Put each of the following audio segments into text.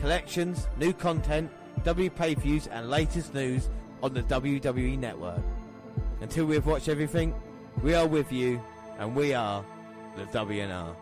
collections, new content, W pay views, and latest news on the WWE Network. Until we have watched everything, we are with you, and we are the WNR.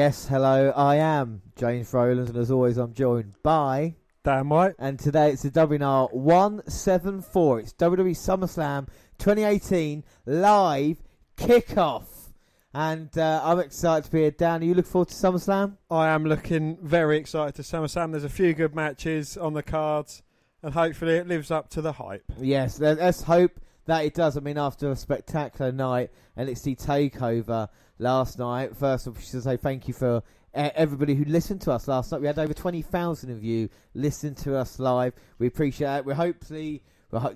Yes, hello, I am James Rowlands, and as always, I'm joined by. Dan White. And today it's the WNR 174. It's WWE SummerSlam 2018 live kickoff. And uh, I'm excited to be here. Dan, are you looking forward to SummerSlam? I am looking very excited to SummerSlam. There's a few good matches on the cards, and hopefully it lives up to the hype. Yes, let- let's hope that it does. I mean, after a spectacular night, NXT Takeover last night. First, of I should say thank you for everybody who listened to us last night. We had over twenty thousand of you listen to us live. We appreciate it. We hopefully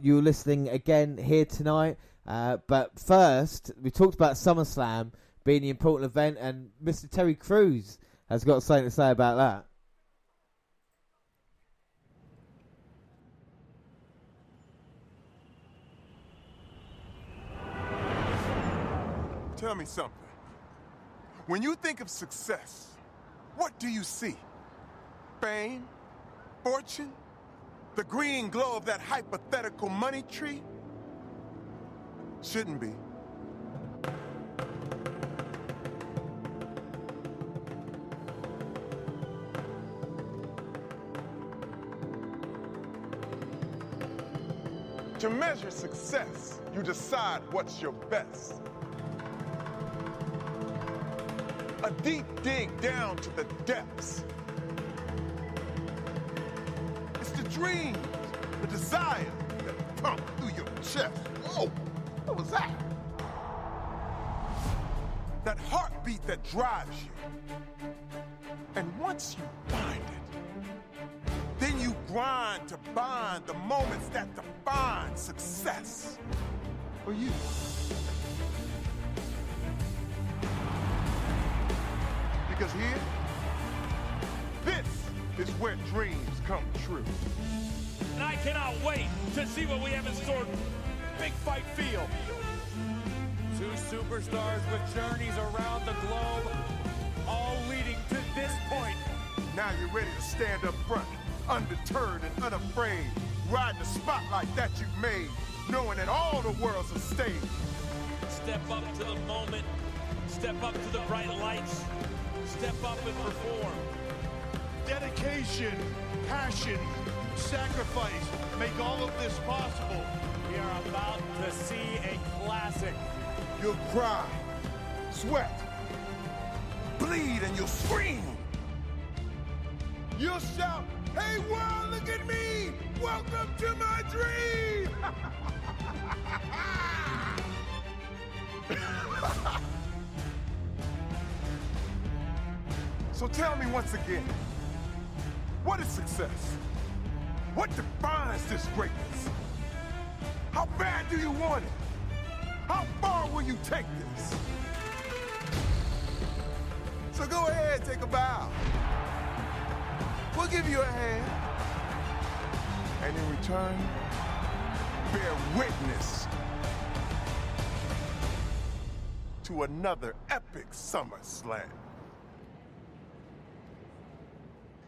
you're listening again here tonight. Uh, but first, we talked about SummerSlam being the important event, and Mr. Terry Crews has got something to say about that. Tell me something. When you think of success, what do you see? Fame? Fortune? The green glow of that hypothetical money tree? Shouldn't be. To measure success, you decide what's your best. A deep dig down to the depths. It's the dreams, the desire that pump through your chest. Whoa, what was that? That heartbeat that drives you. And once you find it, then you grind to bind the moments that define success for you. Because here, this is where dreams come true. And I cannot wait to see what we have in store. Big fight feel. Two superstars with journeys around the globe, all leading to this point. Now you're ready to stand up front, undeterred and unafraid, ride the spotlight that you've made, knowing that all the world's a stage. Step up to the moment. Step up to the bright lights. Step up and perform. dedication, passion, sacrifice make all of this possible. We are about to see a classic. You'll cry, sweat, bleed, and you'll scream. You'll shout, hey world, look at me! Welcome to my dream! so tell me once again, what is success? What defines this greatness? How bad do you want it? How far will you take this? So go ahead, take a bow. We'll give you a hand. And in return, bear witness to another epic SummerSlam.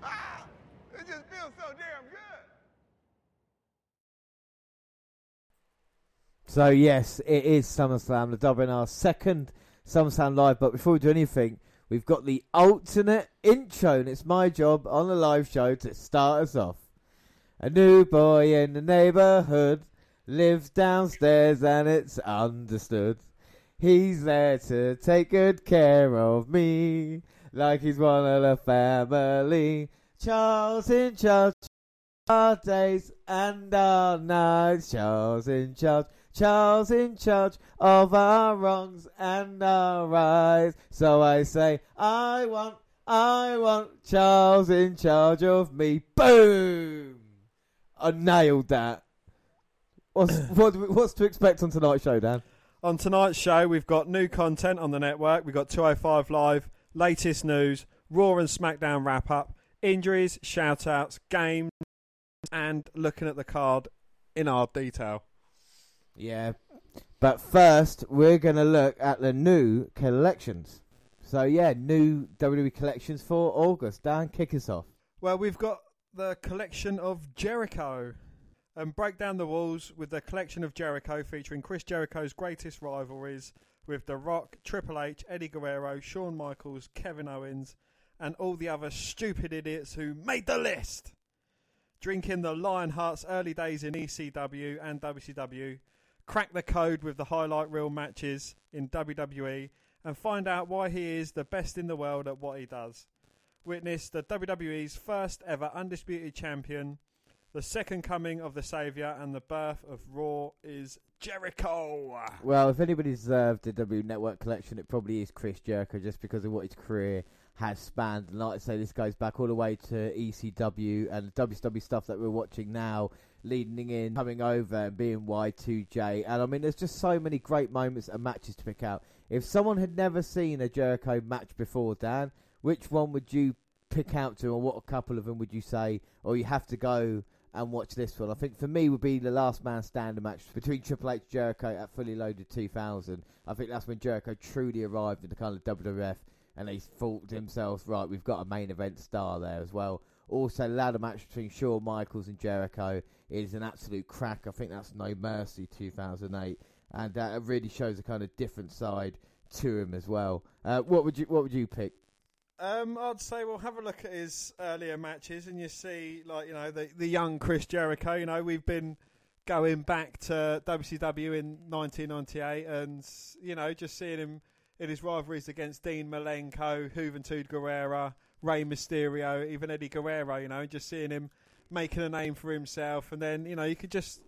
Ah, it just feels so damn good. So yes, it is SummerSlam, the our second Sound Live. But before we do anything, we've got the alternate intro, and it's my job on the live show to start us off. A new boy in the neighborhood lives downstairs, and it's understood. He's there to take good care of me, like he's one of the family. Charles in charge, our days and our nights. Charles in charge, Charles in charge of our wrongs and our rights. So I say, I want, I want Charles in charge of me. Boom! I nailed that. What's what, what's to expect on tonight's show, Dan? On tonight's show, we've got new content on the network. We've got 205 Live, latest news, Raw and SmackDown wrap up, injuries, shout outs, games, and looking at the card in our detail. Yeah. But first, we're going to look at the new collections. So, yeah, new WWE collections for August. Dan, kick us off. Well, we've got the collection of Jericho. And break down the walls with the collection of Jericho featuring Chris Jericho's greatest rivalries with The Rock, Triple H, Eddie Guerrero, Shawn Michaels, Kevin Owens, and all the other stupid idiots who made the list. Drinking the Lionheart's early days in ECW and WCW, crack the code with the highlight reel matches in WWE, and find out why he is the best in the world at what he does. Witness the WWE's first ever undisputed champion, the second coming of the Saviour, and the birth of Raw is Jericho. Well, if anybody deserved the W Network collection, it probably is Chris Jericho, just because of what his career has spanned. And like I say, this goes back all the way to ECW and the WCW stuff that we're watching now, leading in, coming over, and being Y2J. And I mean, there's just so many great moments and matches to pick out. If someone had never seen a Jericho match before, Dan, which one would you pick out to, or what a couple of them would you say, or you have to go and watch this one. I think for me would be the last man standing match between Triple H Jericho at Fully Loaded 2000. I think that's when Jericho truly arrived in the kind of WWF and they thought to themselves, right, we've got a main event star there as well. Also, ladder match between Shawn Michaels and Jericho is an absolute crack. I think that's No Mercy 2008, and uh, it really shows a kind of different side to him as well. Uh, what would you What would you pick? Um, I'd say we'll have a look at his earlier matches, and you see, like you know, the the young Chris Jericho. You know, we've been going back to WCW in 1998, and you know, just seeing him in his rivalries against Dean Malenko, Juventud Guerrera, Rey Mysterio, even Eddie Guerrero. You know, just seeing him making a name for himself, and then you know, you could just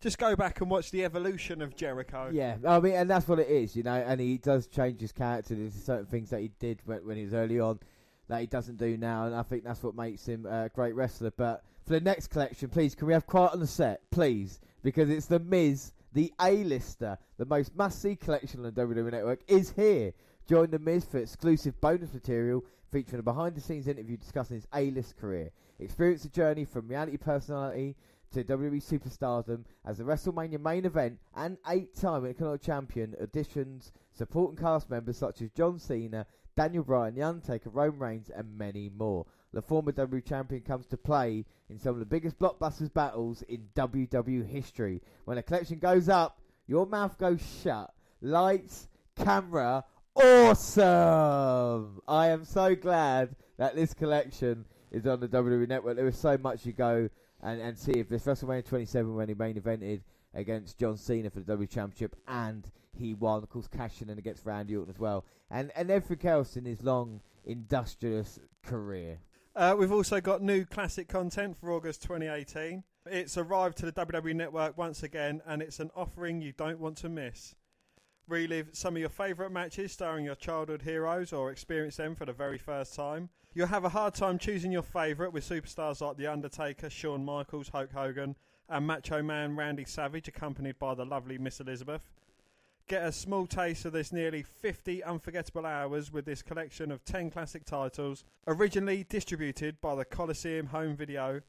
just go back and watch the evolution of Jericho. Yeah, I mean, and that's what it is, you know. And he does change his character. There's certain things that he did when, when he was early on that he doesn't do now, and I think that's what makes him a great wrestler. But for the next collection, please, can we have quiet on the set, please? Because it's the Miz, the A-lister, the most must-see collection on the WWE Network, is here. Join the Miz for exclusive bonus material featuring a behind-the-scenes interview discussing his A-list career. Experience the journey from reality personality to WWE superstardom as the WrestleMania main event and eight-time Intercontinental Champion additions supporting cast members such as John Cena, Daniel Bryan, The Undertaker, Roman Reigns, and many more. The former WWE Champion comes to play in some of the biggest blockbusters battles in WWE history. When a collection goes up, your mouth goes shut. Lights, camera, awesome! I am so glad that this collection is on the WWE Network. There is so much you go and, and see if this WrestleMania 27 when he main evented against John Cena for the W Championship and he won, of course, cashing in against Randy Orton as well, and and everything else in his long industrious career. Uh, we've also got new classic content for August 2018. It's arrived to the WWE Network once again, and it's an offering you don't want to miss. Relive some of your favourite matches starring your childhood heroes or experience them for the very first time. You'll have a hard time choosing your favourite with superstars like The Undertaker, Shawn Michaels, Hulk Hogan, and Macho Man Randy Savage, accompanied by the lovely Miss Elizabeth. Get a small taste of this nearly 50 unforgettable hours with this collection of 10 classic titles, originally distributed by the Coliseum Home Video.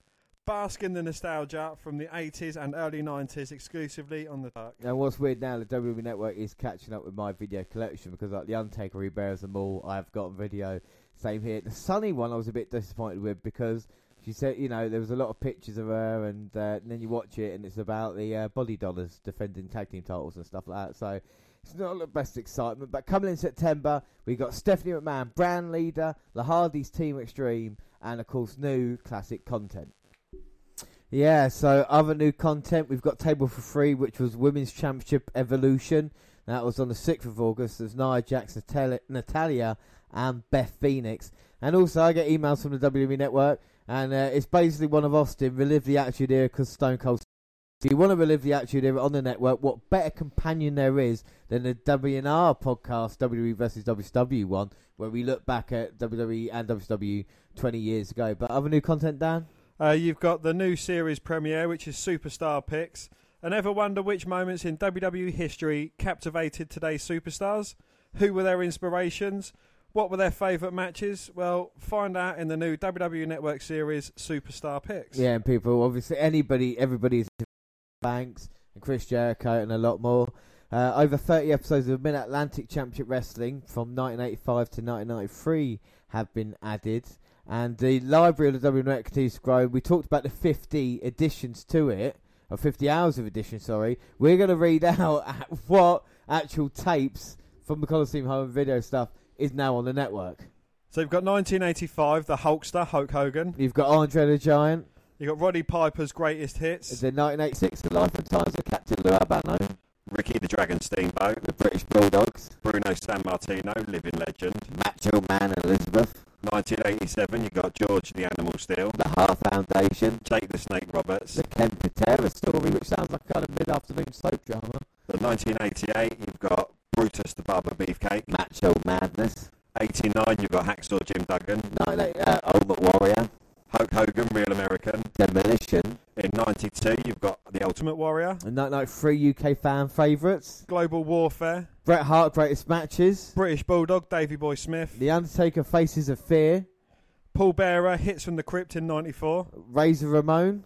Bask in the nostalgia from the 80s and early 90s exclusively on the dark. And what's weird now, the WWE Network is catching up with my video collection because like the Undertaker, he bears them all. I've got video. Same here. The Sunny one, I was a bit disappointed with because she said, you know, there was a lot of pictures of her, and, uh, and then you watch it, and it's about the uh, Body Donnas defending tag team titles and stuff like that. So It's not the best excitement, but coming in September, we got Stephanie McMahon, brand leader, the Hardys Team Extreme, and of course, new classic content. Yeah, so other new content, we've got Table for Free, which was Women's Championship Evolution. That was on the 6th of August. There's Nia Jackson, Natalya, and Beth Phoenix. And also, I get emails from the WWE Network, and uh, it's basically one of Austin, relive the Attitude Era because Stone Cold. If you want to relive the Attitude Era on the network, what better companion there is than the WNR podcast, WWE versus WCW one, where we look back at WWE and WCW 20 years ago. But other new content, Dan? Uh, you've got the new series premiere, which is Superstar Picks. And ever wonder which moments in WWE history captivated today's superstars? Who were their inspirations? What were their favourite matches? Well, find out in the new WWE Network series Superstar Picks. Yeah, and people, obviously, anybody, everybody's Banks and Chris Jericho and a lot more. Uh, over 30 episodes of Mid Atlantic Championship Wrestling from 1985 to 1993 have been added. And the library of the WWE continues to grow. We talked about the 50 additions to it, or 50 hours of additions, sorry. We're going to read out what actual tapes from the Coliseum Home Video stuff is now on the network. So you've got 1985, the Hulkster, Hulk Hogan. You've got Andre the Giant. You've got Roddy Piper's greatest hits. The 1986 The Life and Times of Captain Lou Albano. Ricky the Dragon Steamboat, The British Bulldogs. Bruno Sammartino, living legend. Macho Man Elizabeth. 1987, you got George the Animal Steele, The Hart Foundation. Jake the Snake Roberts. The Ken Patera story, which sounds like kind of mid-afternoon soap drama. The 1988, you've got Brutus the Barber Beefcake. Macho Madness. 89, you've got Hacksaw Jim Duggan. 98, uh, Ultimate Warrior. Hulk Hogan, Real American. Demolition. In 92, you've got The Ultimate. Warrior. And 1993 UK fan favourites. Global Warfare. Bret Hart Greatest Matches. British Bulldog, Davey Boy Smith. The Undertaker Faces of Fear. Paul Bearer, Hits from the Crypt in 94. Razor Ramon.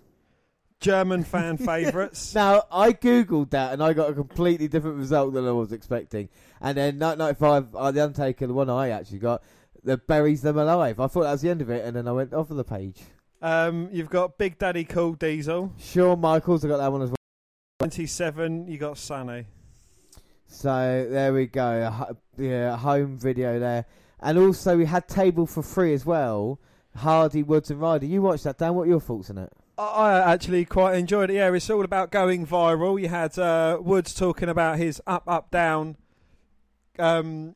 German fan favourites. Now, I googled that and I got a completely different result than I was expecting. And then 1995, uh, The Undertaker, the one I actually got, that buries them alive. I thought that was the end of it, and then I went off of the page. Um, you've got Big Daddy Cool Diesel. Shawn Michaels, I got that one as well. 27, you got Sunny. So there we go. Ho- Yeah, home video there. And also, we had Table for Free as well. Hardy, Woods, and Ryder. You watched that, Dan. What are your thoughts on it? I- actually quite enjoyed it. Yeah, it's all about going viral. You had uh, Woods talking about his up, up, down, um,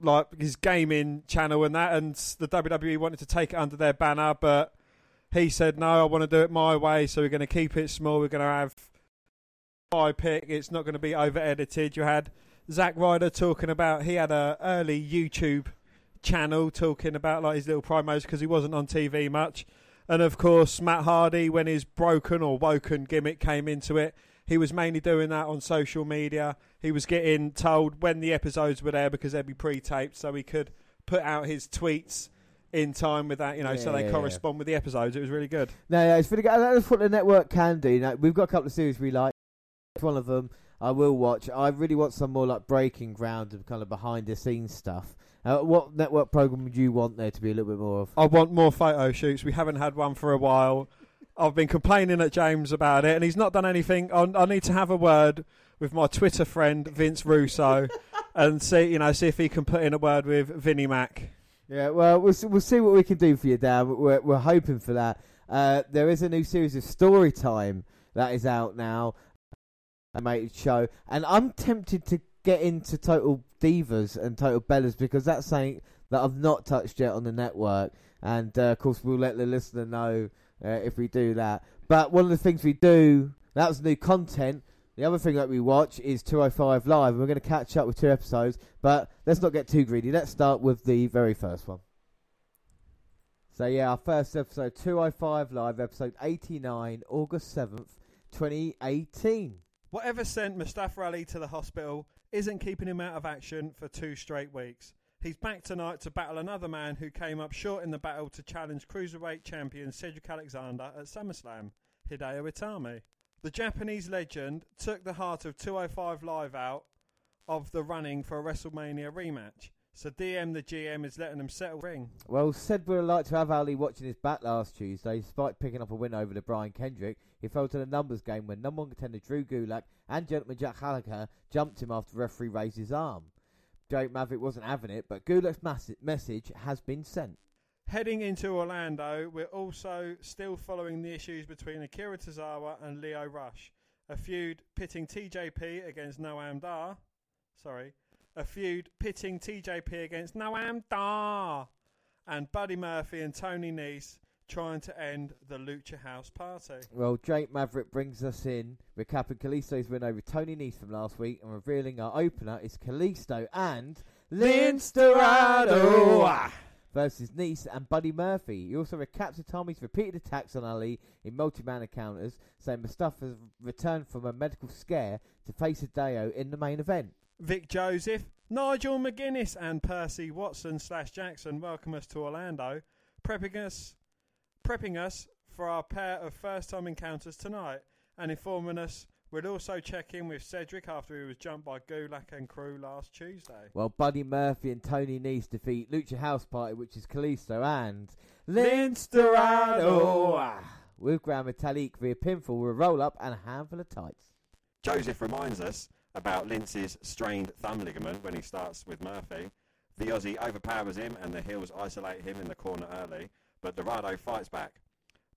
like his gaming channel and that, and the WWE wanted to take it under their banner, but he said no, I want to do it my way. So we're going to keep it small. We're going to have my pick. It's not going to be over edited. You had Zack Ryder talking about he had a early YouTube channel talking about like his little promos because he wasn't on TV much. And of course, Matt Hardy, when his broken or woken gimmick came into it, he was mainly doing that on social media. He was getting told when the episodes were there because they'd be pre-taped, so he could put out his tweets in time with that, you know, so they yeah, correspond with the episodes. It was really good. No, yeah, it's really good. And That's what the network can do. Now, we've got a couple of series we like. One of them I will watch. I really want some more like breaking ground and kind of behind the scenes stuff. Uh, what network program would you want there to be a little bit more of? I want more photo shoots. We haven't had one for a while. I've been complaining at James about it, and he's not done anything. I, I need to have a word with my Twitter friend Vince Russo, and see, you know, see if he can put in a word with Vinnie Mac. Yeah, well, we'll see, we'll see what we can do for you, Dan. We're, we're hoping for that. Uh, there is a new series of Story Time that is out now, a mated show, and I'm tempted to get into Total Divas and Total Bellas because that's something that I've not touched yet on the network, and uh, of course we'll let the listener know uh, if we do that. But one of the things we do, that was new content. The other thing that we watch is 205 Live, and we're going to catch up with two episodes. But let's not get too greedy. Let's start with the very first one. So, yeah, our first episode, 205 Live, episode 89, August 7th, 2018. Whatever sent Mustafa Ali to the hospital isn't keeping him out of action for two straight weeks. He's back tonight to battle another man who came up short in the battle to challenge cruiserweight champion Cedric Alexander at SummerSlam, Hideo Itami. The Japanese legend took the heart of 205 Live out of the running for a WrestleMania rematch. So DM the GM is letting them settle ring. Well, said would have liked to have Ali watching his back last Tuesday, despite picking up a win over the Brian Kendrick. He fell to the numbers game when number one contender Drew Gulak and gentleman Jack Gallagher jumped him after the referee raised his arm. Drake Maverick wasn't having it, but Gulak's mass- message has been sent. Heading into Orlando, we're also still following the issues between Akira Tozawa and Lio Rush. A feud pitting TJP against Noam Dar. Sorry. A feud pitting TJP against Noam Dar. And Buddy Murphy and Tony Nese trying to end the Lucha House party. Well, Drake Maverick brings us in, recapping Kalisto's win over Tony Nese from last week and revealing our opener is Kalisto and Lince Dorado versus Nese and Buddy Murphy. He also recaps Itami's repeated attacks on Ali in multi-man encounters, saying Mustafa's returned from a medical scare to face Hideo in the main event. Vic Joseph, Nigel McGuinness, and Percy Watson slash Jackson welcome us to Orlando, prepping us, prepping us for our pair of first-time encounters tonight, and informing us we'd also check in with Cedric after he was jumped by Gulak and crew last Tuesday. Well, Buddy Murphy and Tony Nese defeat Lucha House Party, which is Kalisto and Lince Dorado with Grand Metalik via pinfall with a roll-up and a handful of tights. Joseph reminds us about Lince's strained thumb ligament when he starts with Murphy. The Aussie overpowers him and the heels isolate him in the corner early, but Dorado fights back.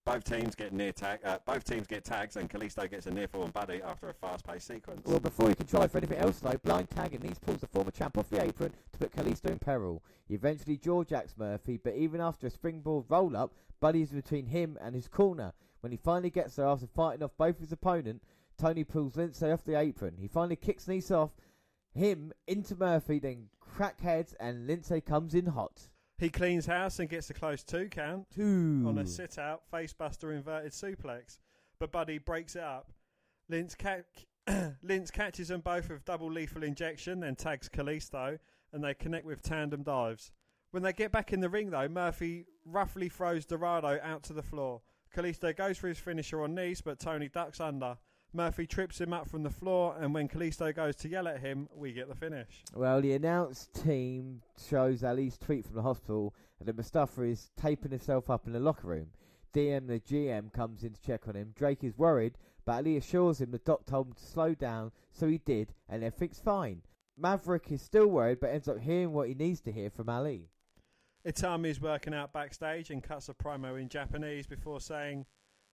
Both teams get near tag. Uh, both teams get tags, and Kalisto gets a near fall on Buddy after a fast-paced sequence. Well, before he can try for anything else, though, blind tagging Nese pulls the former champ off the apron to put Kalisto in peril. He eventually jaw jacks Murphy, but even after a springboard roll up, Buddy is between him and his corner. When he finally gets there after fighting off both his opponent, Tony pulls Lindsay off the apron. He finally kicks Nese off him into Murphy, then crack heads, and Lindsay comes in hot. He cleans house and gets a close two count Two. on a sit out facebuster inverted suplex, but Buddy breaks it up. Lince, ca- Lince catches them both with double lethal injection, then tags Kalisto, and they connect with tandem dives. When they get back in the ring, though, Murphy roughly throws Dorado out to the floor. Kalisto goes for his finisher on Nese, but Tony ducks under. Murphy trips him up from the floor, and when Kalisto goes to yell at him, we get the finish. Well, the announced team shows Ali's tweet from the hospital and that Mustafa is taping himself up in the locker room. DM, the GM, comes in to check on him. Drake is worried, but Ali assures him the doc told him to slow down, so he did, and everything's fine. Maverick is still worried, but ends up hearing what he needs to hear from Ali. Itami is working out backstage and cuts a promo in Japanese before saying,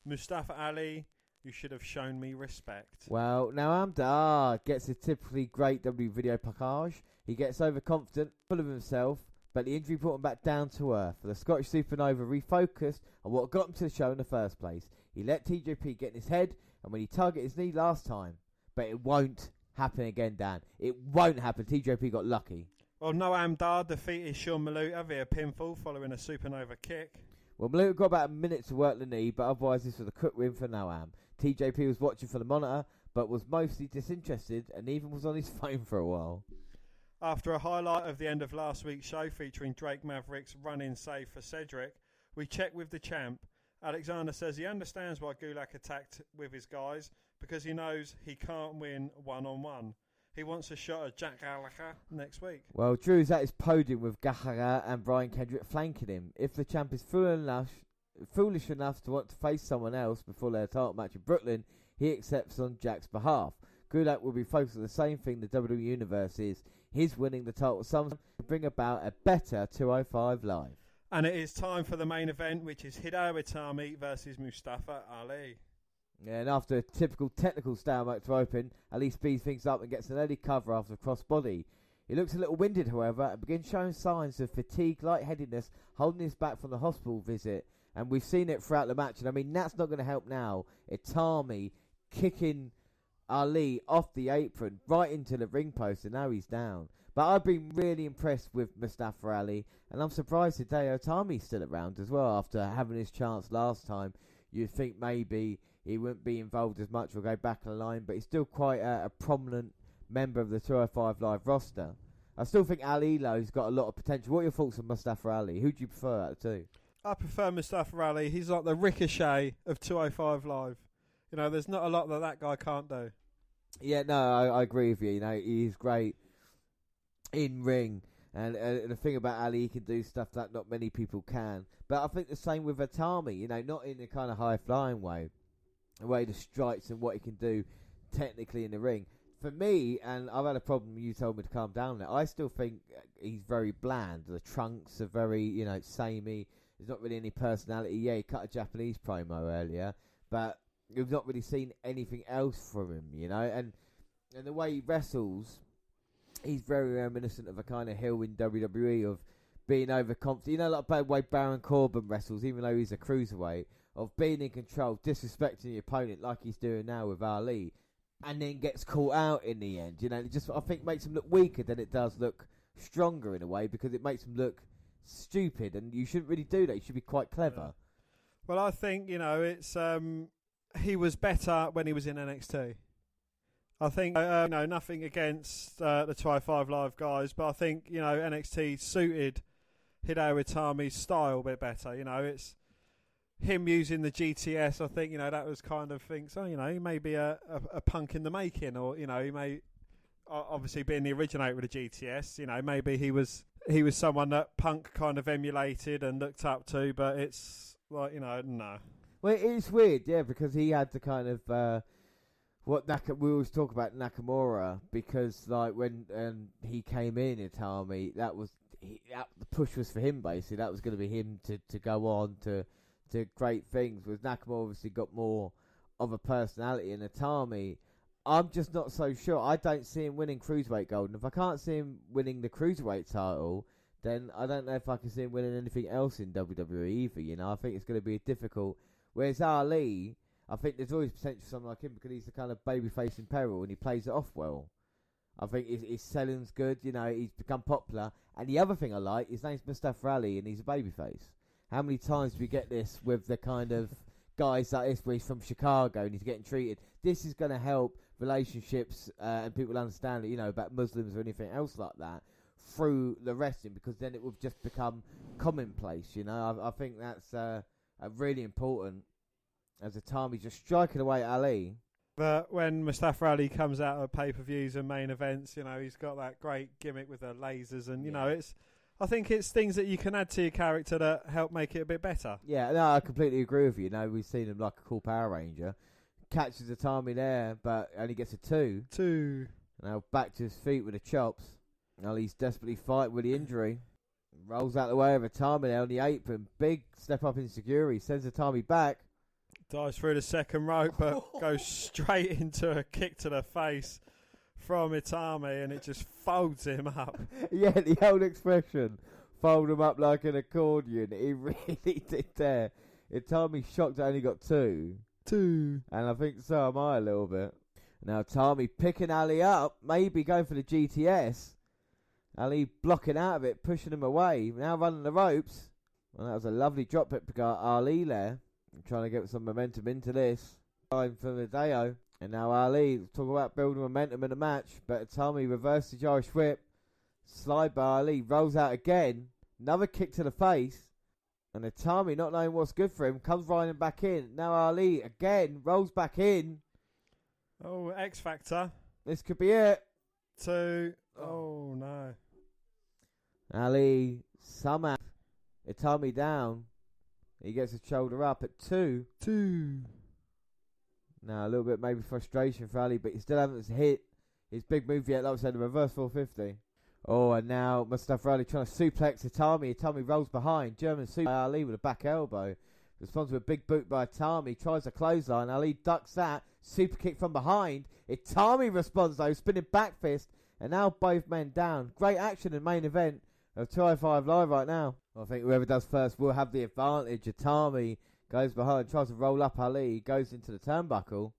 Mustafa Ali, you should have shown me respect. Well, Noam Dar gets a typically great W video package. He gets overconfident, full of himself, but the injury brought him back down to earth. The Scottish Supernova refocused on what got him to the show in the first place. He let TJP get in his head, and when he targeted his knee last time, but it won't happen again, Dan. It won't happen. TJP got lucky. Well, Noam Dar defeated Sean Maluta via pinfall following a supernova kick. Well, Maluta got about a minute to work the knee, but otherwise this was a quick win for Noam. TJP was watching for the monitor, but was mostly disinterested and even was on his phone for a while. After a highlight of the end of last week's show featuring Drake Maverick's run in save for Cedric, we check with the champ. Alexander says he understands why Gulak attacked with his guys because he knows he can't win one on one. He wants a shot at Jack Gallagher next week. Well, Drew's at his podium with Gallagher and Brian Kendrick flanking him. If the champ is fool enough, foolish enough to want to face someone else before their title match in Brooklyn, he accepts on Jack's behalf. Gulak will be focused on the same thing the WWE Universe is, his winning the title sometime to bring about a better 205 Live. And it is time for the main event, which is Hideo Itami versus Mustafa Ali. Yeah, and after a typical technical stalemate to open, Ali speeds things up and gets an early cover after a crossbody. He looks a little winded, however, and begins showing signs of fatigue, lightheadedness, holding us back from the hospital visit. And we've seen it throughout the match, and I mean, that's not going to help now. Itami kicking Ali off the apron right into the ring post, and now he's down. But I've been really impressed with Mustafa Ali, and I'm surprised Hideo Itami's still around as well after having his chance last time. You'd think maybe he wouldn't be involved as much or go back in the line, but he's still quite a, a prominent member of the 205 Live roster. I still think Ali Lo's got a lot of potential. What are your thoughts on Mustafa Ali? Who do you prefer out of two? I prefer Mustafa Ali. He's like the ricochet of 205 Live. You know, there's not a lot that that guy can't do. Yeah, no, I, I agree with you. You know, he's great in ring. And uh, the thing about Ali, he can do stuff that not many people can. But I think the same with Itami, you know, not in a kind of high flying way, the way the strikes and what he can do technically in the ring. For me, and I've had a problem. You told me to calm down. There, I still think he's very bland. The trunks are very, you know, samey. There's not really any personality. Yeah, he cut a Japanese promo earlier, but we've not really seen anything else from him, you know. And and the way he wrestles, he's very reminiscent of a kind of heel in WWE of being overconfident. You know, like the way Baron Corbin wrestles, even though he's a cruiserweight, of being in control, disrespecting the opponent like he's doing now with Ali, and then gets caught out in the end. You know, it just I think makes him look weaker than it does look stronger in a way because it makes him look stupid, and you shouldn't really do that. You should be quite clever. Well, I think you know it's um, he was better when he was in NXT. I think uh, you know nothing against uh, the 205 Live guys, but I think you know NXT suited Hideo Itami's style a bit better. You know, it's him using the GTS. I think you know that was kind of things. So you know, he may be a, a, a punk in the making, or you know, he may obviously being the originator with the GTS. You know, maybe he was he was someone that punk kind of emulated and looked up to, but it's like you know, no. Well, it's weird, yeah, because he had to kind of uh, what Naka- we always talk about Nakamura because like when um, he came in Itami, that was he, that, the push was for him basically. That was going to be him to, to go on to to great things. With Nakamura, obviously got more of a personality, and Itami, I'm just not so sure. I don't see him winning cruiserweight gold, and if I can't see him winning the cruiserweight title, then I don't know if I can see him winning anything else in WWE either. You know, I think it's going to be difficult. Whereas Ali, I think there's always potential for someone like him because he's the kind of babyface in peril and he plays it off well. I think his, his selling's good, you know, he's become popular. And the other thing I like, his name's Mustafa Ali and he's a babyface. How many times do we get this with the kind of guys like this where he's from Chicago and he's getting treated? This is going to help relationships uh, and people understand, you know, about Muslims or anything else like that through the wrestling because then it would just become commonplace, you know. I, I think that's uh, really important as a time he's just striking away at Ali. But when Mustafa Ali comes out of pay per views and main events, you know, he's got that great gimmick with the lasers, and you Yeah. know, it's. I think it's things that you can add to your character that help make it a bit better. Yeah, no, I completely agree with you. You know, we've seen him like a cool Power Ranger. Catches Itami there, but only gets a two. Two. Now back to his feet with the chops. Now he's desperately fighting with the injury. Rolls out the way of Itami there on the apron. Big step up in security. Sends Itami back. Dives through the second rope, but goes straight into a kick to the face from Itami, and it just folds him up. yeah, the old expression. Fold him up like an accordion. He really did there. It Tommy shocked that only got two. Two. And I think so am I a little bit. Now Itami picking Ali up, maybe going for the GTS. Ali blocking out of it, pushing him away. Now running the ropes. Well, that was a lovely drop by Ali there. trying to get some momentum into this. Time for the Deo. And now Ali, talk about building momentum in the match. But Itami reverses the Irish whip. Slide by Ali, rolls out again. Another kick to the face. And Itami, not knowing what's good for him, comes riding back in. Now Ali again rolls back in. Oh, X Factor. This could be it. Two. Oh, oh no. Ali somehow Itami down. He gets his shoulder up at two. Two. Now a little bit maybe frustration for Ali, but he still hasn't hit his big move yet. Like I said, the reverse 450. Oh, and now Mustafa Ali trying to suplex Itami. Itami rolls behind. German super Ali with a back elbow. Responds with a big boot by Itami. Tries a clothesline. Ali ducks that. Super kick from behind. Itami responds though, spinning back fist. And now both men down. Great action in main event of 205 Live right now. I think whoever does first will have the advantage. Itami goes behind, tries to roll up Ali, goes into the turnbuckle.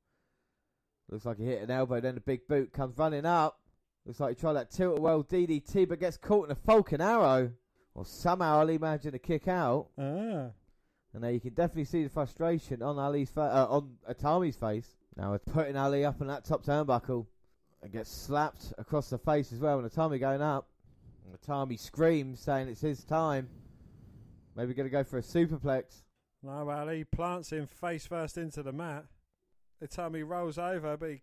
Looks like he hit an elbow, then a big boot comes running up. Looks like he tried that tilt-a-whirl DDT, but gets caught in a Falcon Arrow. Or somehow Ali managing to kick out. Ah. And now you can definitely see the frustration on Ali's fa- uh, on Itami's face. Now it's putting Ali up on that top turnbuckle and gets slapped across the face as well. And Itami going up. And Itami screams, saying it's his time. Maybe going to go for a superplex. No, Ali plants him face first into the mat. The Itami rolls over, but he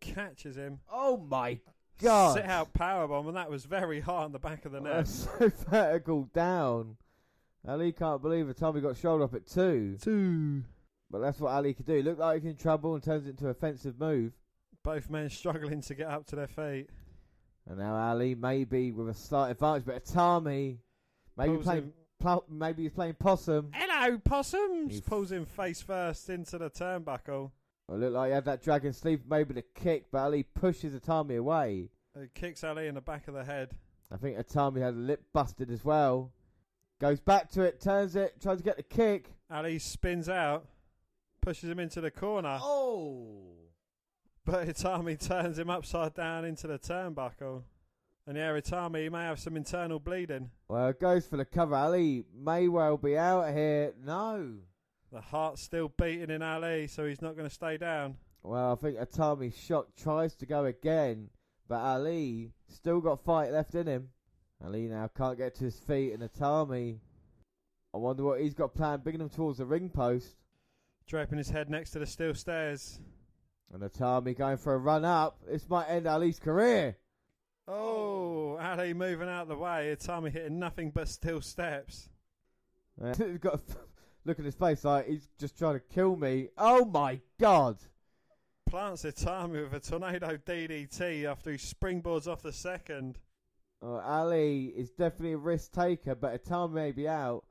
catches him. Oh my God. sit out powerbomb, and that was very hard on the back of the neck. That's so vertical down. Ali can't believe the time he got shoulder up at two. Two. But that's what Ali could do. Looked like he's in trouble and turns it into an offensive move. Both men struggling to get up to their feet. And now Ali maybe with a slight advantage, but Itami maybe Pulls playing him- pl- maybe he's playing possum. Hello, possums! He- Pulls him face first into the turnbuckle. It looked like he had that dragon sleeve, maybe the kick, but Ali pushes Itami away. He kicks Ali in the back of the head. I think Itami had a lip busted as well. Goes back to it, turns it, tries to get the kick. Ali spins out, pushes him into the corner, Oh! but Itami turns him upside down into the turnbuckle. And yeah, Itami may have some internal bleeding. Well, it goes for the cover. Ali may well be out here. No. The heart's still beating in Ali, so he's not going to stay down. Well, I think Itami's shot tries to go again, but Ali still got fight left in him. Ali now can't get to his feet, and Itami, I wonder what he's got planned, bringing him towards the ring post. Draping his head next to the steel stairs. And Itami going for a run up. This might end Ali's career. Oh, Ali moving out of the way. Itami hitting nothing but steel steps. Uh, he's got a look at his face like he's just trying to kill me. Oh my god! Plants Itami with a tornado DDT after he springboards off the second. Oh, Ali is definitely a risk taker, but Itami may be out.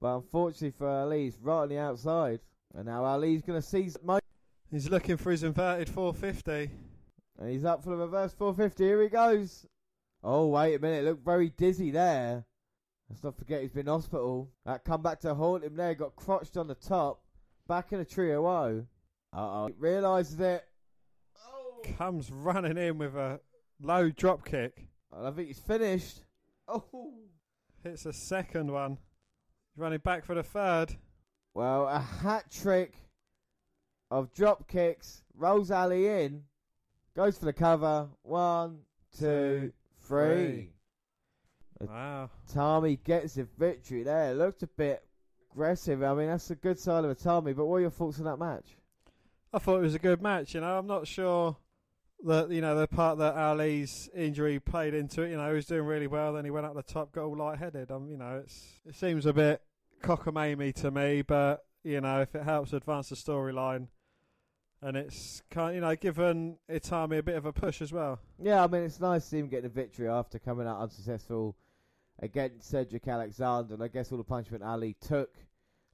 But unfortunately for Ali, he's right on the outside. And now Ali's going to seize the. He's looking for his inverted 450. And he's up for the reverse 450. Here he goes. Oh, wait a minute. Look very dizzy there. Let's not forget he's been hospital. That come back to haunt him there. Got crotched on the top. Back in a trio O. Uh oh. Realises it. Comes running in with a low drop kick. And I think he's finished. Oh. Hits a second one. Running back for the third. Well, a hat trick of drop kicks. Rolls Ali in. Goes for the cover. One, two, three. Wow. Itami gets the victory there. Looked a bit aggressive. I mean, that's a good side of Itami. But what are your thoughts on that match? I thought it was a good match. You know, I'm not sure that you know the part that Ali's injury played into it. You know, he was doing really well. Then he went up the top, got all lightheaded. Um, you know, it's it seems a bit cockamamie to me. But you know, if it helps advance the storyline, and it's kind, you know, given Itami a bit of a push as well. Yeah, I mean, it's nice to see him getting a victory after coming out unsuccessful against Cedric Alexander. And I guess all the punishment Ali took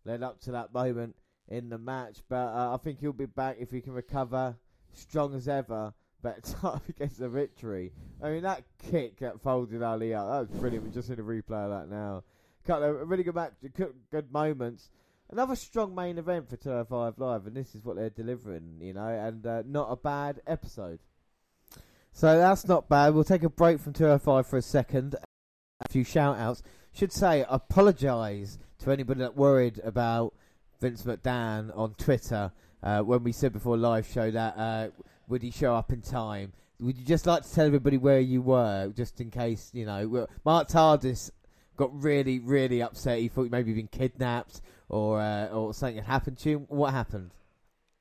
led up to that moment in the match. But uh, I think he'll be back if he can recover strong as ever. But time gets the victory. I mean, that kick that folded Ali out, that was brilliant. We're just in a replay of that now. Couple of really good match, good moments. Another strong main event for 205 Live, and this is what they're delivering, you know, and uh, not a bad episode. So that's not bad. We'll take a break from 205 for a second. A few shout outs. Should say, apologise to anybody that worried about Vince McDahon on Twitter uh, when we said before live show that uh, would he show up in time. Would you just like to tell everybody where you were, just in case, you know? Mark Tardis got really, really upset. He thought maybe he'd been kidnapped or uh, or something had happened to you? What happened?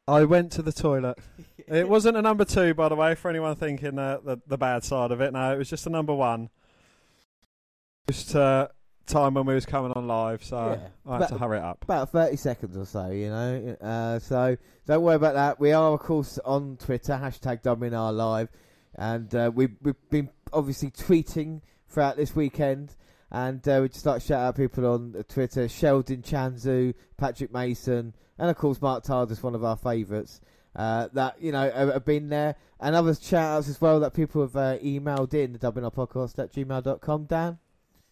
I went to the toilet. it wasn't a number two, by the way, for anyone thinking uh, the the bad side of it. No, it was just a number one. Just uh, time when we was coming on live, so Yeah. I had But- to hurry it up. About 30 seconds or so, you know. Uh, so don't worry about that. We are, of course, on Twitter, hashtag WNR Live. And uh, we've, we've been obviously tweeting throughout this weekend. And uh, we just like to shout out people on Twitter Sheldon Chanzu, Patrick Mason, and of course Mark Tardis, one of our favourites. Uh, that you know have, have been there, and other shout outs as well that people have uh, emailed in the WNR podcast at gmail.com. Dan,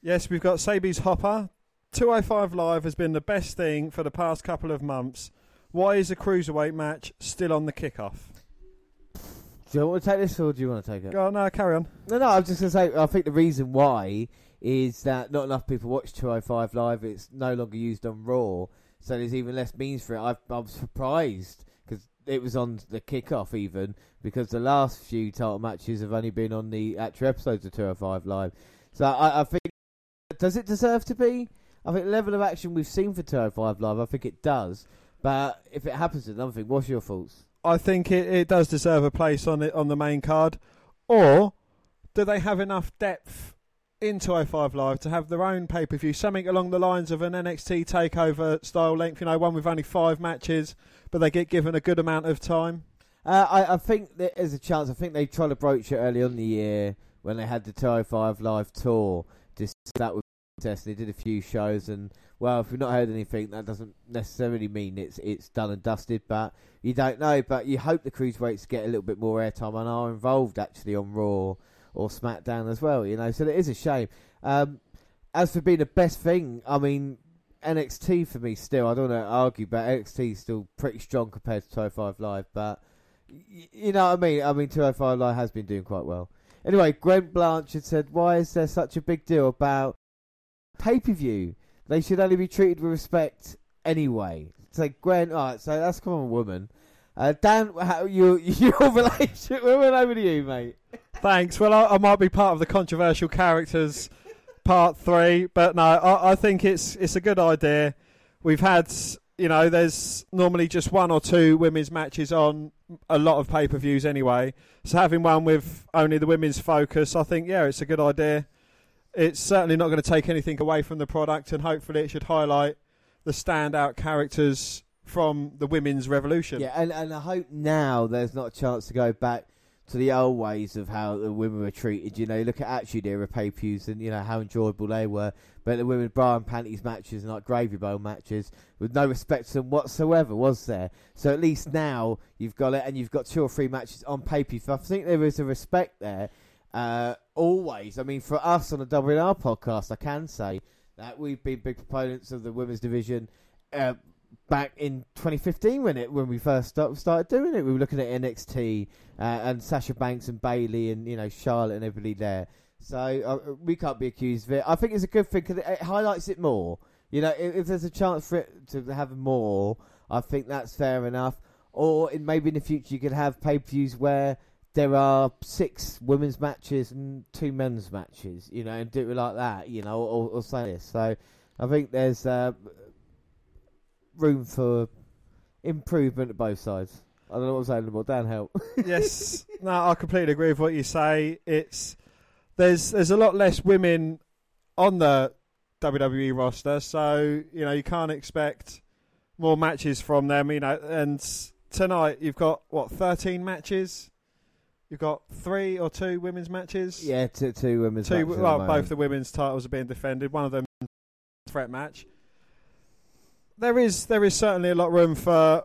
Yes, we've got Sabi's Hopper. 205 Live has been the best thing for the past couple of months. Why is the cruiserweight match still on the kickoff? do you want to take this or do you want to take it? Go on, no, carry on. No, no, I was just going to say, I think the reason why is that not enough people watch 205 Live. It's no longer used on Raw, so there's even less means for it. I've, I'm surprised because it was on the kickoff, even because the last few title matches have only been on the actual episodes of 205 Live. So I, I think, does it deserve to be? I think the level of action we've seen for 205 Live, I think it does. But if it happens another thing, what's your thoughts? I think it, it does deserve a place on it on the main card. or do they have enough depth in 205 Live to have their own pay per view, something along the lines of an NXT takeover style length, you know, one with only five matches, but they get given a good amount of time? Uh, I, I think there is a chance. I think they tried to broach it early on the year when they had the 205 Live tour. Just that would test. They did a few shows, and well, if we've not heard anything, that doesn't necessarily mean it's it's done and dusted. But you don't know. But you hope the cruiserweights get a little bit more airtime and are involved actually on Raw or SmackDown as well. You know, so it is a shame. Um, as for being the best thing, I mean, NXT for me still. I don't want to argue, but NXT is still pretty strong compared to 205 Live. But y- you know what I mean. I mean, 205 Live has been doing quite well. Anyway, Grant Blanchard said, "Why is there such a big deal about pay per view? They should only be treated with respect anyway." So Gwen, all right, so that's come on, woman. Uh, Dan, how you your relationship? We're over to you, mate. Thanks. Well, I, I might be part of the controversial characters part three, but no, I, I think it's it's a good idea. We've had, you know, there's normally just one or two women's matches on a lot of pay per views anyway. So having one with only the women's focus, I think, yeah, it's a good idea. It's certainly not going to take anything away from the product, and hopefully, it should highlight the standout characters from the women's revolution. Yeah, and, and I hope now there's not a chance to go back to the old ways of how the women were treated. You know, look at Attitude Era pay per views and, you know, how enjoyable they were. But the women bra and panties matches and like gravy bowl matches with no respect to them whatsoever, was there? So at least now you've got it and you've got two or three matches on pay per. I think there is a respect there. Uh, always. I mean, for us on the WNR podcast, I can say that we've been big proponents of the women's division. Uh, back in 2015 when it when we first start, started doing it. We were looking at NXT uh, and Sasha Banks and Bayley and you know Charlotte and everybody there. So uh, we can't be accused of it. I think it's a good thing because it, it highlights it more. You know, if, if there's a chance for it to have more, I think that's fair enough. Or in, maybe in the future you could have pay per views where there are six women's matches and two men's matches. You know, and do it like that. You know, or, or say this. So I think there's. Uh, room for improvement at both sides. I don't know what I'm saying anymore. Dan, help. yes, no, I completely agree with what you say. It's there's there's a lot less women on the WWE roster, so you know you can't expect more matches from them. You know, and tonight you've got what 13 matches. You've got three or two women's matches. Yeah, two, two women's two. matches. Well, both the women's titles are being defended. One of them threat match. There is there is certainly a lot of room for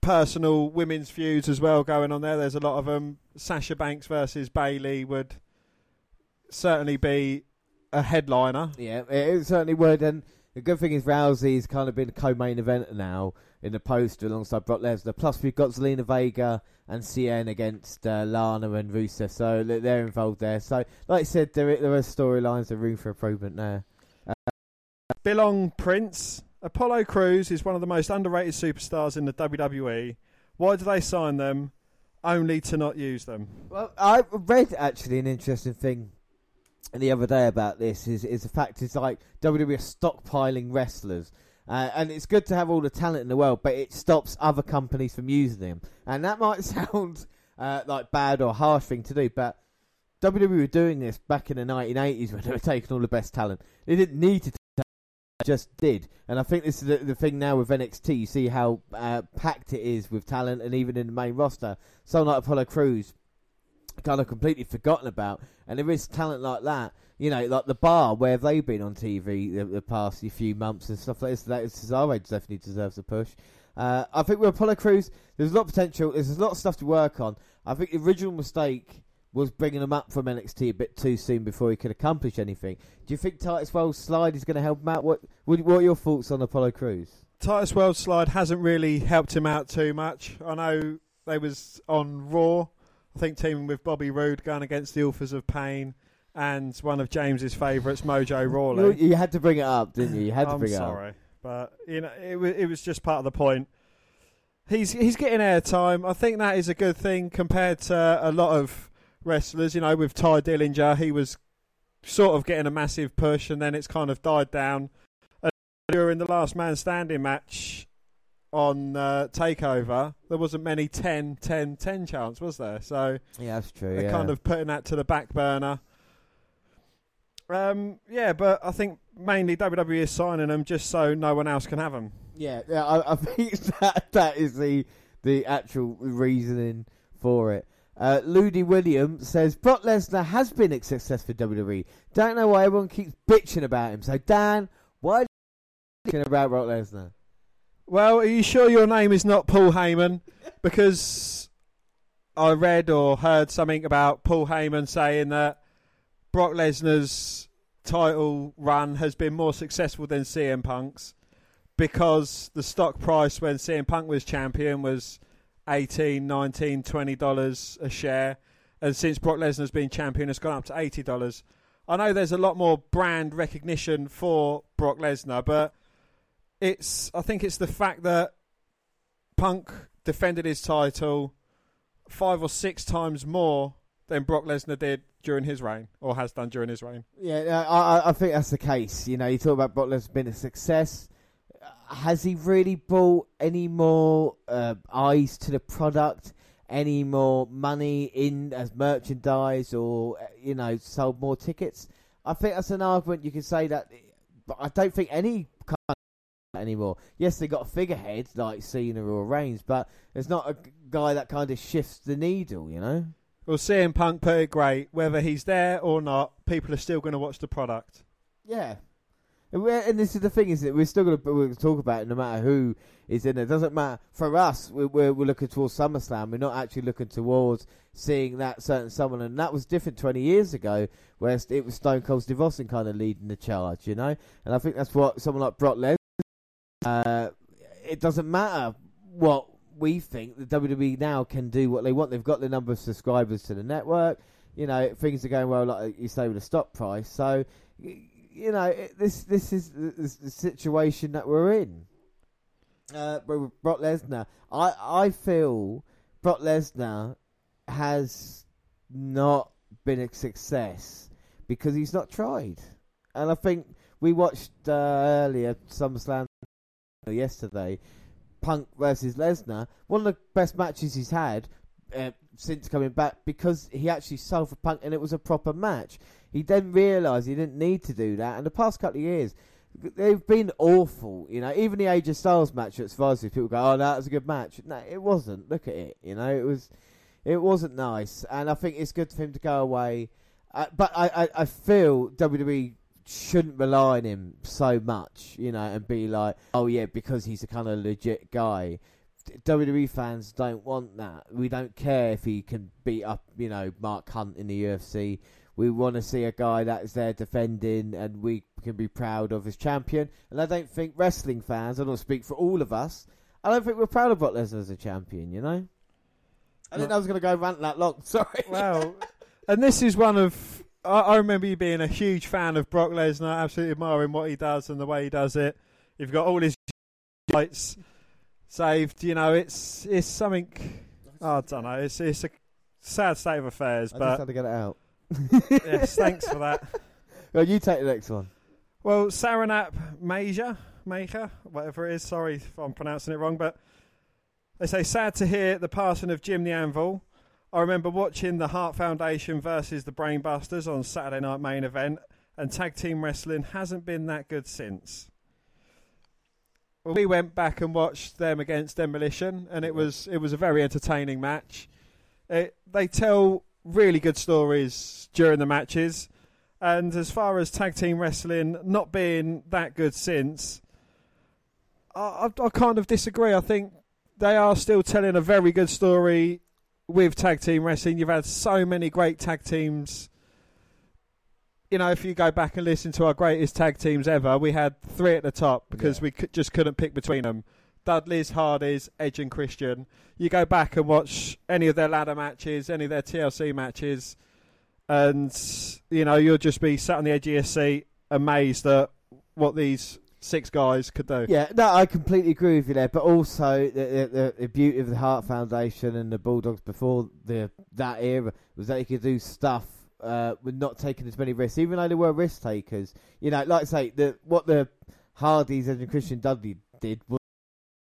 personal women's feuds as well going on there. There's a lot of them. Sasha Banks versus Bayley would certainly be a headliner. Yeah, it certainly would. And the good thing is Rousey's kind of been a co-main eventer now in the poster alongside Brock Lesnar. Plus we've got Zelina Vega and Cien against uh, Lana and Rusev, so they're involved there. So, like I said, there there are storylines, and room for improvement there. Uh, Belong Prince. Apollo Crews is one of the most underrated superstars in the WWE. Why do they sign them only to not use them? Well, I read actually an interesting thing the other day about this is is the fact it's like WWE stockpiling wrestlers. Uh, and it's good to have all the talent in the world, but it stops other companies from using them. And that might sound uh, like bad or harsh thing to do, but WWE were doing this back in the 1980s when they were taking all the best talent. They didn't need to just did. And I think this is the, the thing now with NXT. You see how uh, packed it is with talent, and even in the main roster, someone like Apollo Crews, kind of completely forgotten about. And there is talent like that. You know, like the bar where have they been on TV the, the past few months and stuff like this. That Cesaro definitely deserves a push. Uh, I think with Apollo Crews, there's a lot of potential. There's a lot of stuff to work on. I think the original mistake was bringing him up from NXT a bit too soon before he could accomplish anything. Do you think Titus Worldwide is going to help him out? What What are your thoughts on Apollo Crews? Titus Worldwide hasn't really helped him out too much. I know they was on Raw, I think teaming with Bobby Roode going against the Authors of Pain and one of James's favourites, Mojo Rawley. You, had to bring it up, didn't you? You had to bring sorry, it up. but you know it, was it was just part of the point. He's he's getting airtime. I think that is a good thing compared to a lot of wrestlers. You know, with Tye Dillinger, he was sort of getting a massive push, and then it's kind of died down. And during the last man standing match, on uh, Takeover, there wasn't many 10, 10, 10 chance, was there? So Yeah, that's true. they're yeah. kind of putting that to the back burner. Um, yeah, but I think mainly WWE is signing them just so no one else can have them. Yeah, yeah I, I think that that is the the actual reasoning for it. Uh, Ludi Williams says Brock Lesnar has been a success for WWE. Don't know why everyone keeps bitching about him. So Dan, why are you bitching about Brock Lesnar? Well, are you sure your name is not Paul Heyman? Because I read or heard something about Paul Heyman saying that Brock Lesnar's title run has been more successful than CM Punk's because the stock price when CM Punk was champion was 18 19 20 dollars a share and since Brock Lesnar's been champion it's gone up to 80 dollars I know there's a lot more brand recognition for Brock Lesnar but it's I think it's the fact that Punk defended his title five or six times more than Brock Lesnar did during his reign or has done during his reign. Yeah, I, I- think that's the case. You know, you talk about Brock Lesnar's been a success. Has he really brought any more uh, eyes to the product? Any more money in as merchandise, or uh, you know, sold more tickets? I think that's an argument you can say that, but I don't think any kind anymore. Yes, they got a figurehead like Cena or Reigns, but there's not a guy that kind of shifts the needle. You know. Well, CM Punk put it great. Whether he's there or not, people are still going to watch the product. Yeah. And, and this is the thing, is that we're still going to talk about it no matter who is in it. It doesn't matter. For us, we're, we're, we're looking towards SummerSlam. We're not actually looking towards seeing that certain someone. And that was different 20 years ago, where it was Stone Cold Steve Austin kind of leading the charge, you know? And I think that's what someone like Brock Lesnar, uh, it doesn't matter what we think. The WWE now can do what they want. They've got the number of subscribers to the network. You know, things are going well, like you say, with the stock price. So, you know, it, this this is the, the, the situation that we're in. Uh, with Brock Lesnar, I I feel Brock Lesnar has not been a success because he's not tried, and I think we watched uh, earlier SummerSlam yesterday, Punk versus Lesnar, one of the best matches he's had uh, since coming back because he actually sold for Punk and it was a proper match. He then realised he didn't need to do that, and the past couple of years. They've been awful, you know. Even the AJ Styles match at Survivor people go, "Oh, that was a good match." No, it wasn't. Look at it, you know. It was, it wasn't nice, and I think it's good for him to go away. Uh, but I, I, I feel WWE shouldn't rely on him so much, you know, and be like, oh yeah, because he's a kind of legit guy. WWE fans don't want that. We don't care if he can beat up, you know, Mark Hunt in the UFC. We want to see a guy that is there defending, and we can be proud of his champion. And I don't think wrestling fans, I don't speak for all of us, I don't think we're proud of Brock Lesnar as a champion. You know. I didn't know I was going to go rant that long. Sorry. Well, and this is one of. I, I remember you being a huge fan of Brock Lesnar, absolutely admiring what he does and the way he does it. You've got all his lights saved. You know, it's it's something. I don't know. It's it's a sad state of affairs, I just but had to get it out. Yes, thanks for that. Well, you take the next one. Well, Saranap Major, Maker, whatever it is. Sorry if I'm pronouncing it wrong, but they say sad to hear the passing of Jim the Anvil. I remember watching the Hart Foundation versus the Brainbusters on Saturday Night Main Event, and tag team wrestling hasn't been that good since. Well, we went back and watched them against Demolition, and it was it was a very entertaining match. It, they tell really good stories during the matches. And as far as tag team wrestling not being that good since, I, I, I kind of disagree. I think they are still telling a very good story with tag team wrestling. You've had so many great tag teams. You know, if you go back and listen to our greatest tag teams ever, we had three at the top because Yeah. we could, just couldn't pick between them. Dudley's, Hardy's, Edge and Christian. You go back and watch any of their ladder matches, any of their TLC matches, and you know you'll just be sat on the edge of your seat, amazed at what these six guys could do. Yeah, no, I completely agree with you there. But also, the, the, the, beauty of the Hart Foundation and the Bulldogs before the that era was that you could do stuff uh, with not taking as many risks, even though they were risk takers. You know, like I say, the what the Hardys and Christian Dudley did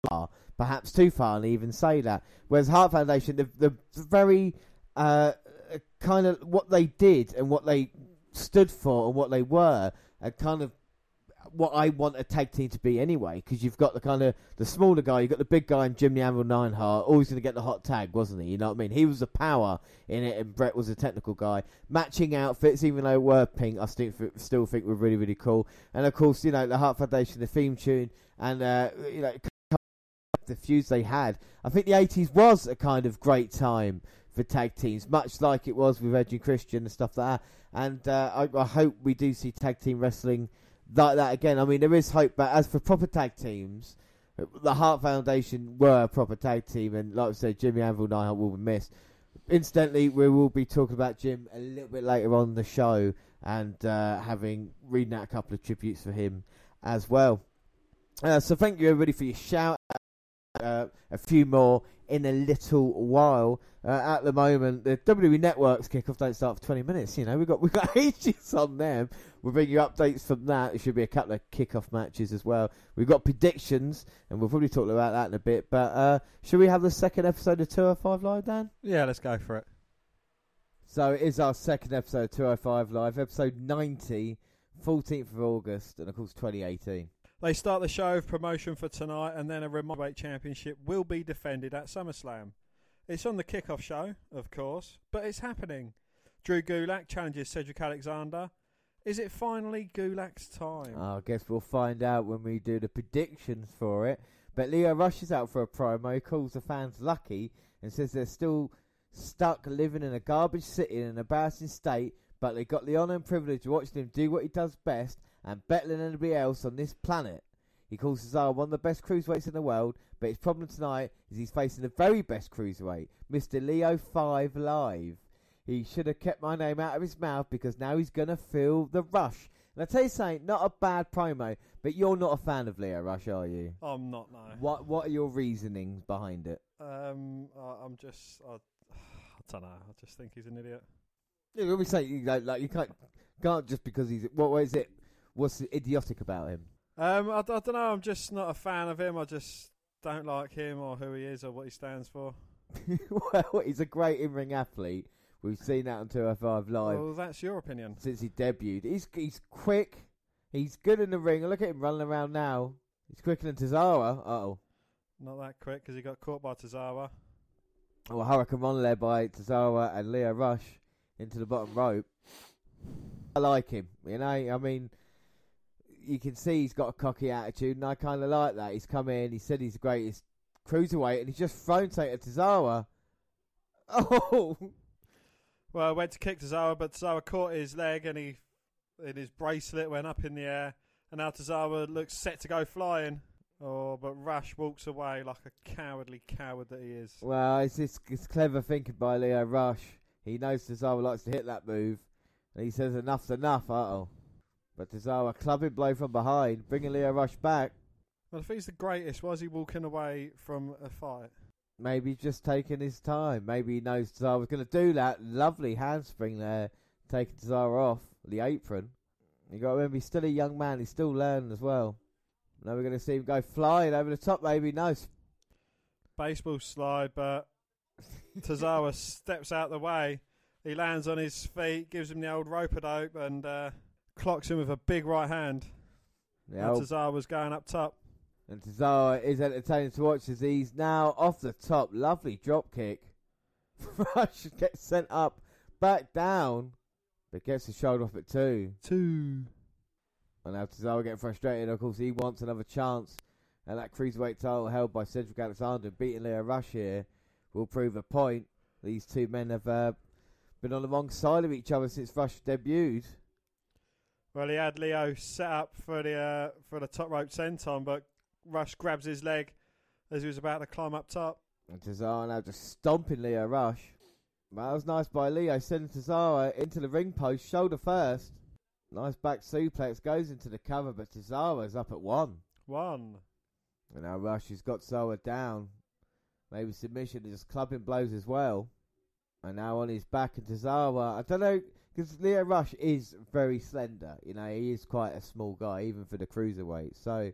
bizarre, perhaps too far and even say that. Whereas Hart Foundation, the, the very uh, kind of what they did and what they stood for and what they were, are kind of what I want a tag team to be anyway. Because you've got the kind of the smaller guy, you've got the big guy, and Jim the Anvil Neidhart, always going to get the hot tag, wasn't he? You know what I mean? He was the power in it, and Bret was a technical guy. Matching outfits, even though were pink, I still still think were really really cool. And of course, you know the Hart Foundation, the theme tune, and uh, you know the feuds they had. I think the 80s was a kind of great time for tag teams, much like it was with Edge and Christian and stuff like that. And uh, I, I, hope we do see tag team wrestling like that again. I mean, there is hope, but as for proper tag teams, the Hart Foundation were a proper tag team, and like I said, Jimmy Anvil Neidhart will be missed. Incidentally, we will be talking about Jim a little bit later on the show and uh, having reading out a couple of tributes for him as well. Uh, so thank you everybody for your shout uh, a few more in a little while. Uh, at the moment, the WWE Network's kickoff don't start for 20 minutes. You know, we've got we've got ages on them. We'll bring you updates from that. There should be a couple of kickoff matches as well. We've got predictions, and we'll probably talk about that in a bit. But uh, should we have the second episode of 205 Live, Dan? Yeah, let's go for it. So it is our second episode of 205 Live, episode 90, 14th of August, and of course 2018. They start the show with promotion for tonight, and then a Weight Championship will be defended at SummerSlam. It's on the kickoff show, of course, but it's happening. Drew Gulak challenges Cedric Alexander. Is it finally Gulak's time? I guess we'll find out when we do the predictions for it. But Lio rushes out for a promo, calls the fans lucky, and says they're still stuck living in a garbage city in an embarrassing state, but they got the honour and privilege of watching him do what he does best and better than anybody else on this planet. He calls Cesaro one of the best cruiserweights in the world, but his problem tonight is he's facing the very best cruiserweight, Mr. Leo 5 Live. He should have kept my name out of his mouth because now he's going to feel the rush. And I tell you something, not a bad promo, but you're not a fan of Lio Rush, are you? I'm not, no. What What are your reasonings behind it? Um, I, I'm just, I, I don't know. I just think he's an idiot. Yeah, when we say you like, like you can't can't just because he's what, what is it? What's idiotic about him? Um, I, I don't know. I'm just not a fan of him. I just don't like him or who he is or what he stands for. well, he's a great in-ring athlete. We've seen that on 205 Live. Well, that's your opinion. Since he debuted, he's he's quick. He's good in the ring. Look at him running around now. He's quicker than Tozawa. oh. Not that quick because he got caught by Tozawa. Well, Hurricane Run led by Tozawa and Lio Rush into the bottom rope. I like him. You know, I mean, you can see he's got a cocky attitude, and I kind of like that. He's come in, he said he's the greatest cruiserweight, and he's just thrown Tater Tozawa. Oh! Well, I went to kick Tozawa, but Tozawa caught his leg, and he, and his bracelet went up in the air, and now Tozawa looks set to go flying. Oh, but Rush walks away like a cowardly coward that he is. Well, it's just it's clever thinking by Lio Rush. He knows Tozawa likes to hit that move, and he says enough's enough. Uh oh. But Tozawa clubbing blow from behind, bringing Lio Rush back. Well, if he's the greatest, why is he walking away from a fight? Maybe just taking his time. Maybe he knows Tozawa was going to do that. Lovely handspring there, taking Tozawa off the apron. You got to remember, he's still a young man. He's still learning as well. Now we're going to see him go flying over the top. Maybe no. Baseball slide, but Tozawa steps out the way. He lands on his feet, gives him the old rope a dope, and uh, clocks him with a big right hand. And Tozawa was going up top. And Tozawa is entertaining to watch as he's now off the top. Lovely drop kick. Rush gets sent up, back down, but gets the shoulder off at two. Two. And now Tozawa getting frustrated. Of course, he wants another chance. And that cruiserweight title held by Cedric Alexander, beating Lio Rush here, will prove a point. These two men have uh, been on the wrong side of each other since Rush debuted. Well, he had Lio set up for the uh, for the top rope senton, but Rush grabs his leg as he was about to climb up top. And Tozawa now just stomping Lio Rush. Well, that was nice by Lio, sending Tozawa into the ring post, shoulder first. Nice back suplex, goes into the cover, but Tozawa's up at one. One. And now Rush has got Tozawa down. Maybe submission just clubbing blows as well. And now on his back, and Tozawa, I don't know, because Lio Rush is very slender. You know, he is quite a small guy, even for the cruiserweight. So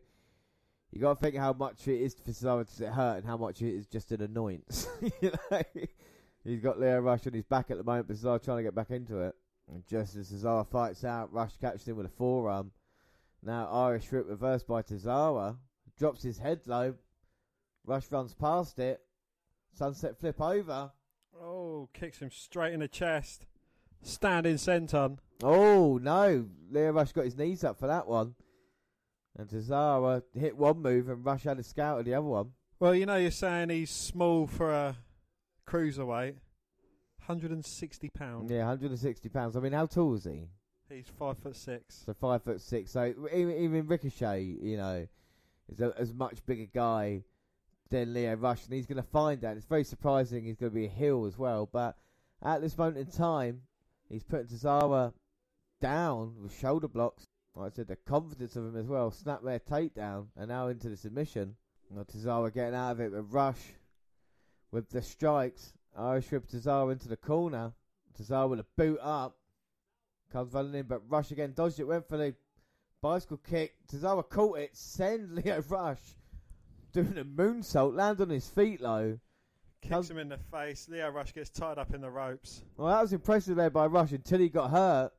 you got to think how much it is for Cesaro to hurt and how much it is just an annoyance. you know, he's got Lio Rush on his back at the moment, but Cesaro trying to get back into it. And just as Cesaro fights out, Rush catches him with a forearm. Now Irish Whip reversed by Cesaro, drops his head low. Rush runs past it. Sunset flip over. Oh, kicks him straight in the chest. Standing senton. Oh no! Lio Rush got his knees up for that one. And Cesaro hit one move and Rush had a scout at the other one. Well, you know, you're saying he's small for a cruiserweight. 160 pounds. Yeah, 160 pounds. I mean, how tall is he? He's five foot six. So five foot six. So even, even Ricochet, you know, is a as much bigger guy than Lio Rush, and he's going to find that. It's very surprising he's going to be a heel as well. But at this moment in time, he's putting Tozawa down with shoulder blocks. Like I said, the confidence of him as well. Snap their takedown, and now into the submission. Now Cesaro getting out of it with Rush with the strikes. Irish whip Tozawa into the corner. Tozawa with a boot up. Comes running in, but Rush again dodged it, went for the bicycle kick. Tozawa caught it, send Lio Rush doing a moonsault, land on his feet low. Kicks Comes- him in the face. Lio Rush gets tied up in the ropes. Well, that was impressive there by Rush until he got hurt.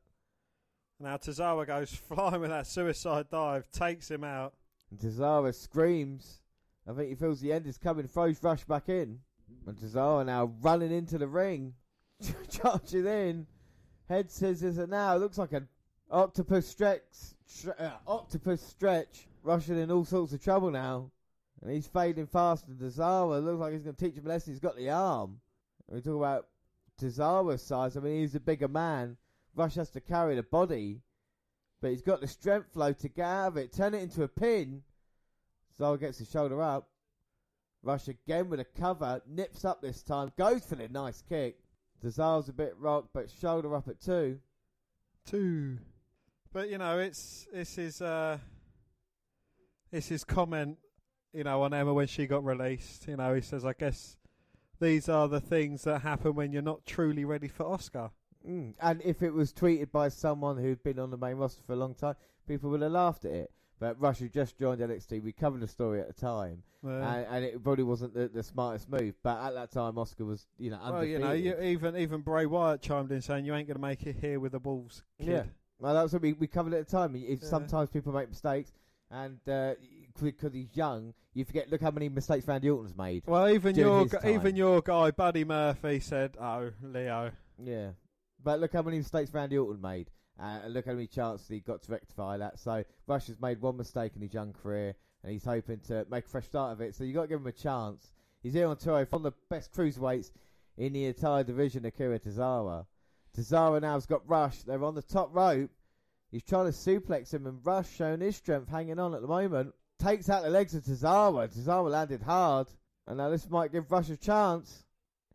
Now Tozawa goes flying with that suicide dive, takes him out. And Cesaro screams. I think he feels the end is coming, throws Rush back in. And Cesaro now running into the ring, charging in. Head scissors and now it looks like an octopus stretch. Stre- uh, octopus stretch. Rushing in all sorts of trouble now. And he's fading fast. And Cesaro looks like he's going to teach him a lesson. He's got the arm. We talk about Cesaro's size. I mean, he's a bigger man. Rush has to carry the body. But he's got the strength flow to get out of it, turn it into a pin. Cesaro gets his shoulder up. Rush again with a cover, nips up this time, goes for the nice kick. Cesaro's a bit rocked, but shoulder up at two. Two. But you know, it's it's his uh it's his comment, you know, on Emma when she got released. You know, he says, I guess these are the things that happen when you're not truly ready for Asuka. Mm. And if it was tweeted by someone who'd been on the main roster for a long time, people would have laughed at it. But Rush had just joined NXT. We covered the story at the time, and, and it probably wasn't the, the smartest move. But at that time, Asuka was, you know, undefeated. well, you know, you, even even Bray Wyatt chimed in saying you ain't going to make it here with the Wolves. Kid. Yeah. Well, that's what we, we covered at the time. If Yeah. Sometimes people make mistakes, and uh, because he's young, you forget. Look how many mistakes Randy Orton's made. Well, even your his gu- time. even your guy Buddy Murphy said, "Oh, Lio." Yeah, but look how many mistakes Randy Orton made, uh, and look how many chances he got to rectify that. So Rush has made one mistake in his young career, and he's hoping to make a fresh start of it. So you got to give him a chance. He's here on tour from the best cruiserweights in the entire division, Akira Tozawa. Tozawa now's got Rush. They're on the top rope. He's trying to suplex him, and Rush showing his strength, hanging on at the moment. Takes out the legs of Tozawa. Tozawa landed hard, and now this might give Rush a chance.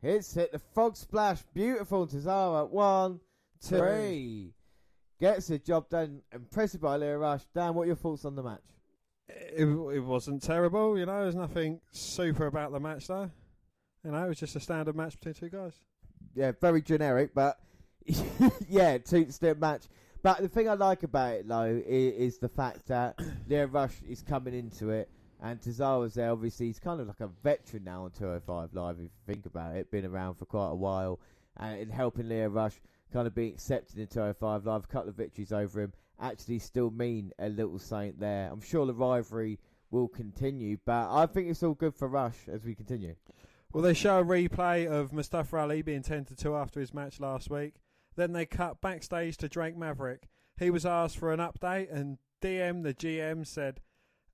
Hits it, the frog splash, beautiful Tozawa. One, two, three. Gets the job done. Impressive by Lio Rush. Dan, what are your thoughts on the match? It, it wasn't terrible, you know. There's nothing super about the match, though. You know, it was just a standard match between two guys. Yeah, very generic, but yeah, two step match. But the thing I like about it, though, is, is the fact that Lio Rush is coming into it, and Tozawa's there. Obviously, he's kind of like a veteran now on 205 Live, if you think about it. Been around for quite a while, uh, and helping Lio Rush kind of being accepted in 205 Live, a couple of victories over him actually still mean a little something there. I'm sure the rivalry will continue, but I think it's all good for Rush as we continue. Well, they show a replay of Mustafa Ali being 10 to 2 after his match last week. Then they cut backstage to Drake Maverick. He was asked for an update, and DM, the GM, said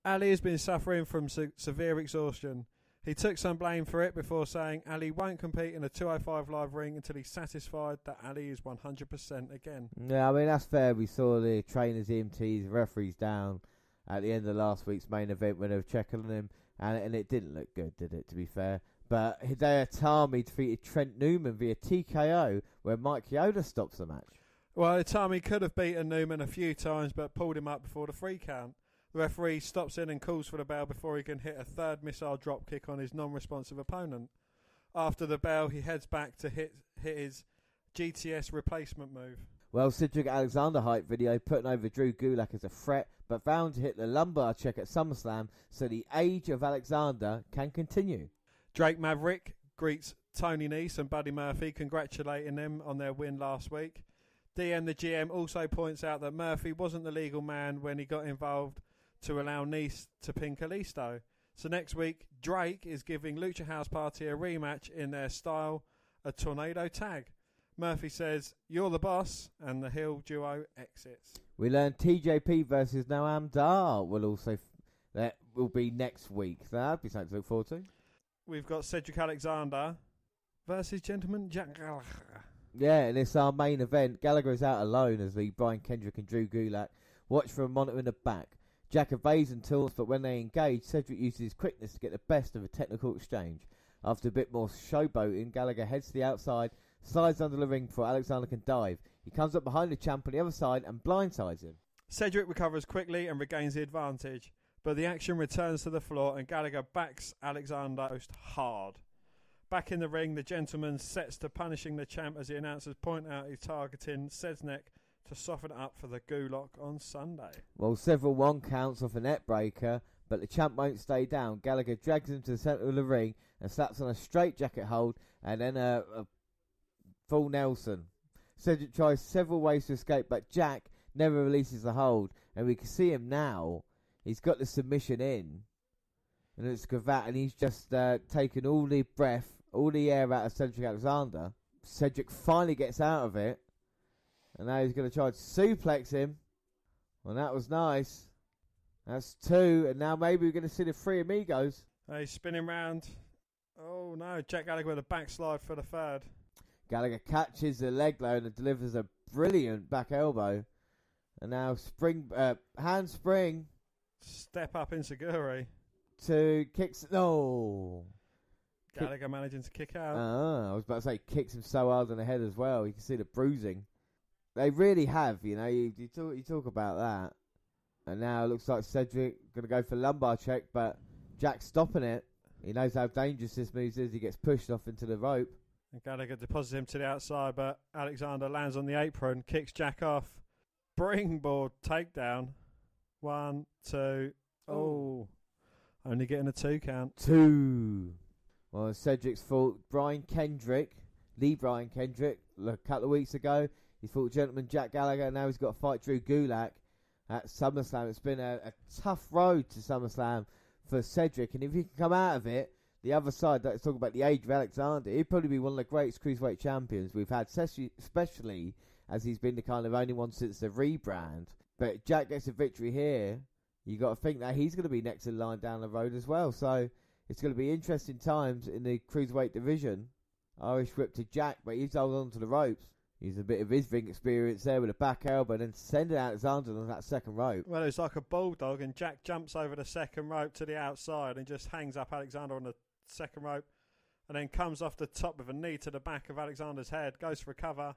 Ali has been suffering from se- severe exhaustion. He took some blame for it before saying Ali won't compete in a 205 live ring until he's satisfied that Ali is 100% again. Yeah, I mean that's fair. We saw the trainers, EMTs, referees down at the end of last week's main event when they were checking on him, and and it didn't look good, did it? To be fair, but Hideo Itami defeated Trent Newman via TKO, where Mike Yoda stops the match. Well, Itami could have beaten Newman a few times, but pulled him up before the free count. The referee stops in and calls for the bell before he can hit a third missile drop kick on his non-responsive opponent. After the bell, he heads back to hit hit his GTS replacement move. Well, Cedric Alexander hype video putting over Drew Gulak as a threat, but found to hit the lumbar check at SummerSlam so the age of Alexander can continue. Drake Maverick greets Tony Nese and Buddy Murphy, congratulating them on their win last week. DM the GM also points out that Murphy wasn't the legal man when he got involved to allow Nese to pin Kalisto. So next week, Drake is giving Lucha House Party a rematch in their style, a tornado tag. Murphy says, You're the boss, and the heel duo exits. We learn TJP versus Noam Dar will also f- that will be next week. That'd be something to look forward to. We've got Cedric Alexander versus Gentleman Jack Gallagher. Yeah, and it's our main event. Gallagher is out alone as the Brian Kendrick and Drew Gulak watch for a monitor in the back. Jack evades and taunts, but when they engage, Cedric uses his quickness to get the best of a technical exchange. After a bit more showboating, Gallagher heads to the outside, slides under the ring before Alexander can dive. He comes up behind the champ on the other side and blindsides him. Cedric recovers quickly and regains the advantage, but the action returns to the floor and Gallagher backs Alexander most hard. Back in the ring, the gentleman sets to punishing the champ as the announcers point out he's targeting Sesnek to soften up for the Gulak on Sunday. Well, several one counts off a net breaker, but the champ won't stay down. Gallagher drags him to the centre of the ring and slaps on a straight jacket hold and then a, a full Nelson. Cedric tries several ways to escape, but Jack never releases the hold, and we can see him now. He's got the submission in, and it's Cravat, and he's just uh, taken all the breath, all the air out of Cedric Alexander. Cedric finally gets out of it, and now he's going to try to suplex him. Well, that was nice. That's two, and now maybe we're going to see the three amigos. Uh, he's spinning round. Oh no, Jack Gallagher with a backslide for the third. Gallagher catches the leg low and delivers a brilliant back elbow. And now spring, uh, hand spring Step up enzuigiri. to kicks. No. Gallagher managing to kick out. Ah, I was about to say kicks him so hard on the head as well. You can see the bruising. They really have, you know. You, you talk, you talk about that, and now it looks like Cedric gonna go for lumbar check, but Jack's stopping it. He knows how dangerous this move is. He gets pushed off into the rope. And Gallagher deposits him to the outside, but Alexander lands on the apron, kicks Jack off. Springboard takedown. One, two. Oh. Only getting a two count. Two. Well, Cedric's fought Brian Kendrick, Lee Brian Kendrick, a couple of weeks ago. He fought gentleman Jack Gallagher. Now he's got to fight Drew Gulak at SummerSlam. It's been a, a tough road to SummerSlam for Cedric, and if he can come out of it, the other side, let's talk about the age of Alexander. He'd probably be one of the greatest cruiserweight champions we've had, especially as he's been the kind of only one since the rebrand. But Jack gets a victory here. You got to think that he's going to be next in line down the road as well. So it's going to be interesting times in the cruiserweight division. Irish whip to Jack, but he's holding on to the ropes. He's a bit of his ring experience there with a back elbow, and then sending Alexander on that second rope. Well, it's like a bulldog, and Jack jumps over the second rope to the outside and just hangs up Alexander on the second rope, and then comes off the top with a knee to the back of Alexander's head. Goes for a cover.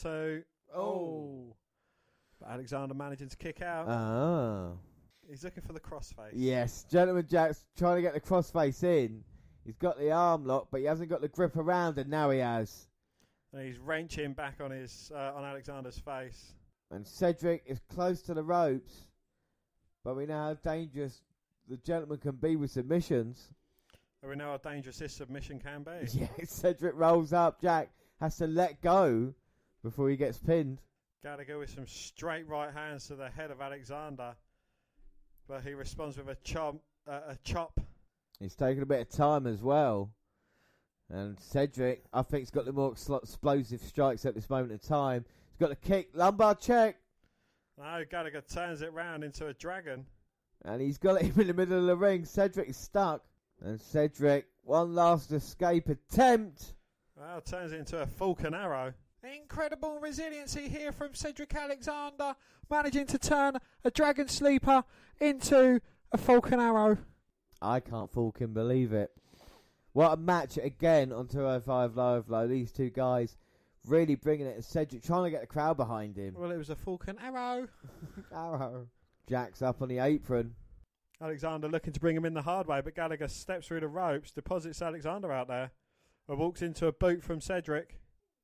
Two. Oh. But Alexander managing to kick out. Ah. He's looking for the crossface. Yes, Gentleman Jack's trying to get the crossface in. He's got the arm lock, but he hasn't got the grip around, and now he has. And he's wrenching back on his uh, on Alexander's face. And Cedric is close to the ropes, but we know how dangerous the gentleman can be with submissions. And we know how dangerous this submission can be. Yeah, Cedric rolls up. Jack has to let go before he gets pinned. Got to go with some straight right hands to the head of Alexander, but he responds with a chop. Uh, a chop. He's taking a bit of time as well. And Cedric, I think, has got the more expl- explosive strikes at this moment in time. He's got a kick, lumbar check, No, Gallagher turns it round into a dragon. and he's got him in the middle of the ring. Cedric is stuck. And Cedric, one last escape attempt. Well, turns it into a falcon arrow. Incredible resiliency here from Cedric Alexander, managing to turn a dragon sleeper into a falcon arrow. I can't fucking believe it. What a match again on 205 Live Low. These two guys really bringing it. Cedric trying to get the crowd behind him. Well, it was a falcon arrow. Arrow. Jack's up on the apron. Alexander looking to bring him in the hard way, but Gallagher steps through the ropes, deposits Alexander out there, and walks into a boot from Cedric.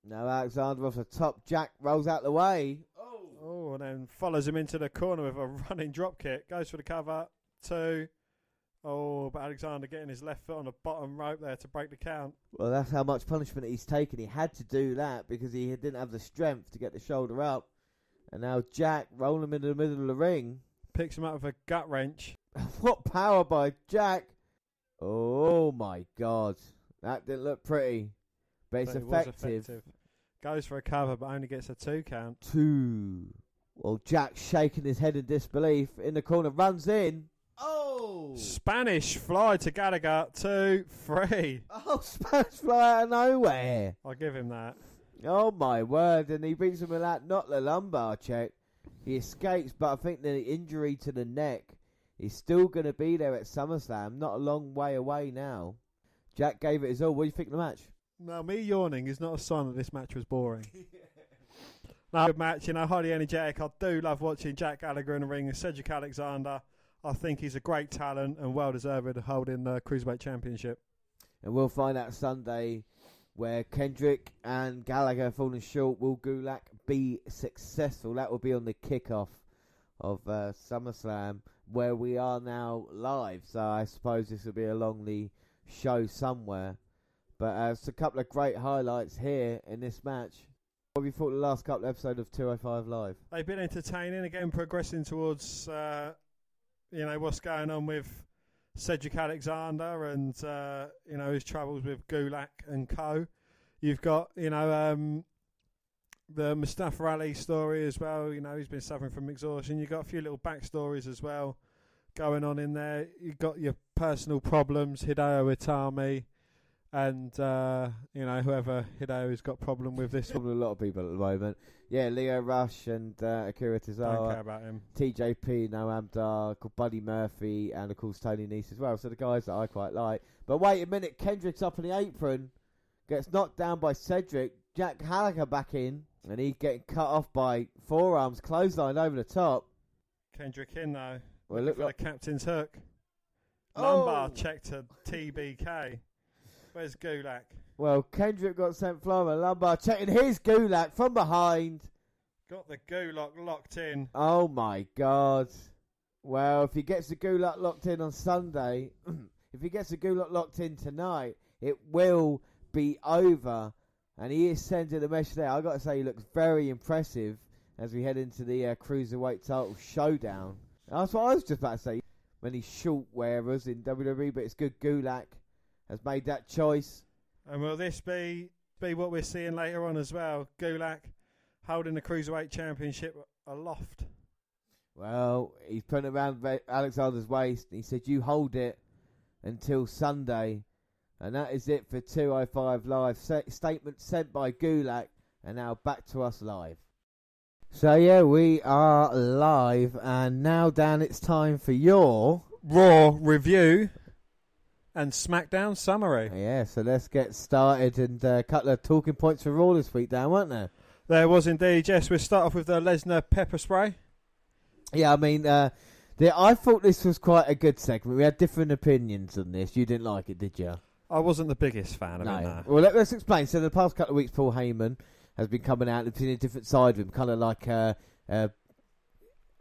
Now Alexander off the top. Jack rolls out the way. Oh, oh, and then follows him into the corner with a running drop kick. Goes for the cover. Two. Oh, but Alexander getting his left foot on the bottom rope there to break the count. Well, that's how much punishment he's taken. He had to do that because he didn't have the strength to get the shoulder up. And now Jack rolling him into the middle of the ring. Picks him up with a gut wrench. what power by Jack! Oh my god, that didn't look pretty, but it's but it was effective. effective. Goes for a cover, but only gets a two count. Two. Well, Jack shaking his head in disbelief in the corner, runs in. Oh! Spanish fly to Gallagher. Two, three. Oh, Spanish fly out of nowhere. I'll give him that. Oh my word! And he beats him with that, not the lumbar check. He escapes, but I think the injury to the neck is still going to be there at SummerSlam. Not a long way away now. Jack gave it his all. What do you think of the match? Now, me yawning is not a sign that this match was boring. no, good match, you know, highly energetic. I do love watching Jack Gallagher in the ring and Cedric Alexander. I think he's a great talent and well deserved of holding the Cruiserweight Championship. And we'll find out Sunday where Kendrick and Gallagher falling short. Will Gulak be successful? That will be on the kickoff of uh, SummerSlam, where we are now live. So I suppose this will be along the show somewhere. But uh, it's a couple of great highlights here in this match. What have you thought the last couple of episodes of 205 Live? They've been entertaining, again, progressing towards, uh, you know, what's going on with Cedric Alexander and, uh, you know, his troubles with Gulak and co. You've got, you know, um, the Mustafa Ali story as well. You know, he's been suffering from exhaustion. You've got a few little backstories as well going on in there. You've got your personal problems, Hideo Itami, and, uh, you know, whoever Hideo's got problem with this. Probably a lot of people at the moment. Yeah, Lio Rush and uh, Akira Don't care about him. TJP, Noam Dar, Buddy Murphy, and of course Tony Nese as well. So the guys that I quite like. But wait a minute, Kendrick's up in the apron, gets knocked down by Cedric. Jack Gallagher back in, and he's getting cut off by forearms, clothesline over the top. Kendrick in, though. Well, look like the captain's hook. Oh! Lumbar check to TBK. Where's Gulak? well, Kendrick got sent flying. with Lumbar checking his Gulak from behind. Got the Gulak locked in. Oh my god. Well, if he gets the Gulak locked in on Sunday, if he gets the Gulak locked in tonight, it will be over. And he is sending a message there. i got to say, he looks very impressive as we head into the uh, Cruiserweight title showdown. That's what I was just about to say. Many short wearers in WWE, but it's good Gulak has made that choice. And will this be be what we're seeing later on as well? Gulak holding the Cruiserweight Championship aloft. Well, he's putting it around Alexander's waist. He said, "You hold it until Sunday," and that is it for 205 Live. Sa- statement sent by Gulak, and now back to us live. So yeah, we are live, and now Dan, it's time for your Raw review and SmackDown summary. yeah. So let's get started, and a couple of talking points for Raw this week, Dan, weren't there? There was indeed, yes. We'll start off with the Lesnar pepper spray. Yeah, I mean, uh, the, I thought this was quite a good segment. We had different opinions on this. You didn't like it, did you? I wasn't the biggest fan of it, No. no. Well, let, us explain. So, the past couple of weeks, Paul Heyman has been coming out and seen a different side of him, kind of like uh, uh,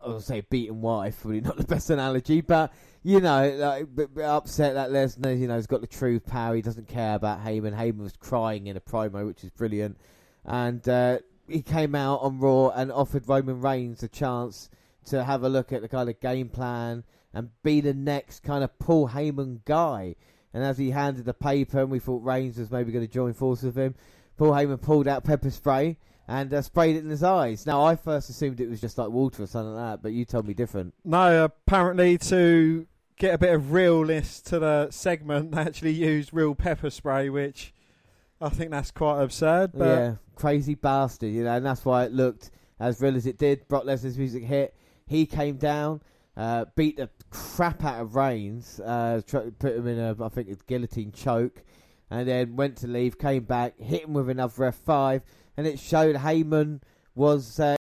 I would say beaten wife, probably not the best analogy, but you know, like bit, upset that Lesnar, you know, has got the true power. He doesn't care about Heyman. Heyman was crying in a promo, which is brilliant, and uh, he came out on Raw and offered Roman Reigns a chance to have a look at the kind of game plan and be the next kind of Paul Heyman guy. And as he handed the paper, and we thought Reigns was maybe going to join forces with him, Paul Heyman pulled out pepper spray and uh, sprayed it in his eyes. Now, I first assumed it was just like water or something like that, but you told me different. No, apparently to get a bit of realness to the segment, they actually used real pepper spray, which I think that's quite absurd. But yeah, crazy bastard, you know, and that's why it looked as real as it did. Brock Lesnar's music hit. He came down, uh, beat the crap out of Reigns, uh, tr- put him in a, I think, a guillotine choke, and then went to leave, came back, hit him with another F5, and it showed Heyman was, uh,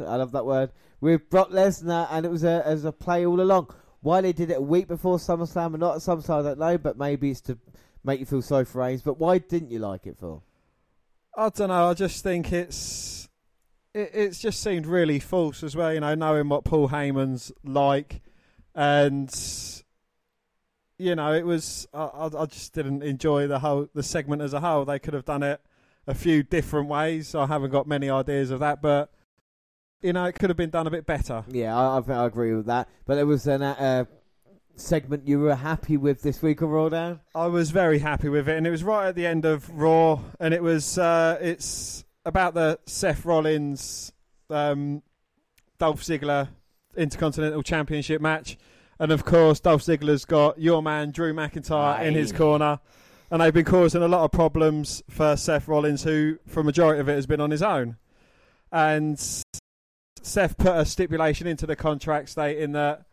I love that word, with Brock Lesnar, and it was a, as a play all along. Why they did it a week before SummerSlam and not at SummerSlam, I don't know, but maybe it's to make you feel sorry for Reigns. But why didn't you like it, Phil? I don't know. I just think it's it, it's just seemed really false as well. You know, knowing what Paul Heyman's like, and you know, it was. I, I just didn't enjoy the whole the segment as a whole. They could have done it a few different ways. I haven't got many ideas of that, but you know, it could have been done a bit better. Yeah, I, I, I agree with that. But there was an uh, segment you were happy with this week on Raw Down. I was very happy with it, and it was right at the end of Raw, and it was uh, it's about the Seth Rollins, um, Dolph Ziggler Intercontinental Championship match, and of course Dolph Ziggler's got your man Drew McIntyre in his corner, and they've been causing a lot of problems for Seth Rollins, who for a majority of it has been on his own, and Seth put a stipulation into the contract stating that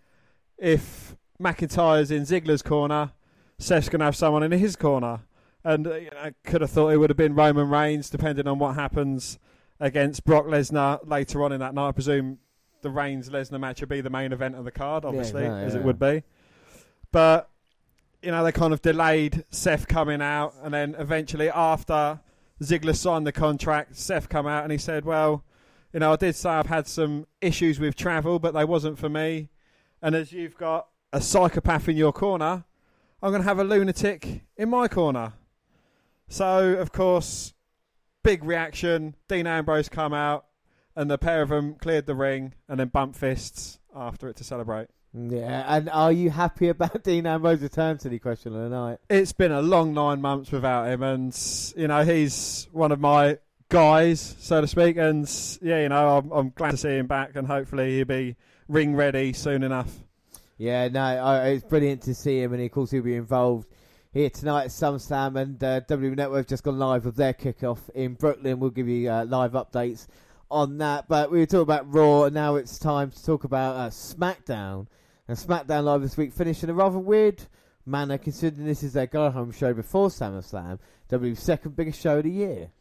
if McIntyre's in Ziggler's corner, Seth's going to have someone in his corner. And uh, you know, I could have thought it would have been Roman Reigns, depending on what happens against Brock Lesnar later on in that night. I presume the Reigns Lesnar match would be the main event of the card, obviously, no, as yeah. it would be. But, you know, they kind of delayed Seth coming out. And then eventually, after Ziggler signed the contract, Seth come out and he said, Well, you know, I did say I've had some issues with travel, but they wasn't for me. And as you've got a psychopath in your corner, I'm going to have a lunatic in my corner. So, of course, big reaction. Dean Ambrose come out, and the pair of them cleared the ring and then bumped fists after it to celebrate. Yeah, and are you happy about Dean Ambrose's return to the question of the night? It's been a long nine months without him, and you know he's one of my guys, so to speak. And yeah, you know I'm, I'm glad to see him back, and hopefully he'll be ring ready soon enough. Yeah, no, I, it's brilliant to see him, and of course he'll be involved here tonight at SummerSlam, and uh, WWE Network just gone live with their kickoff in Brooklyn. We'll give you uh, live updates on that. But we were talking about Raw, and now it's time to talk about uh, SmackDown. And SmackDown Live this week finished in a rather weird manner, considering this is their go-home show before SummerSlam, WWE's second biggest show of the year.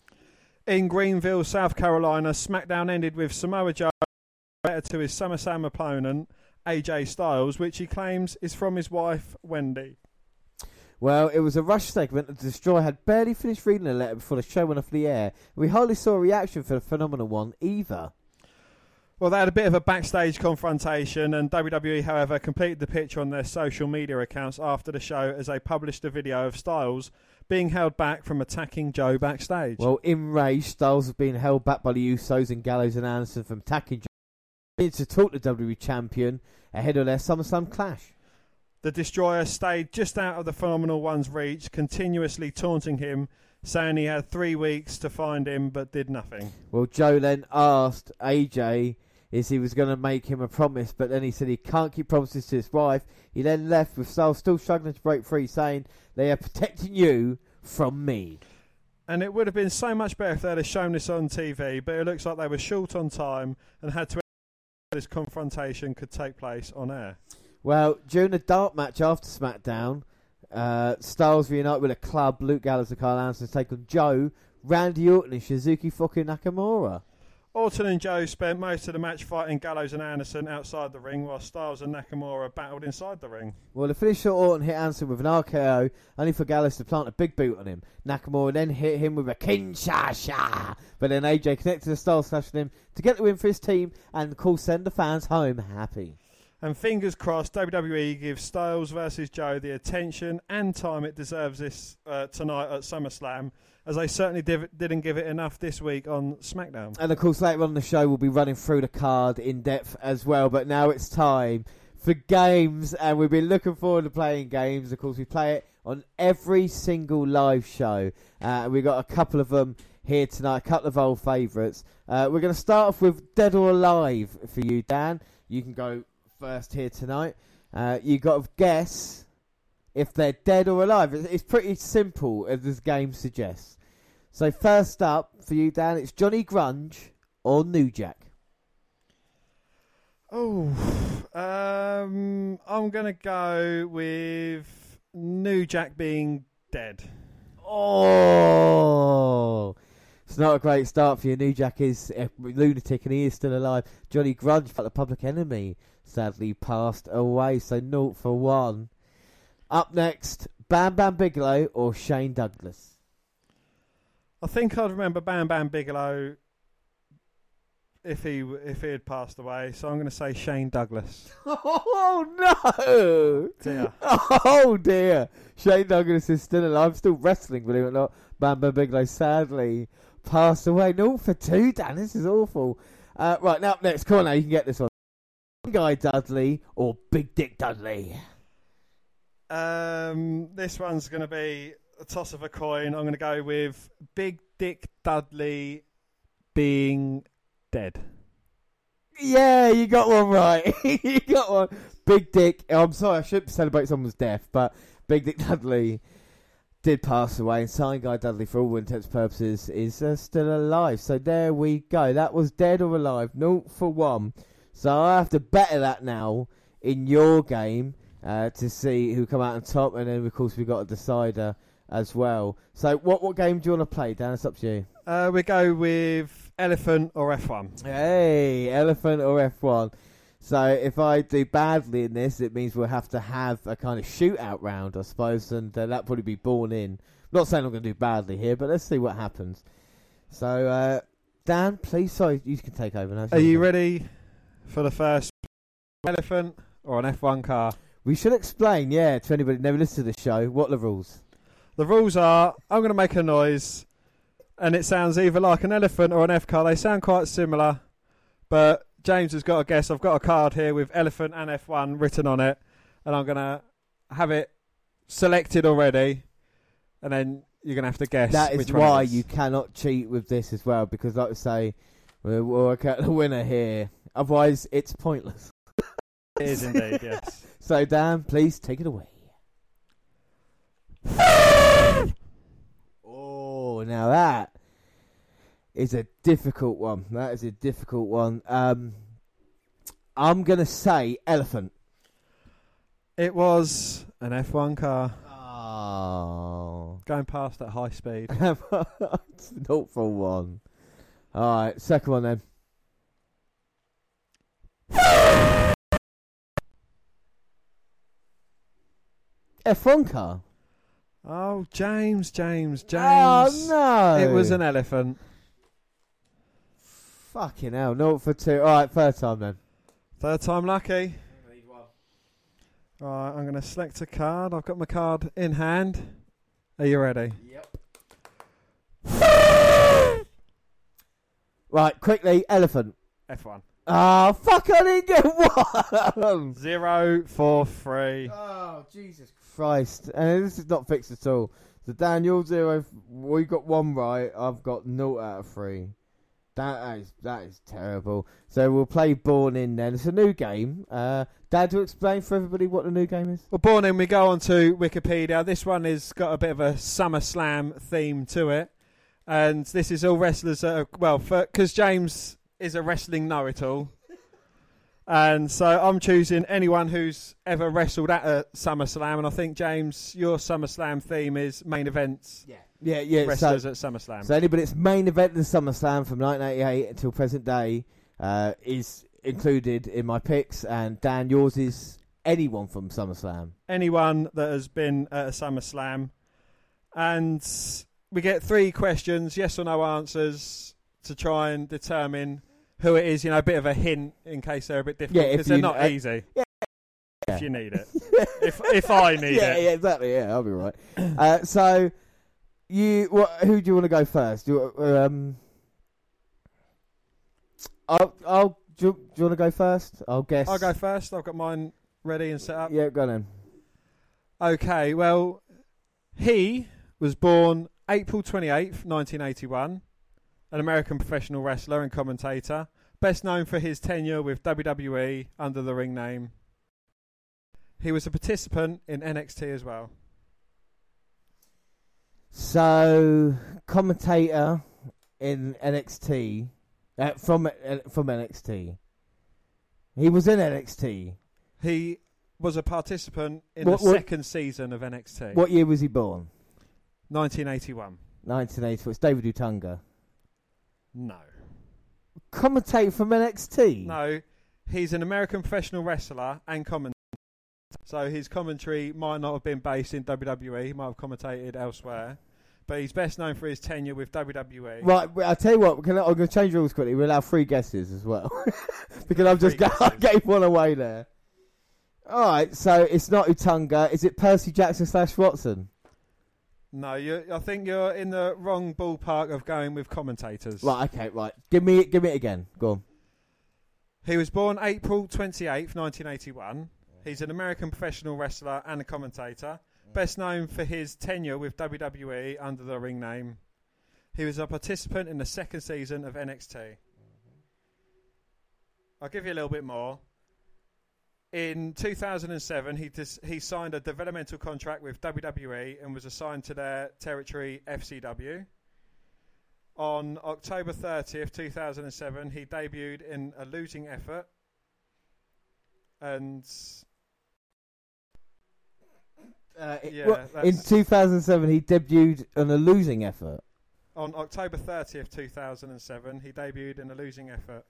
In Greenville, South Carolina, SmackDown ended with Samoa Joe letter to his SummerSlam opponent AJ Styles, which he claims is from his wife Wendy. Well, it was a rush segment. The Destroyer had barely finished reading the letter before the show went off the air. We hardly saw a reaction for the phenomenal one either. Well, they had a bit of a backstage confrontation, and WWE, however, completed the picture on their social media accounts after the show as they published a video of Styles being held back from attacking Joe backstage. Well, in rage, Styles has been held back by the Usos and Gallows and Anderson from attacking Joe to talk to WWE champion ahead of their SummerSlam clash. The Destroyer stayed just out of the Phenomenal One's reach, continuously taunting him, saying he had three weeks to find him but did nothing. Well, Joe then asked AJ if he was going to make him a promise, but then he said he can't keep promises to his wife. He then left with Styles still struggling to break free, saying, They are protecting you from me. And it would have been so much better if they'd have shown this on TV, but it looks like they were short on time and had to this confrontation could take place on air. Well, during the dark match after SmackDown, uh, Styles reunite with a club. Luke Gallows and Karl Anderson take on Joe, Randy Orton, and Shinsuke fucking Nakamura. Orton and Joe spent most of the match fighting Gallows and Anderson outside the ring, while Styles and Nakamura battled inside the ring. Well, the finish saw Orton hit Anderson with an RKO, only for Gallows to plant a big boot on him. Nakamura then hit him with a Kinshasa, but then AJ connected the Styles slashing him to get the win for his team and, of course, send the fans home happy. And fingers crossed, WWE gives Styles versus Joe the attention and time it deserves this uh, tonight at SummerSlam, as they certainly div- didn't give it enough this week on SmackDown. And of course, later on the show, we'll be running through the card in depth as well. But now it's time for games, and we've been looking forward to playing games. Of course, we play it on every single live show. Uh, we've got a couple of them here tonight, a couple of old favourites. Uh, we're going to start off with Dead or Alive for you, Dan. You can go first here tonight. Uh, you got to guess if they're dead or alive. It's, it's pretty simple, as this game suggests. So first up for you, Dan, it's Johnny Grunge or New Jack. Oh, um, I'm going to go with New Jack being dead. Oh, it's not a great start for you. New Jack is a lunatic and he is still alive. Johnny Grunge, but the public enemy, sadly passed away. So naught for one. Up next, Bam Bam Bigelow or Shane Douglas. I think I'd remember Bam Bam Bigelow if he if he had passed away. So I'm going to say Shane Douglas. Oh no! Dear. Oh dear! Shane Douglas is still alive, still wrestling, believe it or not. Bam Bam Bigelow sadly passed away. No for two, Dan. This is awful. Uh, right now, up next, come on now, you can get this one. Guy Dudley or Big Dick Dudley? Um, this one's going to be a toss of a coin. I'm going to go with Big Dick Dudley being dead. Yeah, you got one right. you got one. Big Dick. I'm sorry, I shouldn't celebrate someone's death, but Big Dick Dudley did pass away, and Sign Guy Dudley, for all intents and purposes, is uh, still alive. So there we go. That was dead or alive. No for one. So I have to better that now in your game uh, to see who come out on top, and then of course we've got a decider as well. So what what game do you want to play, Dan? It's up to you. Uh, we go with Elephant or F1. Hey, elephant or F1. So if I do badly in this, it means we'll have to have a kind of shootout round, I suppose, and uh, that'll probably be born in. not saying I'm going to do badly here, but let's see what happens. So, uh, Dan, please, sorry, you can take over now. Are you ready for the first Elephant or an F1 car? We should explain, yeah, to anybody who never listened to the show, what are the rules. The rules are I'm going to make a noise, and it sounds either like an elephant or an F car. They sound quite similar, but James has got a guess. I've got a card here with elephant and F1 written on it, and I'm going to have it selected already, and then you're going to have to guess. That is which why it is. you cannot cheat with this as well, because, like I say, we'll work out the winner here. Otherwise, it's pointless. It is indeed, yes. So, Dan, please take it away. oh, now that is a difficult one. That is a difficult one. Um, I'm going to say elephant. It was an F1 car Oh. going past at high speed. not for one. All right, second one then. F1 car. Oh, James, James, James. Oh no! It was an elephant. Fucking hell. Not for two. All right, third time then. Third time lucky. Right, I'm going to select a card. I've got my card in hand. Are you ready? Yep. right, quickly, elephant. F1. Ah, fuck! I didn't get one. Zero, four, three. Oh, Jesus Christ. And this is not fixed at all. So, Daniel, zero. We got one right. I've got naught out of three. That is, that is terrible. So, we'll play Born In then. It's a new game. Uh, Dad, will explain for everybody what the new game is? Well, born in, we go on to Wikipedia. This one has got a bit of a SummerSlam theme to it. And this is all wrestlers that are, well, because James is a wrestling know it all. And so I'm choosing anyone who's ever wrestled at a SummerSlam. And I think, James, your SummerSlam theme is main events, Yeah. Yeah, yeah. So, at SummerSlam. So anybody that's main event in SummerSlam from 1988 until present day uh, is included in my picks, and Dan, yours is anyone from SummerSlam. anyone that has been at a SummerSlam. And we get three questions, yes or no answers, to try and determine who it is. You know, a bit of a hint in case they're a bit difficult Yeah, if because they're you- not uh, easy. yeah. If you need it, if if I need yeah, it, yeah, exactly. Yeah, I'll be right. uh, so you, what? Who do you want to go first? Do um, I'll, I'll. Do you, do you want to go first? I'll guess. I'll go first. I've got mine ready and set up. Yeah, go then. Okay, well, he was born April 28th, 1981, an American professional wrestler and commentator, best known for his tenure with WWE under the ring name. He was a participant in NXT as well. So commentator in NXT uh, from uh, from NXT. He was in NXT. He was a participant in What- the what- second season of NXT. What year was he born? 1981. 1984. It's David Otunga. No. Commentator from NXT. No, he's an American professional wrestler and commentator. So his commentary might not have been based in WWE. He might have commentated elsewhere. but he's best known for his tenure with. WWE. Right, well, I'll tell you what. Can I, I'm going to change rules quickly. We'll allow three guesses as well, because I've just got, I gave one away there. All right, so it's not Otunga. Is it Percy Jackson slash Watson? No, you. I think you're in the wrong ballpark of going with commentators. Right, okay, right. Give me, give me it again. Go on. He was born April 28th, 1981. He's an American professional wrestler and a commentator. Mm. Best known for his tenure with WWE under the ring name. He was a participant in the second season of NXT. Mm-hmm. I'll give you a little bit more. In 2007, he dis- he signed a developmental contract with WWE and was assigned to their territory FCW. On October 30th, 2007, he debuted in a losing effort. And Uh, Yeah, well, in 2007, he debuted on a losing effort. on October 30th, 2007, he debuted in a losing effort.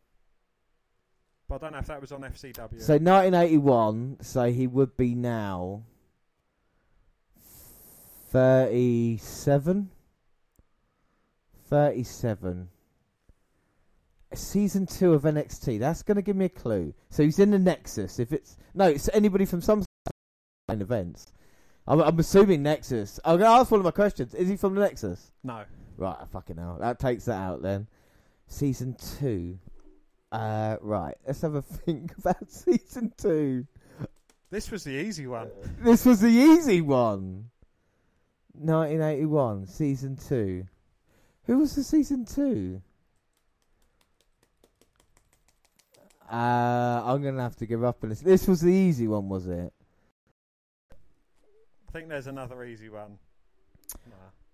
But I don't know if that was on FCW. So 1981, so he would be now 37. 37. Season 2 of NXT. That's going to give me a clue. So he's in the Nexus. If it's No, it's anybody from some events. I'm, I'm assuming Nexus. I'm going to ask one of my questions. Is he from the Nexus? no. Right, I fucking hell. That takes that out then. Season 2. Uh, right. Let's have a think about season 2. This was the easy one. This was the easy one. 1981, season two. Who was the season two? Uh, I'm gonna have to give up on this. This was the easy one, was it? I think there's another easy one.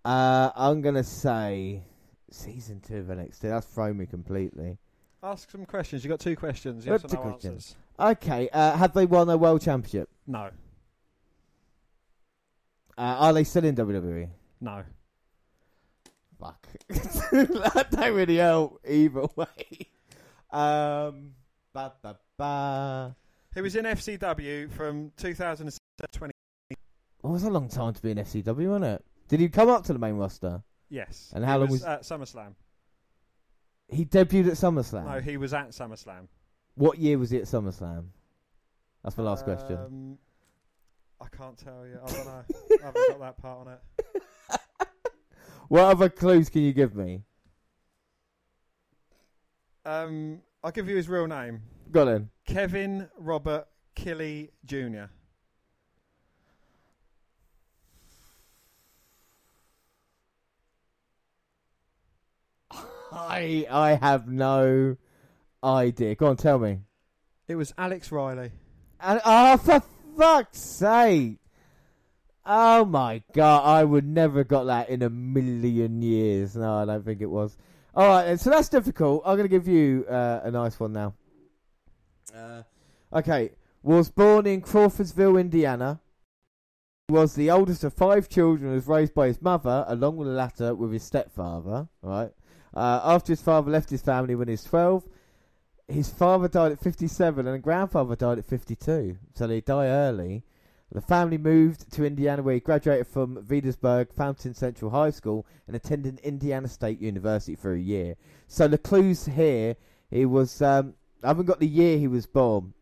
Nah. Uh, I'm gonna say season two of NXT. That's thrown me completely. Ask some questions. You got two questions. Yes two no questions. answers. Okay, uh, have they won a world championship? No. Uh, are they still in WWE? No. Fuck. that don't really help either way. Um, ba ba ba. He was in FCW from 2007 to 20. Well, it was a long time to be in FCW, wasn't it? Did he come up to the main roster? Yes. And He how long was was- at SummerSlam? He debuted at SummerSlam. No, he was at SummerSlam. What year was he at SummerSlam? That's the last question. Um, I can't tell you. I don't know. I haven't got that part on it. What other clues can you give me? Um, I'll give you his real name. Go on then. Kevin Robert Kiley Jr. I I have no idea. Go on, tell me. It was Alex Riley. And, oh, for fuck's sake! Oh my god, I would never have got that in a million years. No, I don't think it was. All right, so that's difficult. I'm going to give you uh, a nice one now. Uh, okay, was born in Crawfordsville, Indiana. Was the oldest of five children. Was raised by his mother, along with the latter with his stepfather. Right. Uh, after his father left his family when he was 12, his father died at 57 and grandfather died at 52. So they die early. The family moved to Indiana where he graduated from Veedersburg Fountain Central High School and attended Indiana State University for a year. So the clues here, he was, um, I haven't got the year he was born,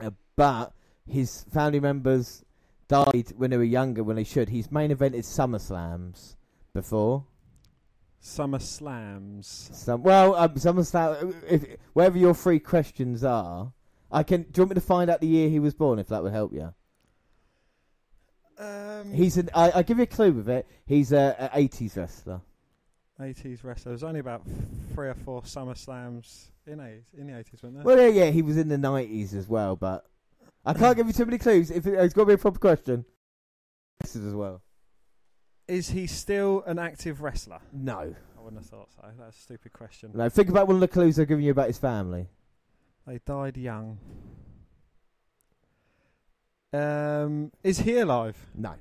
uh, but his family members died when they were younger when they should. He's main evented SummerSlams before. Summer Slams. Some, well, um, SummerSlam, if, wherever your three questions are, I can. Do you want me to find out the year he was born? If that would help you. Um, He's an. I, I give you a clue with it. He's a, a 80s wrestler. 80s wrestler. There's only about three or four Summer Slams in, 80s, in the 80s, weren't there? Well, yeah, yeah, he was in the 90s as well, but I can't give you too many clues. If it, it's got to be a proper question. This is as well. Is he still an active wrestler? No, I wouldn't have thought so. That's a stupid question. no. Think about one of the clues they've given you about his family. They died young. Um, is he alive? No.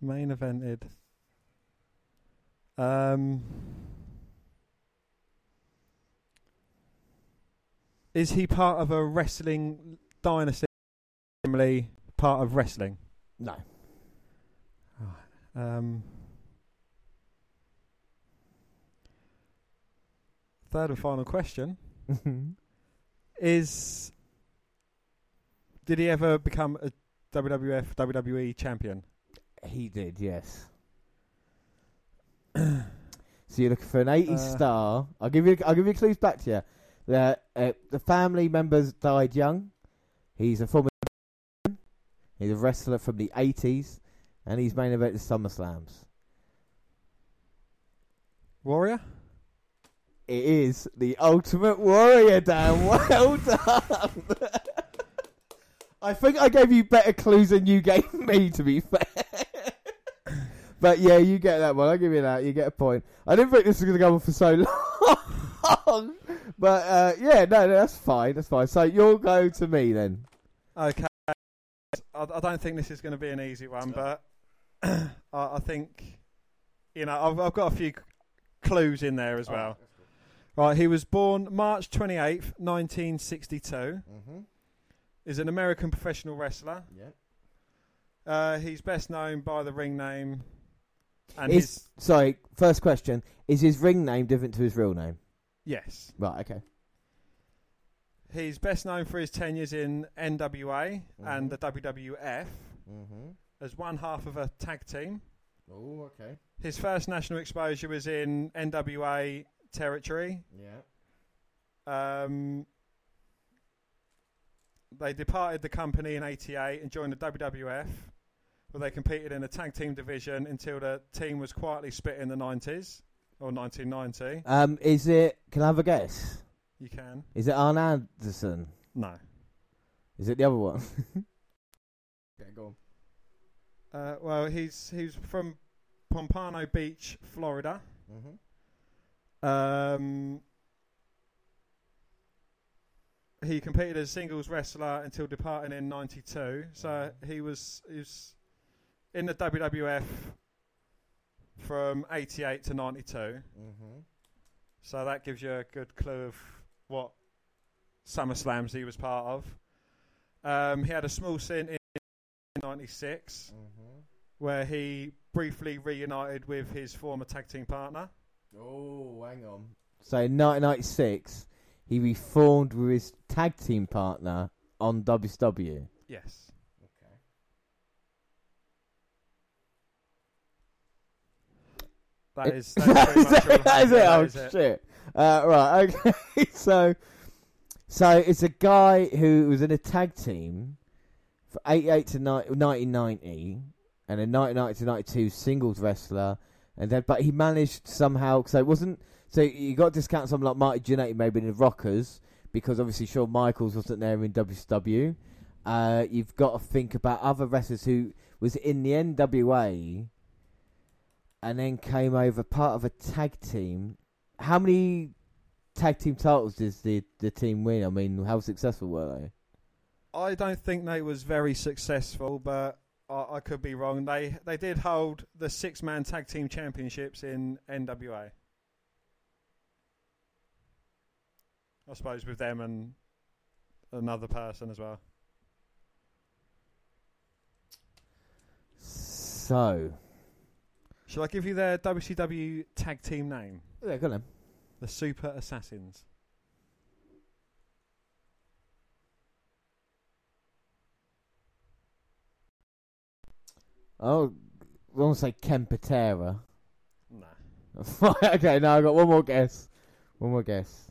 Main evented. Um, is he part of a wrestling dynasty? Family part of wrestling. No. Um, third and final question is: Did he ever become a WWF WWE champion? he did, yes. so you're looking for an 80s Uh, star. I'll give you. I'll give you clues back to you. The uh, the family members died young. He's a former. He's a wrestler from the 80s, and he's main event the SummerSlams. Warrior. It is the Ultimate Warrior, Dan. Well done. I think I gave you better clues than you gave me, to be fair. but yeah, you get that one. I'll give you that. You get a point. I didn't think this was going to go on for so long. but uh, yeah, no, no, that's fine. That's fine. So you'll go to me then. Okay. I, I don't think this is going to be an easy one, but I, I think you know I've, I've got a few c- clues in there as well. Right, he was born March twenty eighth, nineteen sixty two. Mm-hmm. Is an American professional wrestler. Yeah. Uh, he's best known by the ring name, and Is, his sorry, first question. Is his ring name different to his real name? yes, Right, okay. He's best known for his tenures in NWA and Mhm. the WWF Mm-hmm. as one half of a tag team. Oh, okay. His first national exposure was in NWA territory. Yeah. Um, they departed the company in '88 and joined the WWF, where they competed in the tag team division until the team was quietly split in the '90s or 1990. Um, is it? Can I have a guess? You can Is it Arn Anderson? no. Is it the other one? okay, go on. Uh, well, he's he's from Pompano Beach, Florida. Mm-hmm. Um, he competed as a singles wrestler until departing in '92. So he was he was in the WWF from '88 to '92. Mm-hmm. So that gives you a good clue of what SummerSlams he was part of. Um, he had a small stint in '96 Mm-hmm. where he briefly reunited with his former tag team partner. Oh, hang on. So in 1996, he reformed with his tag team partner on WCW. Yes. Okay. That is, that is, pretty much that have. is it. Oh that is it. Uh, right. Okay. so, so it's a guy who was in a tag team for 88 to ni- 1990, and then 1990 to 92 singles wrestler, and then but he managed somehow. So it wasn't. So you got to discount someone like Marty Jannetty maybe in the Rockers because obviously Shawn Michaels wasn't there in WCW. Uh, you've got to think about other wrestlers who was in the NWA and then came over part of a tag team. How many tag team titles did the the team win? I mean, how successful were they? I don't think they was very successful, but I, I could be wrong. They they did hold the six man tag team championships in NWA. I suppose with them and another person as well. So, Shall I give you their WCW tag team name? Yeah, go on. then. The Super Assassins. Oh, want to say Ken Patera. Nah. okay, now I got one more guess. One more guess.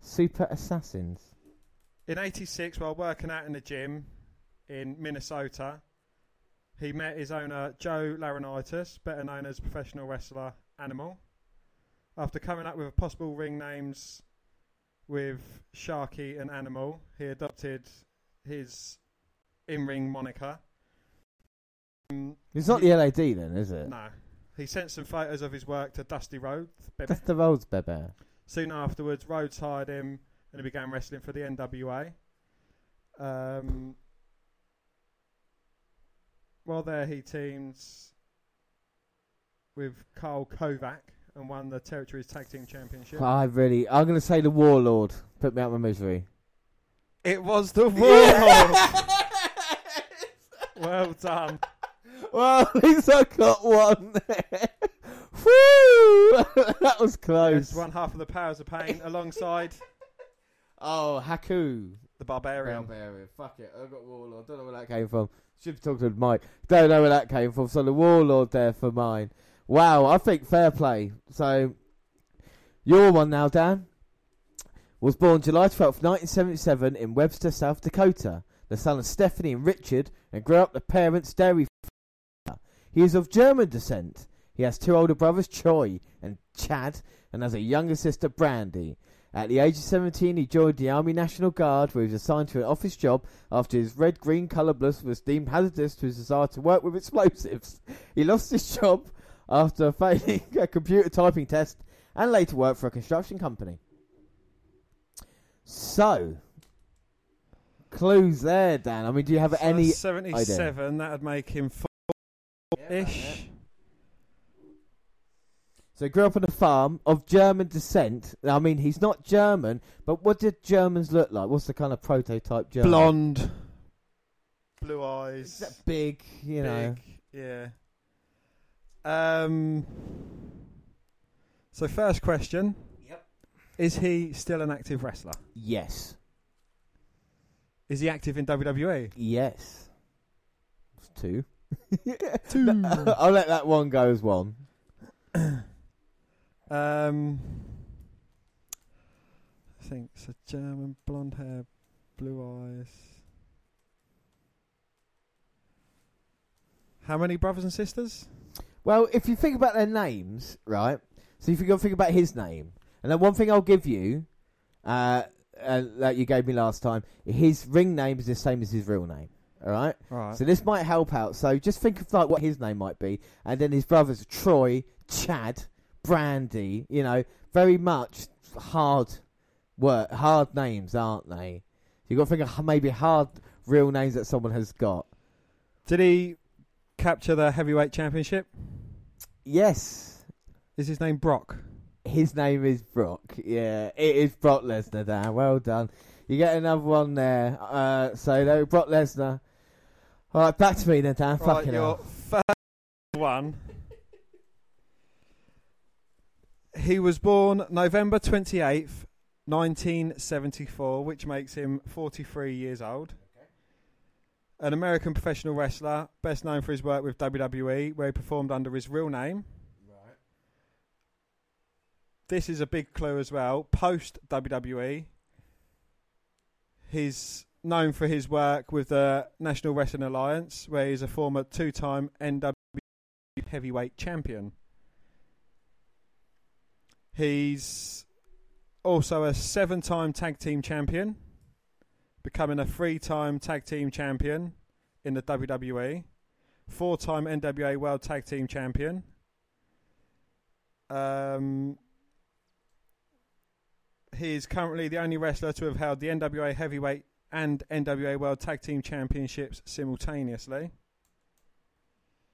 Super Assassins. In '86, while working out in the gym in Minnesota, he met his owner Joe Laurinaitis, better known as professional wrestler Animal. After coming up with possible ring names with Sharky and Animal, he adopted his in-ring moniker. Um, It's not the LAD then, is it? no, he sent some photos of his work to Dusty Rhodes. That's the Rhodes Bebe. Soon afterwards, Rhodes hired him and he began wrestling for the NWA. Um, while there, he teams with Carl Kovac and won the Territories Tag Team Championship. I really, I'm going to say the Warlord. Put me out of my misery. It was the Warlord! well done. Well, at least I got one there. Woo! that was close. There's one half of the powers of pain alongside Oh, Haku. the barbarian. Barbarian. Fuck it. I got Warlord. Don't know where that came from. Should have talked to Mike. Don't know where that came from. So the Warlord there for mine. Wow, I think fair play. So, your one now, Dan, was born July 12th, 1977 in Webster, South Dakota. The son of Stephanie and Richard, and grew up the parents' dairy. He is of German descent. He has two older brothers, Troy and Chad, and has a younger sister, Brandy. At the age of 17, he joined the Army National Guard, where he was assigned to an office job after his red-green colour blood was deemed hazardous to his desire to work with explosives. He lost his job after failing a computer typing test and later worked for a construction company. So, clues there, Dan. I mean, do you have So any? 77, that would make him four-ish. So he grew up on a farm of German descent. I mean, he's not German, but what did Germans look like? What's the kind of prototype German? Blonde. Blue Is eyes. that big, you know. Big, yeah. Um. So first question. Yep. Is he still an active wrestler? Yes. Is he active in? WWE? Yes. It's two. Two. I'll let that one go as one. Um. I think it's a German, blonde hair, blue eyes. How many brothers and sisters? Well, if you think about their names, right? So if you go think about his name, and then one thing I'll give you, uh, uh, that you gave me last time, his ring name is the same as his real name. All right. Right. So this might help out. So just think of like what his name might be, and then his brothers Troy, Chad, Brandy. You know, very much hard work, hard names, aren't they? You got to think of maybe hard real names that someone has got. Did he capture the heavyweight championship? Yes, Is his name Brock? his name is Brock. Yeah, it is Brock Lesnar. Dan, well done. You get another one there. Uh, so there, Brock Lesnar. All right, back to me then, Dan. Right, Fucking your first one. He was born November 28th, 1974, which makes him 43 years old. An American professional wrestler, best known for his work with WWE, where he performed under his real name. Right. This is a big clue as well. Post WWE, he's known for his work with the National Wrestling Alliance, where he's a former two-time NW heavyweight champion. He's also a seven-time tag team champion, becoming a three-time tag team champion in the WWE, four-time NWA World Tag Team Champion. Um, he is currently the only wrestler to have held the NWA Heavyweight and NWA World Tag Team Championships simultaneously.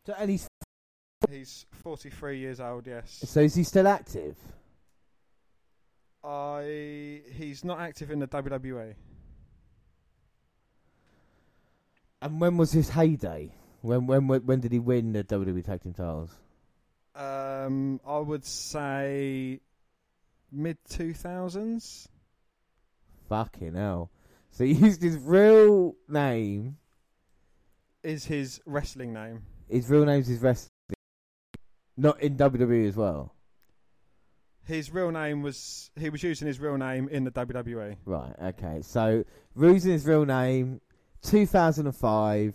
So, and he's He's 43 years old, yes. so is he still active? I he's not active in the WWE. And when was his heyday? When when when did he win the WWE Tag Team titles? Um, I would say mid 2000s. Fucking hell! So he used his real name. Is his wrestling name? His real name's his wrestling, not in WWE as well. His real name was he was using his real name in the. WWE. Right. Okay. So using his real name, 2005.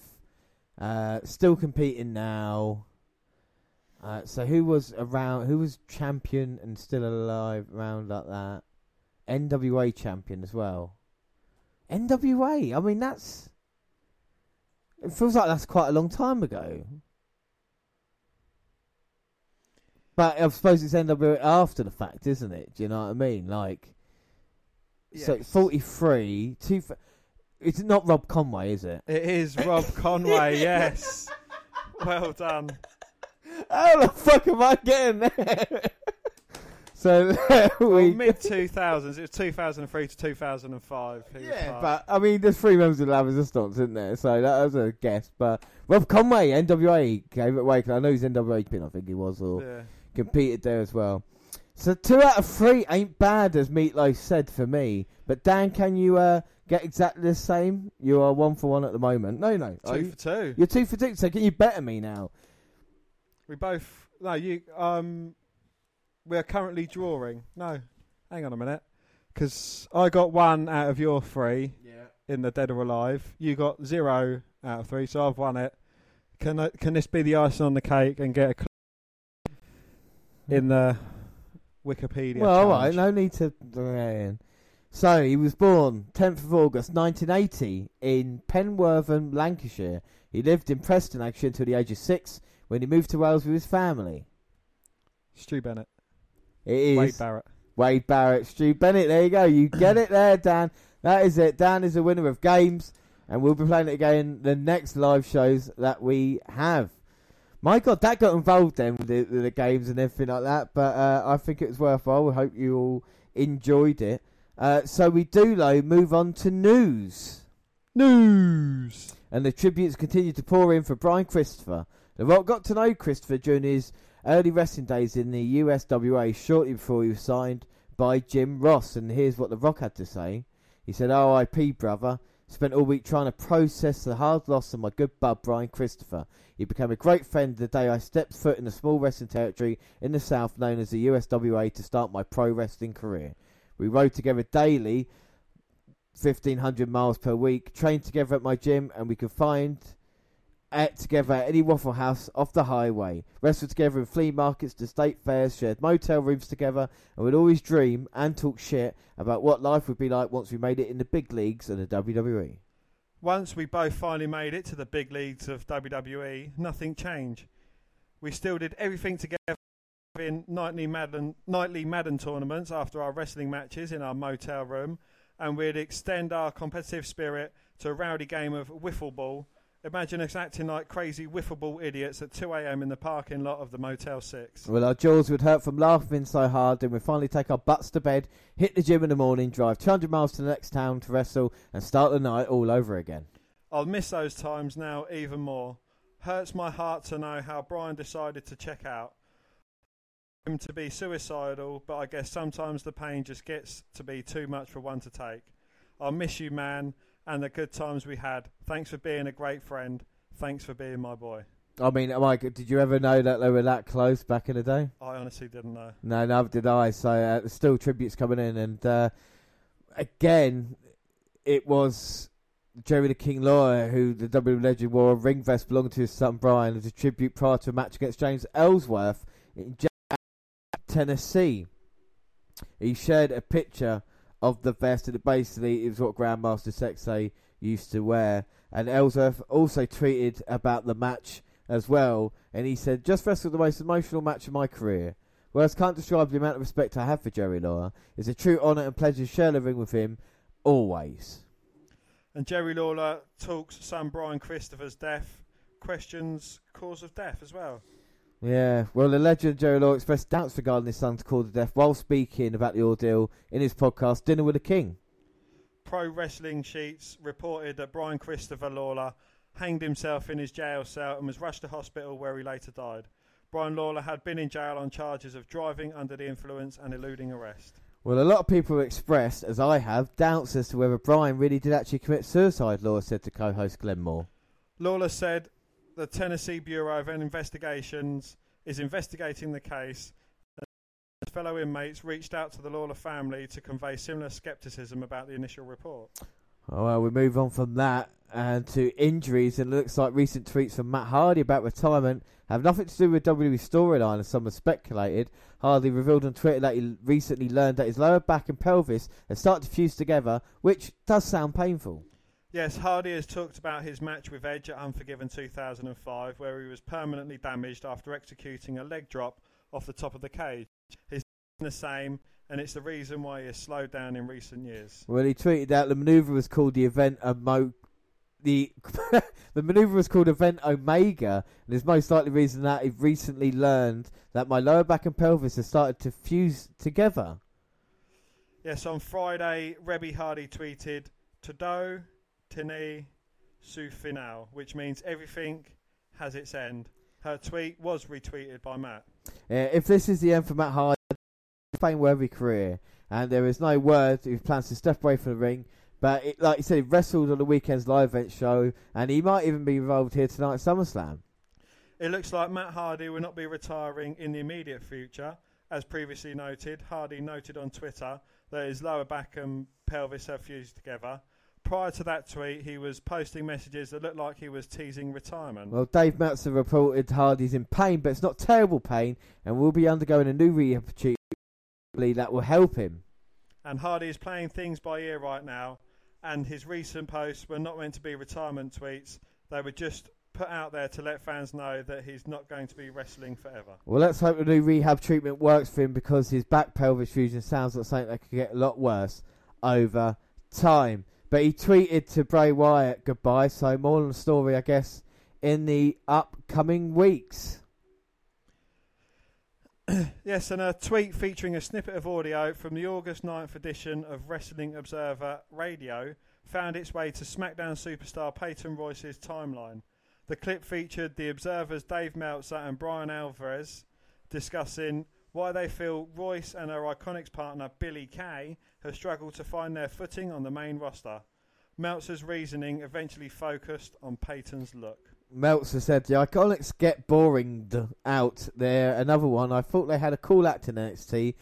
Uh, still competing now. Uh, so who was around? Who was champion and still alive around like that? NWA champion as well. NWA. I mean, that's. It feels like that's quite a long time ago. But I suppose it's NWA after the fact, isn't it? Do you know what I mean? Like, so 43, two. It's not Rob Conway, is it? It is Rob Conway. yes. Well done. How the fuck am I getting there? So Well, we. mid 2000s, it was 2003 to 2005. Yeah, but I mean, there's three members of the Resistance, isn't there? So that was a guess. But Rob Conway, NWA, gave it away. 'cause I know he's NWA pin, I think he was, or Yeah. competed there as well. So two out of three ain't bad, as Meatloaf said for me. But Dan, can you uh, get exactly the same? You are one for one at the moment. No, no, Two you? for two. You're two for two. So can you better me now? We both. No, you. Um, we're currently drawing. No, hang on a minute. Because I got one out of your three Yeah. in the Dead or Alive. You got zero out of three, so I've won it. Can I, can this be the icing on the cake and get a cl- in the Wikipedia? Well, all right, challenge? no need to. Uh, so he was born 10th of August 1980 in Penwortham, Lancashire. He lived in Preston actually until the age of six when he moved to Wales with his family. Stu Bennett, It is Wade Barrett. Wade Barrett, Stu Bennett. There you go. You get it there, Dan. That is it. Dan is the winner of games, and we'll be playing it again the next live shows that we have. My God, that got involved then with the, with the games and everything like that. But uh, I think it was worthwhile. We hope you all enjoyed it. Uh, so we do, though, move on to news. News. And the tributes continue to pour in for Brian Christopher. The Rock got to know Christopher during his early wrestling days in the USWA shortly before he was signed by Jim Ross. And here's what The Rock had to say. He said, R.I.P. brother. Spent all week trying to process the hard loss of my good bud Brian Christopher. He became a great friend the day I stepped foot in the small wrestling territory in the South known as the USWA to start my pro wrestling career. We rode together daily, 1500 miles per week, trained together at my gym, and we could find at together at any Waffle House off the highway. Wrestled together in flea markets to state fairs, shared motel rooms together, and would always dream and talk shit about what life would be like once we made it in the big leagues of the. WWE. Once we both finally made it to the big leagues of WWE, nothing changed. We still did everything together in nightly Madden, nightly Madden tournaments after our wrestling matches in our motel room, and we'd extend our competitive spirit to a rowdy game of wiffle ball. Imagine us acting like crazy wiffle ball idiots at 2 a.m. in the parking lot of the Motel 6. Well, our jaws would hurt from laughing so hard, then we'd finally take our butts to bed, hit the gym in the morning, drive 200 miles to the next town to wrestle, and start the night all over again. I'll miss those times now even more. Hurts my heart to know how Brian decided to check out. Him to be suicidal, but I guess sometimes the pain just gets to be too much for one to take. I'll miss you, man, and the good times we had. Thanks for being a great friend. Thanks for being my boy. I mean, Mike, did you ever know that they were that close back in the day? I honestly didn't know. No, neither did I. So uh, there's still tributes coming in, and uh, again, it was Jerry the King Lawler who the WWE legend wore a ring vest belonging to his son Brian as a tribute prior to a match against James Ellsworth in Tennessee. He shared a picture of the vest, and it basically it was what Grandmaster Sexay used to wear. And Ellsworth also tweeted about the match as well, and he said, "Just wrestled the most emotional match of my career." Words can't describe the amount of respect I have for Jerry Lawler. It's a true honour and pleasure to share the ring with him, always. And Jerry Lawler talks Sam Brian Christopher's death, questions cause of death as well. Yeah, well, the legend Jerry Lawler expressed doubts regarding his son's cause of death while speaking about the ordeal in his podcast, Dinner with the King. Pro Wrestling Sheets reported that Brian Christopher Lawler hanged himself in his jail cell and was rushed to hospital where he later died. Brian Lawler had been in jail on charges of driving under the influence and eluding arrest. Well, a lot of people have expressed, as I have, doubts as to whether Brian really did actually commit suicide, Lawler said to co host Glenn Moore. Lawler said the Tennessee Bureau of Investigations is investigating the case. and Fellow inmates reached out to the Lawler family to convey similar skepticism about the initial report. Oh, well, we move on from that and to injuries. It looks like recent tweets from Matt Hardy about retirement have nothing to do with WWE storyline, as some have speculated. Hardy revealed on Twitter that he recently learned that his lower back and pelvis have started to fuse together, which does sound painful. Yes, Hardy has talked about his match with Edge at Unforgiven 2005, where he was permanently damaged after executing a leg drop off the top of the cage. He's the same, and it's the reason why he has slowed down in recent years. Well, he tweeted out the maneuver was called the event a mo- the the maneuver was called Event Omega, and it's most likely reason that I've recently learned that my lower back and pelvis have started to fuse together. Yes, on Friday, Reby Hardy tweeted, Todo, Tini, su final, which means everything has its end. Her tweet was retweeted by Matt. Uh, if this is the end for Matt Hardy, fame worthy career, and there is no word if he plans to step away from the ring. But it, like you said, he wrestled on the weekend's live event show, and he might even be involved here tonight at SummerSlam. It looks like Matt Hardy will not be retiring in the immediate future. As previously noted, Hardy noted on Twitter that his lower back and pelvis have fused together. Prior to that tweet, he was posting messages that looked like he was teasing retirement. Well, Dave Meltzer reported Hardy's in pain, but it's not terrible pain, and will be undergoing a new rehab treatment that will help him. And Hardy is playing things by ear right now, and his recent posts were not meant to be retirement tweets. They were just put out there to let fans know that he's not going to be wrestling forever. Well, let's hope the new rehab treatment works for him because his back pelvis fusion sounds like something that could get a lot worse over time. But he tweeted to Bray Wyatt goodbye, so more on the story, I guess, in the upcoming weeks. Yes, and a tweet featuring a snippet of audio from the August 9th edition of Wrestling Observer Radio found its way to SmackDown superstar Peyton Royce's timeline. The clip featured the Observer's Dave Meltzer and Bryan Alvarez discussing why they feel Royce and her Iconics partner Billie Kay have struggled to find their footing on the main roster. Meltzer's reasoning eventually focused on Peyton's look. Meltzer said the Iconics get boring out there. Another one. I thought they had a cool act in NXT.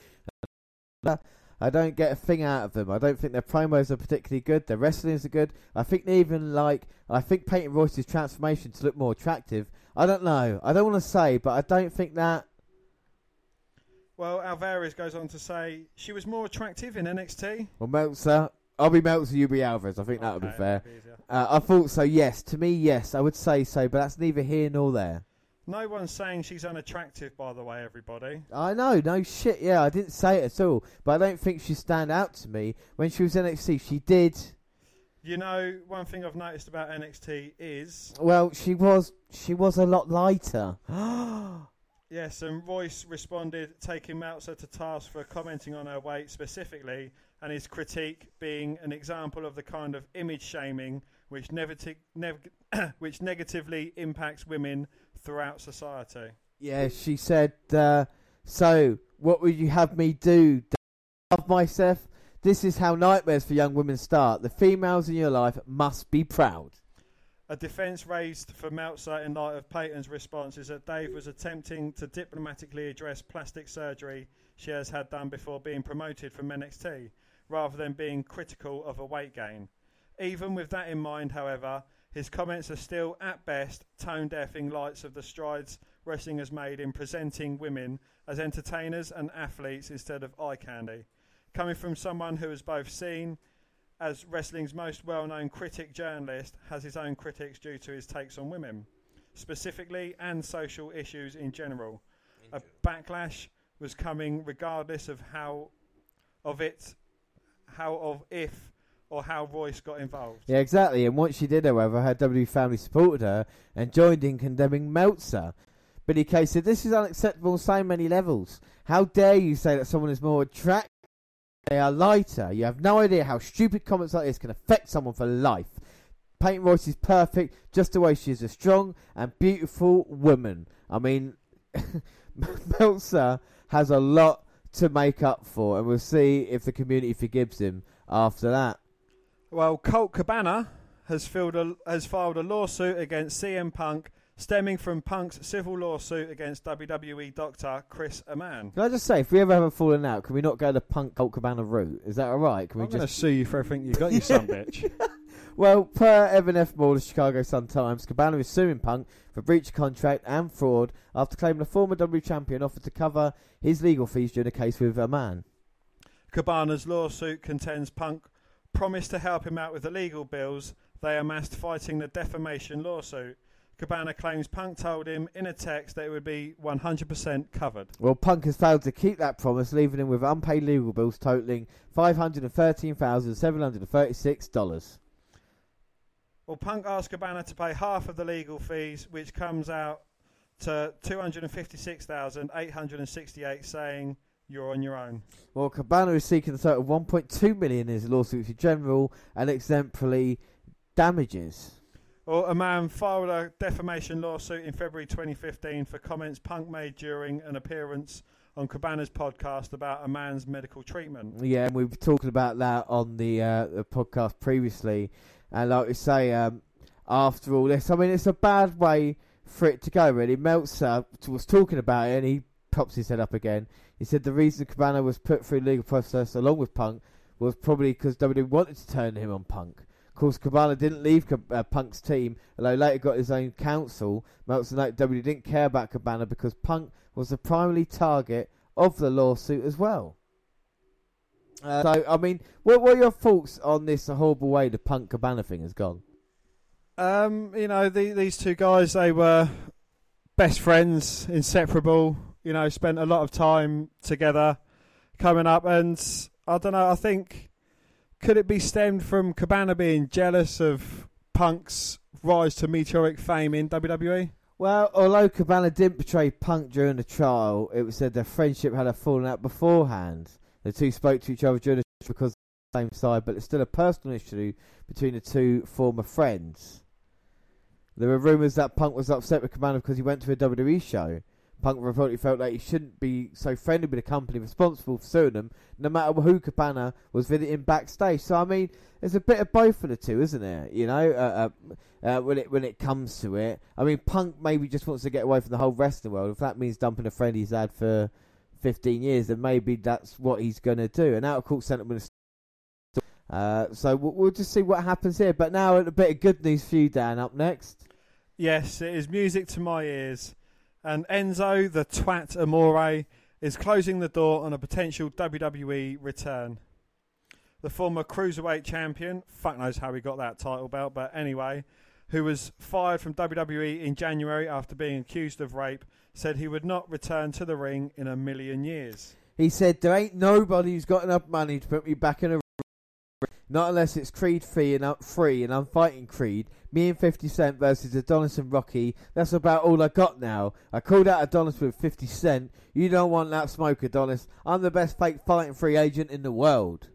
I don't get a thing out of them. I don't think their promos are particularly good. Their wrestlings are good. I think they even like. I think Peyton Royce's transformation to look more attractive. I don't know. I don't want to say, but I don't think that. Well, Alvarez goes on to say she was more attractive in NXT. Well, Meltzer. I'll be Meltzer. You be Alvarez. I think that would be fair. be. Uh, I thought so. Yes, to me, yes, I would say so. But that's neither here nor there. No one's saying she's unattractive, by the way, everybody. I know, no shit. Yeah, I didn't say it at all, but I don't think she stand out to me. When she was NXT, she did. You know, one thing I've noticed about NXT is Well, she was she was a lot lighter. yes, and Royce responded, taking Meltzer to task for commenting on her weight specifically, and his critique being an example of the kind of image shaming which which negatively impacts women throughout society. yeah, she said. Uh, so, what would you have me do? Love myself. This is how nightmares for young women start. The females in your life must be proud. A defence raised for Meltzer in light of Peyton's response is that Dave was attempting to diplomatically address plastic surgery she has had done before being promoted from NXT, rather than being critical of a weight gain. Even with that in mind, however, his comments are still, at best, tone deaf in lights of the strides wrestling has made in presenting women as entertainers and athletes instead of eye candy. Coming from someone who has both seen as wrestling's most well known critic journalist, has his own critics due to his takes on women, specifically, and social issues in general. A backlash was coming regardless of how of it how of if or how Royce got involved. Yeah, exactly. And once she did, however, her W family supported her and joined in condemning Meltzer. Billie Kay said, This is unacceptable on so many levels. How dare you say that someone is more attractive? They are lighter. You have no idea how stupid comments like this can affect someone for life. Peyton Royce is perfect just the way she is a strong and beautiful woman. I mean, Meltzer has a lot to make up for, and we'll see if the community forgives him after that. Well, Colt Cabana has a, has filed a lawsuit against CM Punk stemming from Punk's civil lawsuit against WWE doctor Chris Amann. Can I just say, if we ever have a falling out, can we not go the punk Colt Cabana route? Is that all right? Can we I'm going to just? sue you for everything you got, you son bitch. Well, per Evan F. Moore, of the Chicago Sun Times, Cabana is suing Punk for breach of contract and fraud after claiming the former W champion offered to cover his legal fees during a case with Amann. Cabana's lawsuit contends Punk promised to help him out with the legal bills they amassed fighting the defamation lawsuit. Cabana claims Punk told him in a text that it would be 100% covered. Well, Punk has failed to keep that promise, leaving him with unpaid legal bills totaling five hundred and thirteen thousand seven hundred and thirty-six dollars. Well, Punk asked Cabana to pay half of the legal fees, which comes out to 256,868, saying you're on your own. Well, Cabana is seeking a total of 1.2 million in his lawsuit for general and exemplary damages. Well, Amann filed a defamation lawsuit in February 2015 for comments Punk made during an appearance on Cabana's podcast about Amann's medical treatment. Yeah, and we were talking about that on the, uh, the podcast previously. And like we say, um, after all this, I mean, it's a bad way for it to go, really. Meltzer was talking about it and he pops his head up again. He said the reason Cabana was put through legal process along with Punk was probably because WWE wanted to turn him on Punk. Of course, Cabana didn't leave uh, Punk's team, although later got his own counsel. Meltzer noted WWE didn't care about Cabana because Punk was the primary target of the lawsuit as well. Uh, so, I mean, what, were your thoughts on this horrible way the Punk Cabana thing has gone? Um, you know, the, these two guys, they were best friends, inseparable. You know, spent a lot of time together coming up, and I don't know. I think could it be stemmed from Cabana being jealous of Punk's rise to meteoric fame in WWE? Well, although Cabana didn't betray Punk during the trial, it was said their friendship had a fallen out beforehand. The two spoke to each other during the trial because the same side, but it's still a personal issue between the two former friends. There were rumours that Punk was upset with Cabana because he went to a WWE show. Punk reportedly felt like he shouldn't be so friendly with the company responsible for suing them, no matter who Cabana was visiting backstage. So I mean, there's a bit of both of the two, isn't there? You know, uh, uh, uh, when it when it comes to it, I mean, Punk maybe just wants to get away from the whole wrestling world. If that means dumping a friend he's had for 15 years, then maybe that's what he's going to do. And out of court settlement. Uh, so we'll, we'll just see what happens here. But now a bit of good news for you, Dan. Up next. Yes, it is music to my ears and Enzo, the twat Amore, is closing the door on a potential WWE return. The former cruiserweight champion, fuck knows how he got that title belt, but anyway, who was fired from WWE in January after being accused of rape, said he would not return to the ring in a million years. He said, There ain't nobody who's got enough money to put me back in a not unless it's Creed free and uh, free and I'm fighting Creed. Me and 50 Cent versus Adonis and Rocky. That's about all I got now. I called out Adonis with 50 Cent. You don't want that smoke, Adonis. I'm the best fake fighting free agent in the world.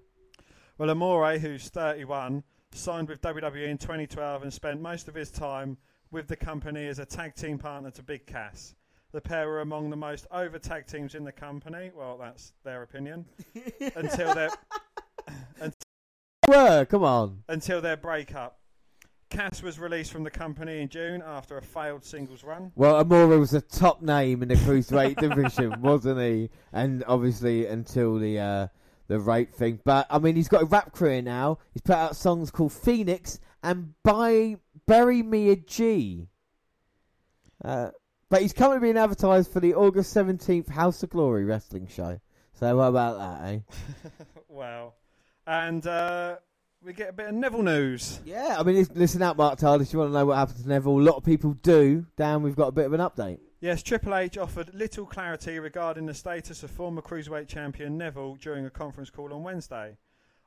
Well, Amore, who's 31, signed with WWE in 2012 and spent most of his time with the company as a tag team partner to Big Cass. The pair were among the most over tag teams in the company. Well, that's their opinion. until their were. Come on. Until their breakup. Cass was released from the company in June after a failed singles run. Well, Amore was a top name in the cruiserweight division, wasn't he? And obviously until the uh, the rape thing. But I mean, he's got a rap career now. He's put out songs called Phoenix and "Buy Bury Me a G. Uh, but he's currently being advertised for the August seventeenth House of Glory wrestling show. So what about that, eh? wow and uh, we get a bit of Neville news. Yeah, I mean, listen out, Mark If You want to know what happened to Neville? A lot of people do. Dan, we've got a bit of an update. Yes, Triple H offered little clarity regarding the status of former cruiserweight champion Neville during a conference call on Wednesday.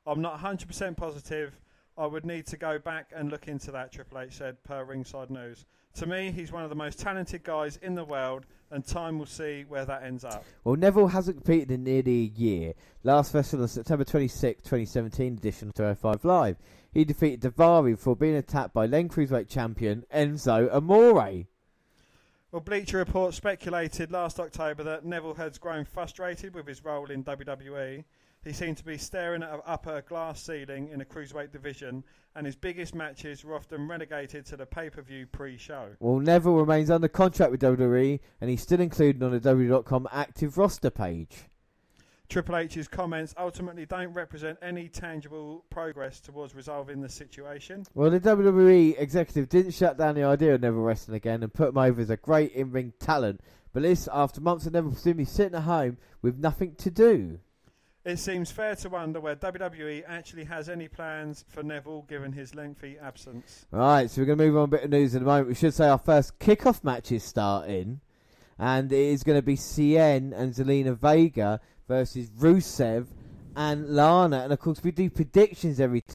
I'm not 100% positive. I would need to go back and look into that, Triple H said per Ringside News. To me, he's one of the most talented guys in the world, and time will see where that ends up. Well, Neville hasn't competed in nearly a year. Last wrestled on September 26, 2017 edition of 205 Live. He defeated Daivari before being attacked by then Cruiserweight champion Enzo Amore. Well, Bleacher Report speculated last October that Neville has grown frustrated with his role in WWE he seemed to be staring at, an upper glass ceiling in a cruiserweight division, and his biggest matches were often relegated to the pay per view pre show. Well, Neville remains under contract with WWE, and he's still included on the WWE.com active roster page. Triple H's comments ultimately don't represent any tangible progress towards resolving the situation. Well, the WWE executive didn't shut down the idea of Neville wrestling again and put him over as a great in ring talent, but this after months of Neville presumably sitting at home with nothing to do. It seems fair to wonder where WWE actually has any plans for Neville given his lengthy absence. Right, so we're going to move on a bit of news in a moment. We should say our first kickoff match is starting, and it is going to be Cien and Zelina Vega versus Rusev and Lana. And of course, we do predictions every time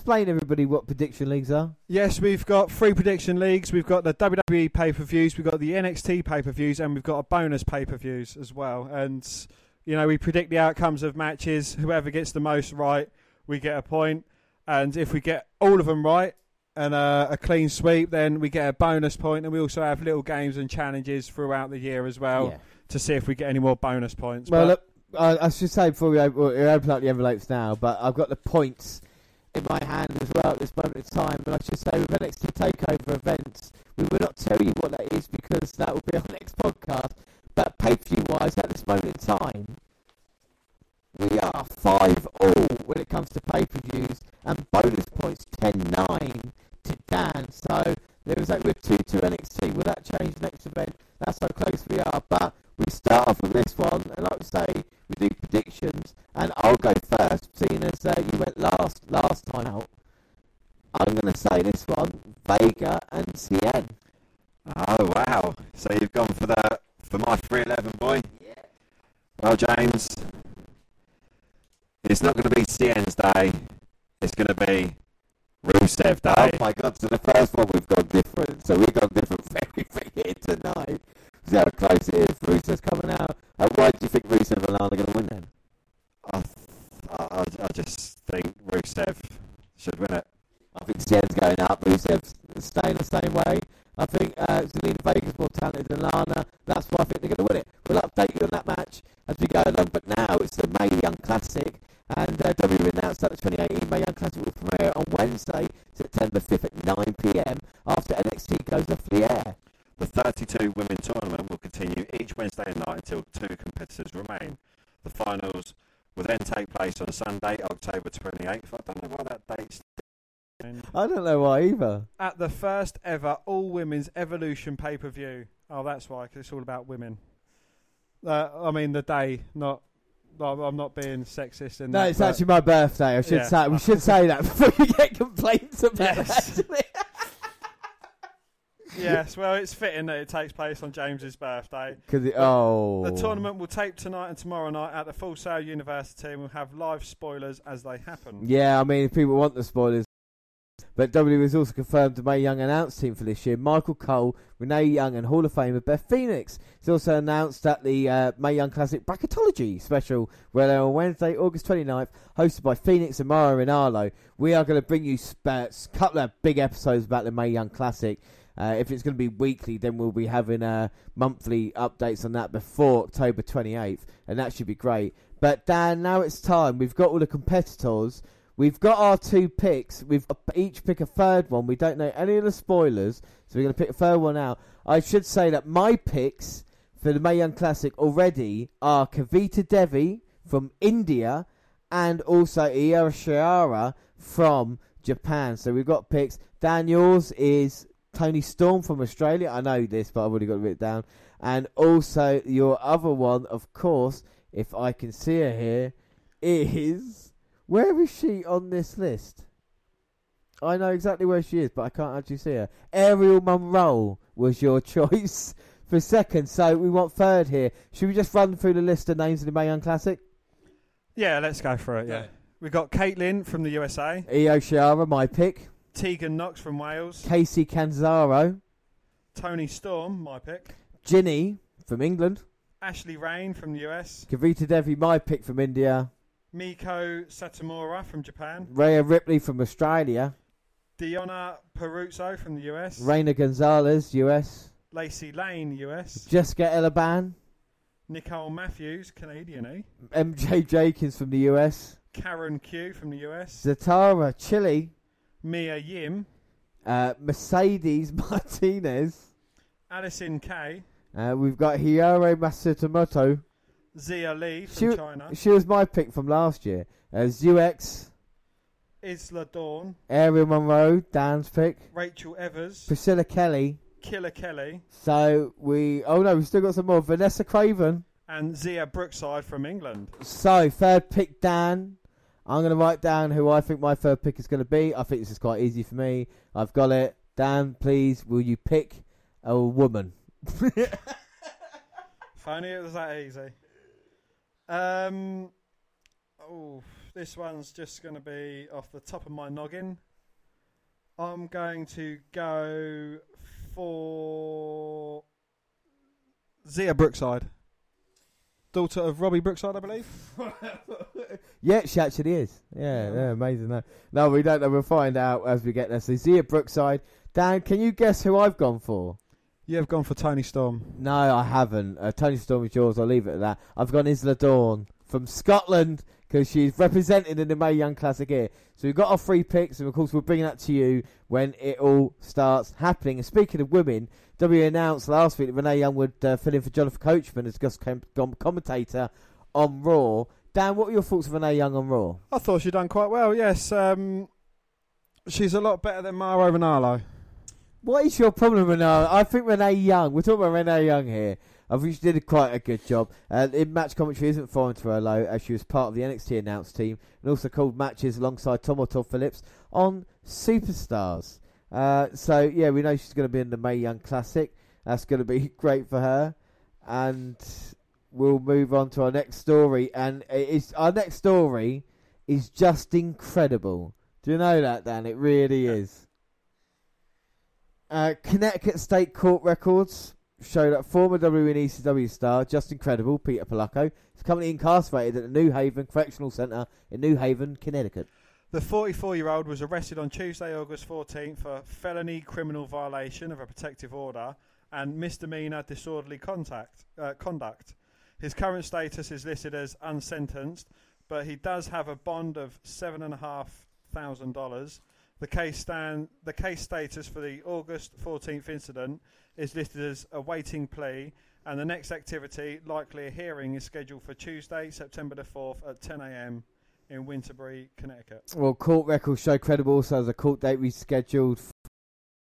explain everybody what prediction leagues are? Yes, we've got three prediction leagues. We've got the WWE pay per views, we've got the NXT pay per views, and we've got a bonus pay per views as well. And you know, we predict the outcomes of matches. Whoever gets the most right, we get a point. And if we get all of them right and uh, a clean sweep, then we get a bonus point. And we also have little games and challenges throughout the year as well Yeah. to see if we get any more bonus points. Well, But- look, I, I should say before we open, we open up the envelopes now, but I've got the points in my hand as well at this moment in time. And I should say with NXT Takeover events, we will not tell you what that is because that will be our next podcast. But pay per view wise, at this moment in time, we are five all when it comes to pay per views, and bonus points 10-9 to Dan. So there was like we're two to NXT. Will that change next event? That's how close we are. But we start off with this one, and like we say, we do predictions, and I'll go first, seeing as uh, you went last last time out. I'm going to say this one: Vega and Cien. Oh wow! So you've gone for the for my three eleven boy. Yeah. Well, James, it's not going to be Cien's day. It's going to be Rusev Day. Oh my God! So the first one we've got different. So we've got different for everything here tonight. See how close it is. Rusev's coming out. Uh, why do you think Rusev and Lana are going to win then? I, I, I just think Rusev should win it. I think Cien's going up. Rusev's staying the same way. I think uh, Zelina Vega's more talented than Lana. That's why I think they're going to win it. We'll update you on that match as we go along. But now it's the Mae Young Classic. And uh, WWE announced that the 2018 Mae Young Classic will premiere on Wednesday, September 5th at 9pm after NXT goes off the air. The 32 women tournament will continue each Wednesday night until two competitors remain. The finals will then take place on Sunday, October 28th. I don't know why that date's I don't know why either. at the first ever all women's Evolution pay per view. Oh, that's why, 'cause it's all about women. Uh, I mean, the day, not. I'm I'm not being sexist in No, that. it's but- actually my birthday. I should Yeah. say we should say that before you get complaints about Yes. it. Actually. yes. Well, it's fitting that it takes place on James's birthday. 'Cause it, oh, The tournament will tape tonight and tomorrow night at the Full Sail University, and we'll have live spoilers as they happen. Yeah, I mean, if people want the spoilers. But WWE has also confirmed the Mae Young announce team for this year Michael Cole, Renee Young, and Hall of Famer Beth Phoenix. It's also announced that the uh, Mae Young Classic Bracketology special, where on Wednesday, August 29th, hosted by Phoenix and Mauro Ranallo. We are going to bring you a couple of big episodes about the Mae Young Classic. Uh, if it's going to be weekly, then we'll be having uh, monthly updates on that before October 28th, and that should be great. But Dan, now it's time. We've got all the competitors. We've got our two picks. We've each pick a third one. We don't know any of the spoilers, so we're going to pick a third one out. I should say that my picks for the Mae Young Classic already are Kavita Devi from India and also Io Shirai from Japan. So we've got picks. Daniels is Toni Storm from Australia. I know this, but I've already got it written down. And also your other one, of course, if I can see her here, is where is she on this list? I know exactly where she is, but I can't actually see her. Aerial Monroe was your choice for second, so we want third here. Should we just run through the list of names in the Mae Young Classic? Yeah, let's go for it. Yeah, we've got Caitlin from the USA, Io Shirai, my pick. Tegan Nox from Wales, Kacy Catanzaro. Toni Storm, my pick, Jinny from England. Ashley Rayne from the US, Kavita Devi, my pick from India. Meiko Satomura from Japan, Rhea Ripley from Australia. Deonna Purrazzo from the US, Reina Gonzalez, US. Lacey Lane, US, Jessica Elaban. Nicole Matthews, Canadian, eh? MJ Jenkins from the US. Karen Q from the US, Zatara, Chile. Mia Yim, Uh, Mercedes Martinez. Allysin Kay. Uh, we've got Hiroyo Matsumoto. Xia Li She, from China, she was my pick from last year. Uh, Zuex, Isla Dawn, Aerial Monroe, Dan's pick. Rachel Evers, Priscilla Kelly. Killer Kelly, So we. Oh no, we've still got some more. Vanessa Kraven. and Xia Brookside from England. So third pick, Dan. I'm going to write down who I think my third pick is going to be. I think this is quite easy for me. I've got it. Dan, please, will you pick a woman? If only it was that easy. Um, oh, This one's just going to be off the top of my noggin. I'm going to go for Xia Brookside, daughter of Robbie Brookside, I believe. Yeah, she actually is. Yeah, yeah, amazing. No, no, we don't know. We'll find out as we get there. So Xia Brookside. Dan, can you guess who I've gone for? You have gone for Toni Storm. No, I haven't. Uh, Toni Storm is yours. I'll leave it at that. I've gone Isla Dawn from Scotland because she's represented in the Mae Young Classic here. So we've got our three picks, and of course we'll bring that to you when it all starts happening. And speaking of women, W announced last week that Renee Young would uh, fill in for Jonathan Coachman as guest com- com- commentator on Raw. Dan, what were your thoughts of Renee Young on Raw? I thought she'd done quite well. Yes, um, she's a lot better than Mauro Ranallo. What is your problem, Renee? I think Renee Young. We're talking about Renee Young here. I think she did quite a good job. Uh, in match commentary isn't foreign to her, though, as she was part of the NXT announced team and also called matches alongside Tom or Todd Phillips on Superstars. Uh, so yeah, we know she's going to be in the Mae Young Classic. That's going to be great for her, and we'll move on to our next story. And it's our next story is just incredible. Do you know that, Dan? It really is. Uh, Connecticut State Court records show that former WWE and ECW star Justin Credible Peter Polaco is currently incarcerated at the New Haven Correctional Center in New Haven, Connecticut. The 44 year old was arrested on Tuesday, August 14th for felony criminal violation of a protective order and misdemeanor disorderly contact, uh, conduct. His current status is listed as unsentenced, but he does have a bond of $7,500. The case, stand, the case status for the August 14th incident is listed as awaiting plea, and the next activity, likely a hearing, is scheduled for Tuesday, September the 4th at 10 a.m. in Waterbury, Connecticut. Well, court records show Credible so a court date rescheduled for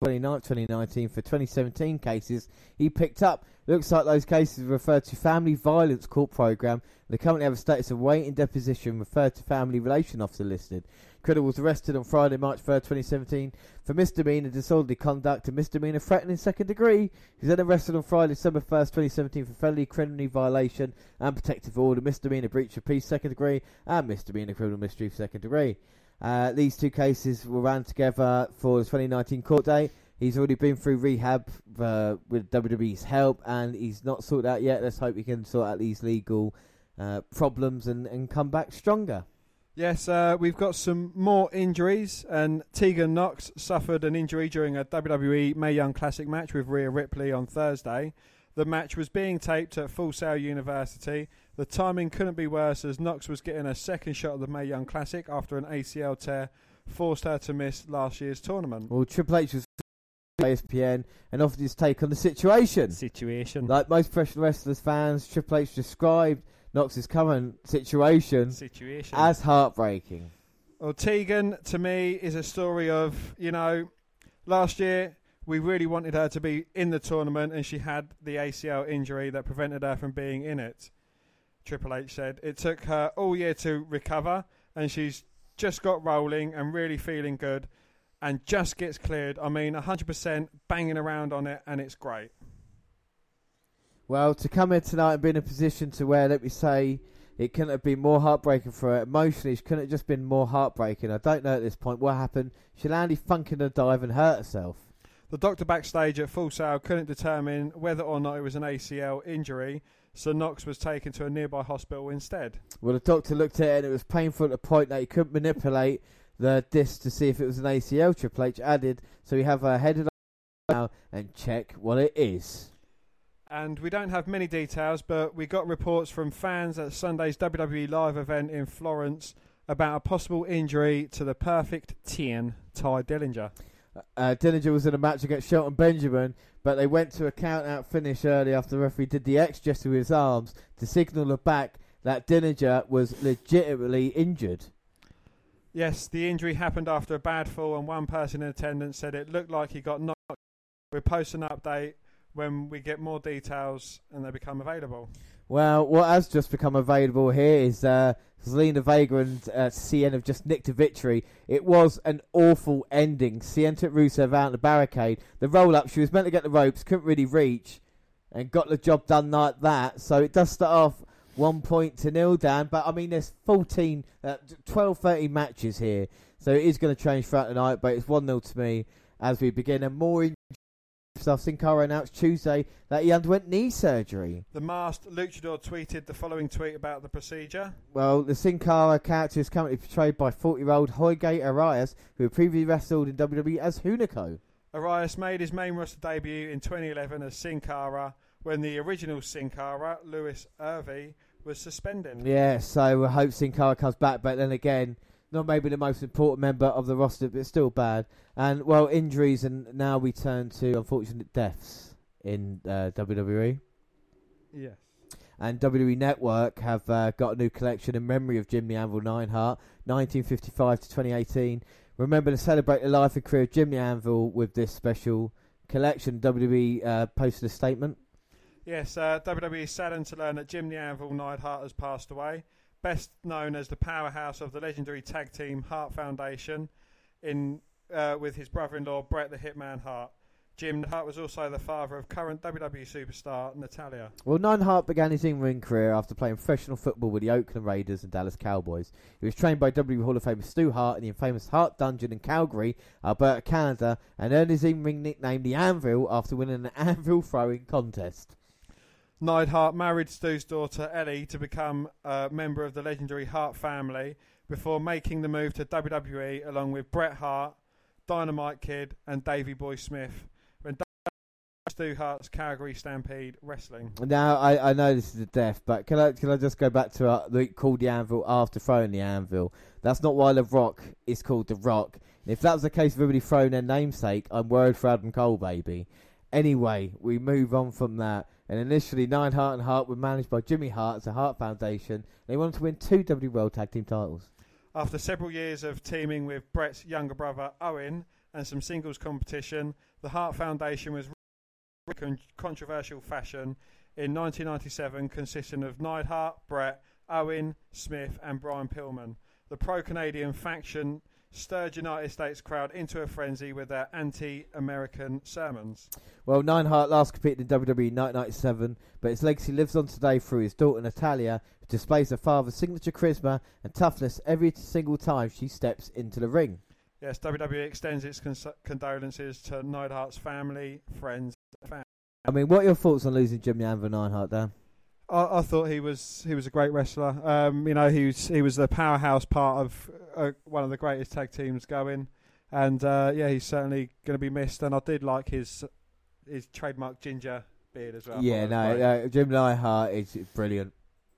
2019 for 2017 cases he picked up. Looks like those cases refer to Family Violence Court Program. They currently have a status of waiting deposition referred to Family Relation Officer listed. Criddle was arrested on Friday, March 3rd, 2017 for misdemeanor disorderly conduct and misdemeanor threatening second degree. He was then arrested on Friday, December 1st, 2017 for felony criminal violation and protective order, misdemeanor breach of peace second degree and misdemeanor criminal mischief second degree. Uh, these two cases were ran together for the 2019 court date. He's already been through rehab uh, with WWE's help, and he's not sorted out yet. Let's hope he can sort out these legal uh, problems and, and come back stronger. Yes, uh, we've got some more injuries, and Tegan Nox suffered an injury during a WWE Mae Young Classic match with Rhea Ripley on Thursday. The match was being taped at Full Sail University. The timing couldn't be worse as Nox was getting a second shot of the Mae Young Classic after an ACL tear forced her to miss last year's tournament. Well, Triple H was ESPN and offered his take on the situation. Situation. Like most professional wrestlers fans, Triple H described Nox's current situation Situation. as heartbreaking. Well, Tegan to me is a story of you know, last year we really wanted her to be in the tournament, and she had the ACL injury that prevented her from being in it. Triple H said it took her all year to recover, and she's just got rolling and really feeling good, and just gets cleared. I mean, 100% banging around on it, and it's great. Well, to come here tonight and be in a position to where, let me say, it couldn't have been more heartbreaking for her. Emotionally, it couldn't have just been more heartbreaking. I don't know at this point what happened. She landed funking a dive and hurt herself. The doctor backstage at Full Sail couldn't determine whether or not it was an ACL injury, so Nox was taken to a nearby hospital instead. Well, the doctor looked at it and it was painful at the point that he couldn't manipulate the disc to see if it was an ACL. Triple H added, so we have her headed now and check what it is. And we don't have many details, but we got reports from fans at Sunday's WWE Live event in Florence about a possible injury to the perfect 10, Tye Dillinger. Uh, Dillinger was in a match against Shelton Benjamin, but they went to a count out finish early after the referee did the X gesture with his arms to signal the back that Dillinger was legitimately injured. Yes, the injury happened after a bad fall, and one person in attendance said it looked like he got knocked. We'll post an update when we get more details and they become available. Well, what has just become available here is uh, Zelina Vega and uh, Cien have just nicked a victory. It was an awful ending. Cien took Rusev out in the barricade. The roll up, she was meant to get the ropes, couldn't really reach, and got the job done like that. So it does start off one point to nil, Dan. But I mean, there's 14, uh, 12, 13 matches here, so it is going to change throughout the night. But it's one 0 to me as we begin. And more stuff. Sin Cara announced Tuesday that he underwent knee surgery. The masked luchador tweeted the following tweet about the procedure. Well, the Sin Cara character is currently portrayed by 40-year-old Jorge Arias, who previously wrestled in WWE as Hunico. Arias made his main roster debut in 2011 as Sin Cara when the original Sin Cara, Luis Urive, was suspended. Yeah, so I hope Sin Cara comes back, but then again, not maybe the most important member of the roster, but still bad. And well, injuries, and now we turn to unfortunate deaths in uh, WWE. Yes. And WWE Network have uh, got a new collection in memory of Jim the Anvil Neidhart, 1955 to 2018. Remember to celebrate the life and career of Jim the Anvil with this special collection. WWE uh, posted a statement. Yes, uh, WWE is saddened to learn that Jim the Anvil Neidhart has passed away. Best known as the powerhouse of the legendary tag team Hart Foundation, in uh, with his brother-in-law Bret the Hitman Hart. Jim Hart was also the father of current WWE superstar Natalya. Well, Neidhart began his in-ring career after playing professional football with the Oakland Raiders and Dallas Cowboys. He was trained by WWE Hall of Famer Stu Hart in the infamous Hart Dungeon in Calgary, Alberta, Canada, and earned his in-ring nickname the Anvil after winning an anvil throwing contest. Neidhart married Stu's daughter Ellie to become a member of the legendary Hart family before making the move to WWE along with Bret Hart, Dynamite Kid, and Davey Boy Smith when Stu Hart's Calgary Stampede Wrestling. Now, I, I know this is a death, but can I can I just go back to uh, the called the Anvil after throwing the Anvil? That's not why The Rock is called The Rock. If that was the case of everybody throwing their namesake, I'm worried for Adam Cole, baby. Anyway, we move on from that. And initially, Neidhart and Hart were managed by Jimmy Hart as the Hart Foundation. They wanted to win two WWE World Tag Team titles. After several years of teaming with Bret's younger brother Owen and some singles competition, the Hart Foundation was in controversial fashion in 1997, consisting of Neidhart, Bret, Owen, Smith, and Brian Pillman. The pro-Canadian faction stirred United States crowd into a frenzy with their anti-American sermons. Well, Neidhart last competed in WWE in 1997, but his legacy lives on today through his daughter Natalya, who displays her father's signature charisma and toughness every single time she steps into the ring. Yes, WWE extends its cons- condolences to Neidhart's family, friends, and fans. I mean, what are your thoughts on losing Jimmy Anvil Neidhart, Dan? I, I thought he was he was a great wrestler. Um, you know, he was he was the powerhouse part of uh, one of the greatest tag teams going, and uh, yeah, he's certainly going to be missed. And I did like his his trademark ginger beard as well. Yeah, no, uh, Jim Neidhart is brilliant.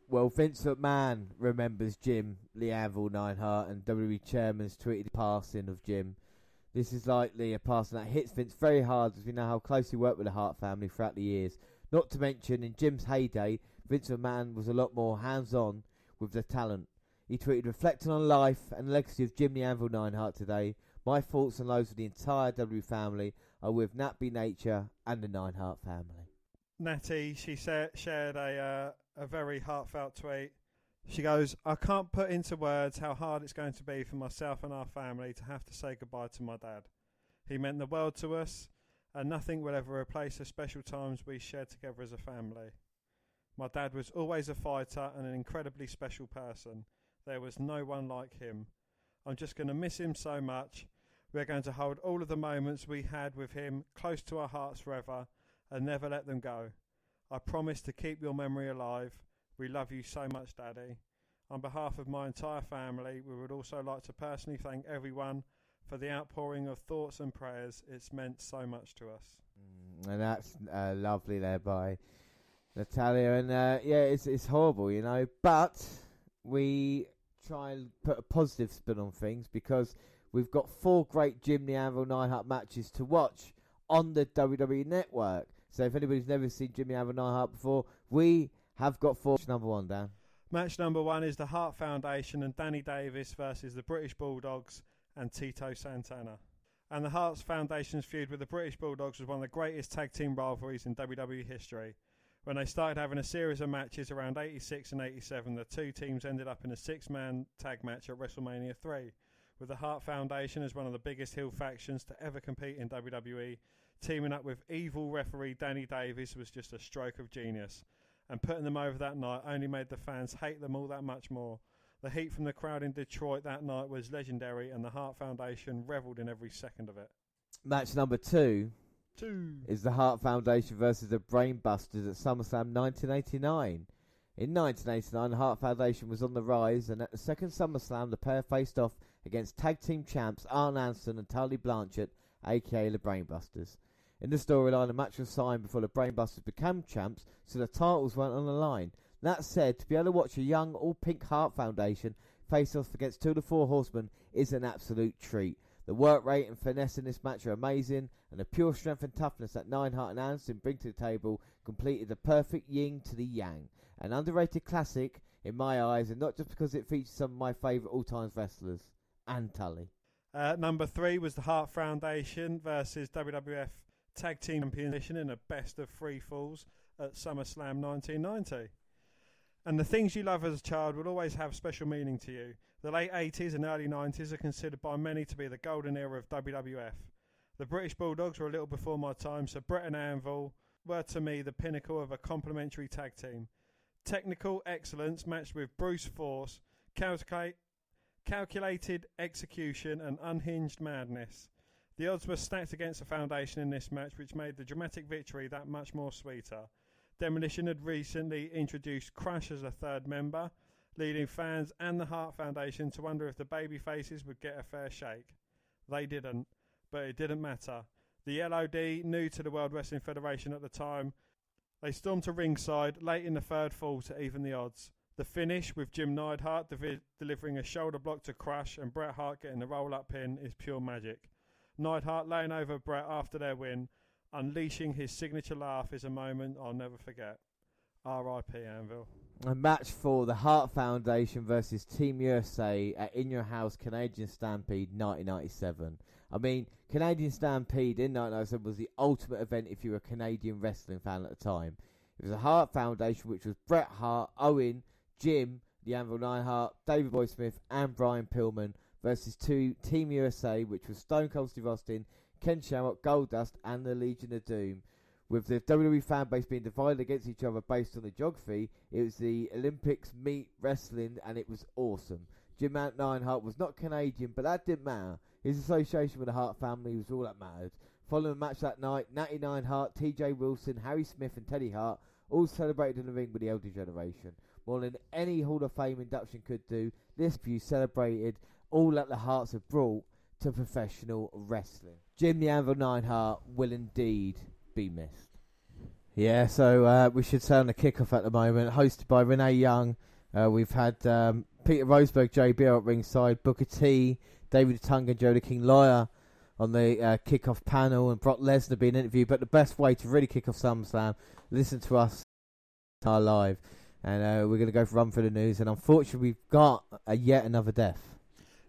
Well, Vince McMahon remembers Jim Lee Anvil Neidhart, and WWE chairman's tweeted the passing of Jim. This is likely a passing that hits Vince very hard, as we know how closely he worked with the Hart family throughout the years. Not to mention, in Jim's heyday, Vince McMahon was a lot more hands-on with the talent. He tweeted, reflecting on life and the legacy of Jim the Anvil Neidhart today. My thoughts and those of the entire W family are with Nat B. Nature and the Neidhart family. Natty, she sa- shared a uh, a very heartfelt tweet. She goes, "I can't put into words how hard it's going to be for myself and our family to have to say goodbye to my dad. He meant the world to us, and nothing will ever replace the special times we shared together as a family. My dad was always a fighter and an incredibly special person. There was no one like him. I'm just going to miss him so much. We're going to hold all of the moments we had with him close to our hearts forever." and never let them go. I promise to keep your memory alive. We love you so much, Daddy. On behalf of my entire family, we would also like to personally thank everyone for the outpouring of thoughts and prayers. It's meant so much to us. Mm, And that's uh, lovely there by Natalya. And uh, yeah, it's it's horrible, you know. But we try and put a positive spin on things because we've got four great Jim the Anvil Neidhart matches to watch on the WWE Network. So if anybody's never seen Jimmy Anvil Neidhart before, we have got four. Number one, Dan. Match number one is the Hart Foundation and Danny Davis versus the British Bulldogs and Tito Santana. And the Hearts Foundation's feud with the British Bulldogs was one of the greatest tag team rivalries in WWE history. When they started having a series of matches around 86 and 87, the two teams ended up in a six man tag match at WrestleMania 3, with the Hart Foundation as one of the biggest heel factions to ever compete in WWE. Teaming up with evil referee Danny Davis was just a stroke of genius. and putting them over that night only made the fans hate them all that much more. The heat from the crowd in Detroit that night was legendary, and the Hart Foundation revelled in every second of it. Match number two Two. is the Hart Foundation versus the Brainbusters at SummerSlam 1989. In 1989, the Hart Foundation was on the rise, and at the second SummerSlam, the pair faced off against tag team champs Arn Anderson and Tully Blanchard, aka the Brainbusters. In the storyline, the match was signed before the Brainbusters became champs, so the titles weren't on the line. That said, to be able to watch a young, all pink Hart Foundation face off against two of the four horsemen is an absolute treat. The work rate and finesse in this match are amazing, and the pure strength and toughness that Neidhart and Anderson bring to the table completed the perfect yin to the yang. An underrated classic in my eyes, and not just because it features some of my favourite all-time wrestlers and Tully. Uh, number three was the Hart Foundation versus WWF Tag Team Championship in a best of three falls at SummerSlam 1990. And the things you love as a child will always have special meaning to you. The late 80s and early 90s are considered by many to be the golden era of WWF. The British Bulldogs were a little before my time, so Bret and Anvil were to me the pinnacle of a complementary tag team. Technical excellence matched with Bruce Force, calculate, calculated execution, and unhinged madness. The odds were stacked against the Foundation in this match, which made the dramatic victory that much more sweeter. Demolition had recently introduced Crush as a third member, leading fans and the Hart Foundation to wonder if the baby faces would get a fair shake. They didn't, but it didn't matter. The LOD, new to the World Wrestling Federation at the time, they stormed to ringside late in the third fall to even the odds. The finish, with Jim Neidhart devi- delivering a shoulder block to Crush and Bret Hart getting the roll up pin, is pure magic. Neidhart laying over Bret after their win, unleashing his signature laugh, is a moment I'll never forget. R.I.P. Anvil. A match for the Hart Foundation versus Team USA at In Your House Canadian Stampede 1997. I mean, Canadian Stampede in 1997 was the ultimate event if you were a Canadian wrestling fan at the time. It was the Hart Foundation, which was Bret Hart, Owen, Jim, the Anvil Neidhart, Davey Boy Smith, and Brian Pillman versus two Team USA, which was Stone Cold Steve Austin, Ken Shamrock, Goldust, and the Legion of Doom. With the WWE fan base being divided against each other based on the geography, it was the Olympics meet wrestling, and it was awesome. Jim Mount Neidhart was not Canadian, but that didn't matter. His association with the Hart family was all that mattered. Following the match that night, Natty Neidhart, TJ Wilson, Harry Smith, and Teddy Hart all celebrated in the ring with the elder generation. More than any Hall of Fame induction could do, this view celebrated all that the Hearts have brought to professional wrestling. Jim the Anvil Neidhart will indeed be missed. Yeah, so uh, we should say on the kickoff at the moment, hosted by Renee Young. Uh, we've had um, Peter Rosenberg, JBL at ringside, Booker T, David Otunga, and Jody King Lawler on the uh, kickoff panel, and Brock Lesnar being interviewed. But the best way to really kick off SummerSlam, listen to us live, and uh, we're going to go for run for the news. And unfortunately, we've got a yet another death.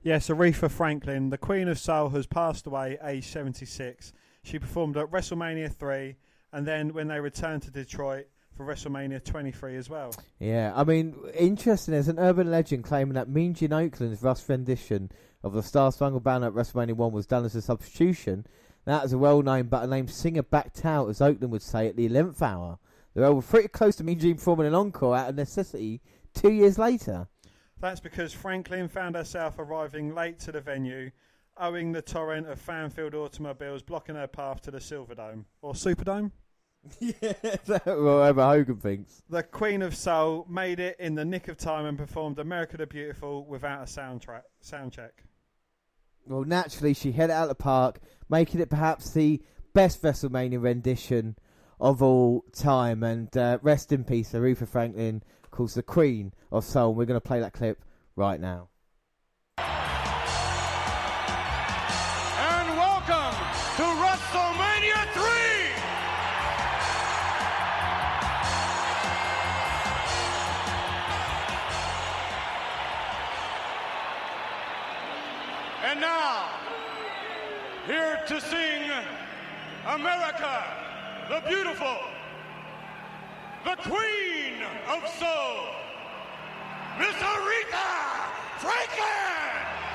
Yes, Aretha Franklin, the Queen of Soul, has passed away aged 76. She performed at WrestleMania 3 and then when they returned to Detroit for WrestleMania 23 as well. Yeah, I mean, interesting. There's an urban legend claiming that Mean Gene Okerlund's rough rendition of the Star Spangled Banner at WrestleMania 1 was done as a substitution. That is a well known but named singer backed out, as Okerlund would say, at the 11th hour. They were pretty close to Mean Gene performing an encore out of necessity two years later. That's because Franklin found herself arriving late to the venue, owing the torrent of fan-filled automobiles blocking her path to the Silverdome or Superdome. yeah, whatever Hogan thinks. The Queen of Soul made it in the nick of time and performed "America the Beautiful" without a soundtrack sound check. Well, naturally, she headed out of the park, making it perhaps the best WrestleMania rendition of all time. And uh, rest in peace, Aretha Franklin, course, the Queen of Soul. We're going to play that clip right now. And welcome to WrestleMania 3! And now, here to sing America the Beautiful, the Queen of Soul, Miss Aretha Franklin!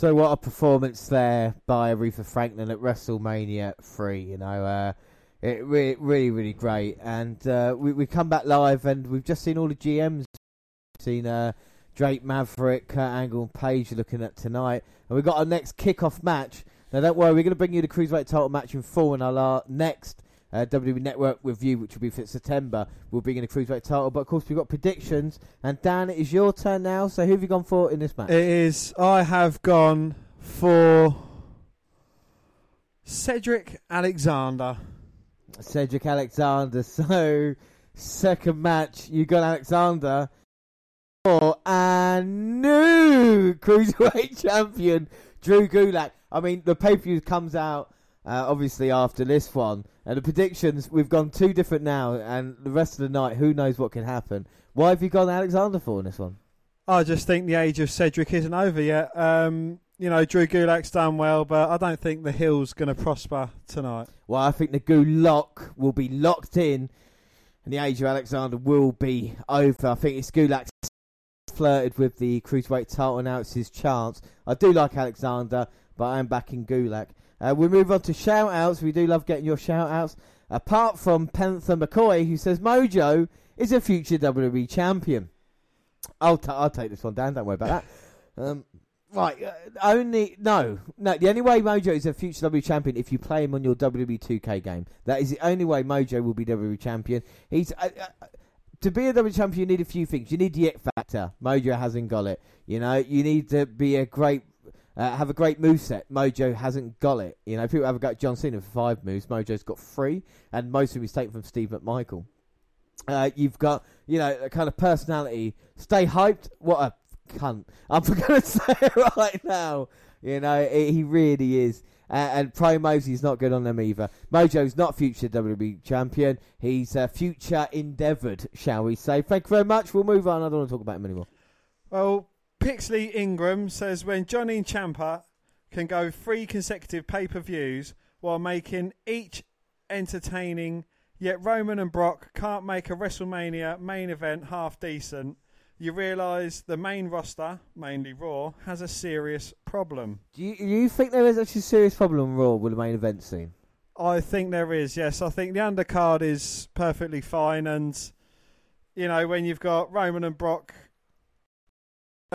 So what a performance there by Aretha Franklin at WrestleMania 3, you know, uh, it really, really, really great. And uh, we, we come back live and we've just seen all the GMs. Seen uh, Drake Maverick, Kurt Angle and Paige looking at tonight. And we've got our next kick-off match. Now don't worry, we're going to bring you the Cruiserweight title match in full in our next uh, WWE Network review, which will be for September. We'll bring in a Cruiserweight title. But of course we've got predictions. And Dan, it is your turn now. So who have you gone for in this match? It is. I have gone for Cedric Alexander. Cedric Alexander. So, second match, you got Alexander for a new cruiserweight champion, Drew Gulak. I mean, the pay per view comes out uh, obviously after this one, and the predictions we've gone two different now, and the rest of the night, who knows what can happen. Why have you gone Alexander for in this one? I just think the age of Cedric isn't over yet. Um, you know, Drew Gulak's done well, but I don't think the hill's going to prosper tonight. Well, I think the Gulak will be locked in, and the age of Alexander will be over. I think it's Gulak flirted with the cruiserweight title. Now it's his chance. I do like Alexander, but I am backing Gulak. Uh, we move on to shout outs. We do love getting your shout outs. Apart from Panther McCoy, who says Mojo is a future WWE champion. I'll, t- I'll take this one down. Don't worry about that. Um, right. Uh, only no, no. The only way Mojo is a future WWE champion if you play him on your WWE 2K game. That is the only way Mojo will be WWE champion. He's uh, uh, to be a WWE champion. You need a few things. You need the X factor. Mojo hasn't got it. You know. You need to be a great. Uh, have a great move set. Mojo hasn't got it. You know, people have got John Cena for five moves. Mojo's got three, and most of them is taken from Steve McMichael. Uh, you've got, you know, a kind of personality. Stay hyped. What a cunt. I'm going to say it right now. You know, he he really is. Uh, and promos, he's not good on them either. Mojo's not future WWE champion. He's uh, future endeavoured, shall we say. Thank you very much. We'll move on. I don't want to talk about him anymore. Well, Pixley Ingram says when Johnny and Ciampa can go three consecutive pay per views while making each entertaining, yet Roman and Brock can't make a WrestleMania main event half decent, you realise the main roster, mainly Raw, has a serious problem. Do you, you think there is actually a serious problem Raw with the main event scene? I think there is, yes. I think the undercard is perfectly fine, and you know when you've got Roman and Brock,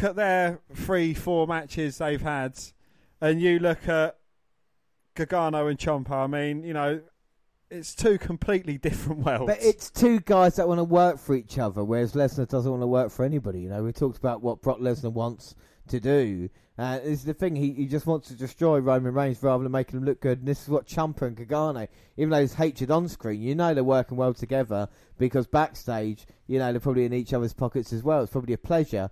at their three, four matches they've had, and you look at Gargano and Ciampa. I mean, you know, it's two completely different worlds. But it's two guys that want to work for each other, whereas Lesnar doesn't want to work for anybody. You know, we talked about what Brock Lesnar wants to do. Uh, this is the thing. He, he just wants to destroy Roman Reigns rather than making him look good. And this is what Ciampa and Gargano, even though there's hatred on screen, you know they're working well together because backstage, you know, they're probably in each other's pockets as well. It's probably a pleasure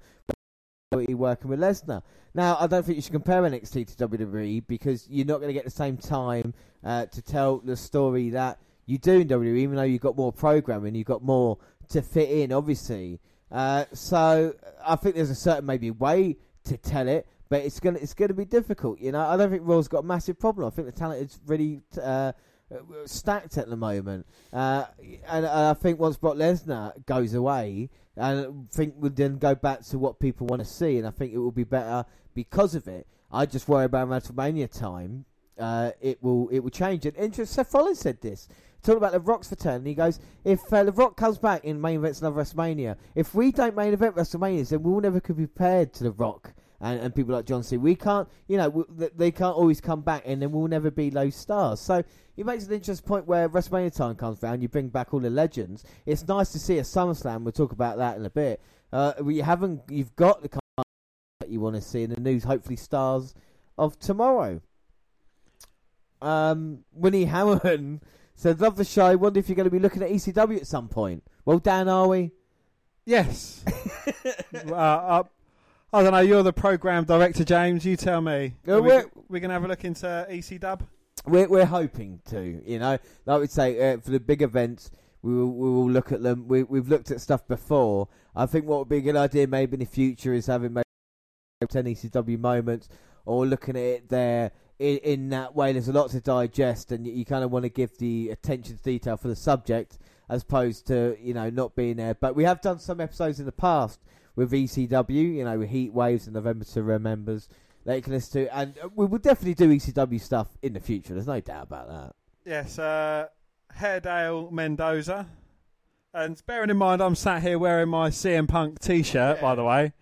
working with Lesnar. Now, I don't think you should compare NXT to WWE because you're not going to get the same time uh, to tell the story that you do in WWE, even though you've got more programming, you've got more to fit in, obviously. Uh, so I think there's a certain maybe way to tell it, but it's gonna it's gonna be difficult. You know, I don't think Raw's got a massive problem. I think the talent is really uh, stacked at the moment, uh, and, and I think once Brock Lesnar goes away, and I think we'll then go back to what people want to see, and I think it will be better because of it. I just worry about WrestleMania time. Uh, it will it will change. And interest. Seth Rollins said this talking about the Rock's return. And he goes, if uh, the Rock comes back in main events of WrestleMania, if we don't main event WrestleMania, then we'll never could be prepared to the Rock. And, and people like John C. we can't, you know, w- th- they can't always come back, and then we'll never be those stars. So it makes an interesting point where WrestleMania time comes around, you bring back all the legends. It's nice to see a SummerSlam. We'll talk about that in a bit. Uh, we haven't, you've got the kind of that you want to see in the news. Hopefully, stars of tomorrow. Um, Winnie Hamilton said, "Love the show. Wonder if you're going to be looking at ECW at some point." Well, Dan, are we? Yes. uh, I don't know. You're the program director, James. You tell me. Uh, we, we're- we gonna have a look into EC Dub. We're we're hoping to, you know. I would say uh, for the big events, we will we will look at them. We we've looked at stuff before. I think what would be a good idea maybe in the future is having maybe ten ECW moments or looking at it there in, in that way. There's a lot to digest, and you, you kind of want to give the attention to detail for the subject as opposed to you know not being there. But we have done some episodes in the past with ECW, you know, with Heat Waves and November to Remembers that you can listen to, and uh, we will definitely do ECW stuff in the future. There's no doubt about that. Yes. Uh, Hairdale Mendoza. And bearing in mind, I'm sat here wearing my CM Punk T-shirt. By the way,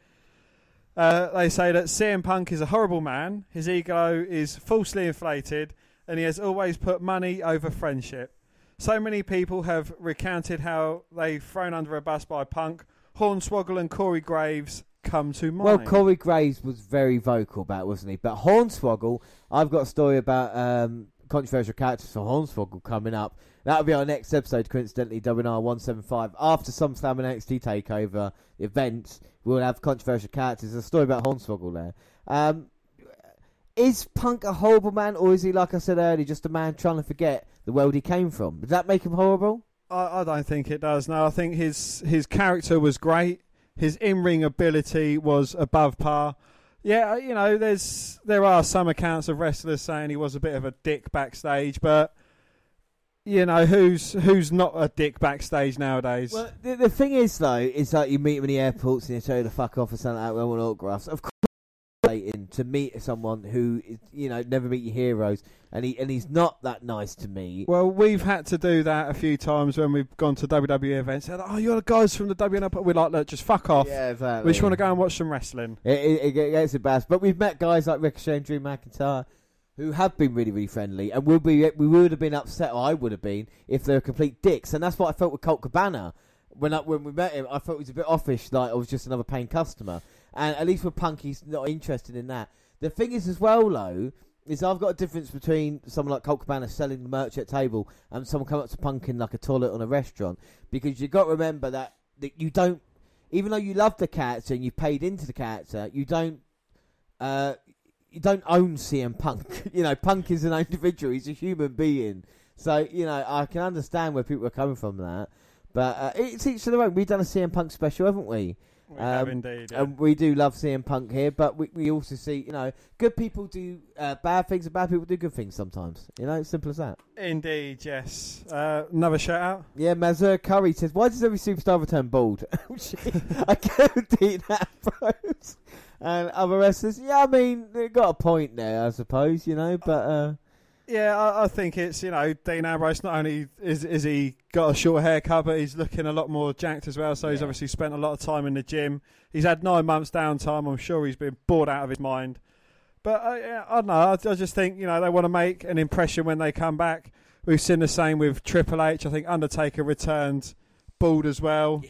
uh, they say that CM Punk is a horrible man. His ego is falsely inflated, and he has always put money over friendship. So many people have recounted how they've thrown under a bus by Punk. Hornswoggle and Corey Graves come to mind. Well, Corey Graves was very vocal about it, wasn't he? But Hornswoggle, I've got a story about um, controversial characters for Hornswoggle coming up. That'll be our next episode, coincidentally, WNR 175. After SummerSlam and NXT TakeOver events, we'll have controversial characters. There's a story about Hornswoggle there. Um, is Punk a horrible man, or is he, like I said earlier, just a man trying to forget the world he came from? Does that make him horrible? I, I don't think it does. No, I think his his character was great. His in ring ability was above par. Yeah, uh, you know, there's there are some accounts of wrestlers saying he was a bit of a dick backstage, but you know, who's who's not a dick backstage nowadays? Well, the, the thing is, though, is that you meet him in the airports and you you to fuck off or something like that. We want autographs. Of course, waiting to meet someone who, is, you know, never meet your heroes, and he and he's not that nice to me. Well, we've had to do that a few times when we've gone to WWE events. Said, "Oh, you're the guys from the WNR." We're like, "Look, just fuck off. Yeah, exactly. We just want to go and watch some wrestling." It, it, it gets embarrassed, but we've met guys like Ricochet and Drew McIntyre who have been really, really friendly, and will be. We would have been upset, or I would have been, if they were complete dicks. And that's what I felt with Colt Cabana when I, when we met him. I felt he was a bit offish, like I was just another paying customer. And at least with Punk, he's not interested in that. The thing is, as well, though, is I've got a difference between someone like Colt Cabana selling the merch at table and someone coming up to Punk in like a toilet on a restaurant, because you've got to remember that that you don't, even though you love the character and you paid into the character, you don't. Uh, you don't own CM Punk. you know, Punk is an individual. He's a human being. So you know, I can understand where people are coming from that. But uh, it's each to their own. We've done a CM Punk special, haven't we? We have Um, indeed. yeah. And we do love seeing Punk here, but we, we also see, you know, good people do uh, bad things and bad people do good things sometimes. You know, it's simple as that. Indeed, yes. Uh, another shout out. Yeah, Mazur Curry says, why does every superstar return bald? I guarantee that, bros. And other wrestlers, yeah, I mean, they got a point there, I suppose, you know, but uh, Yeah, I, I think it's you know Dean Ambrose. Not only is is he got a short haircut, but he's looking a lot more jacked as well. So he's obviously spent a lot of time in the gym. He's had nine months downtime. I'm sure he's been bored out of his mind. But uh, yeah, I don't know. I, I just think you know they want to make an impression when they come back. We've seen the same with Triple H. I think Undertaker returned bald as well.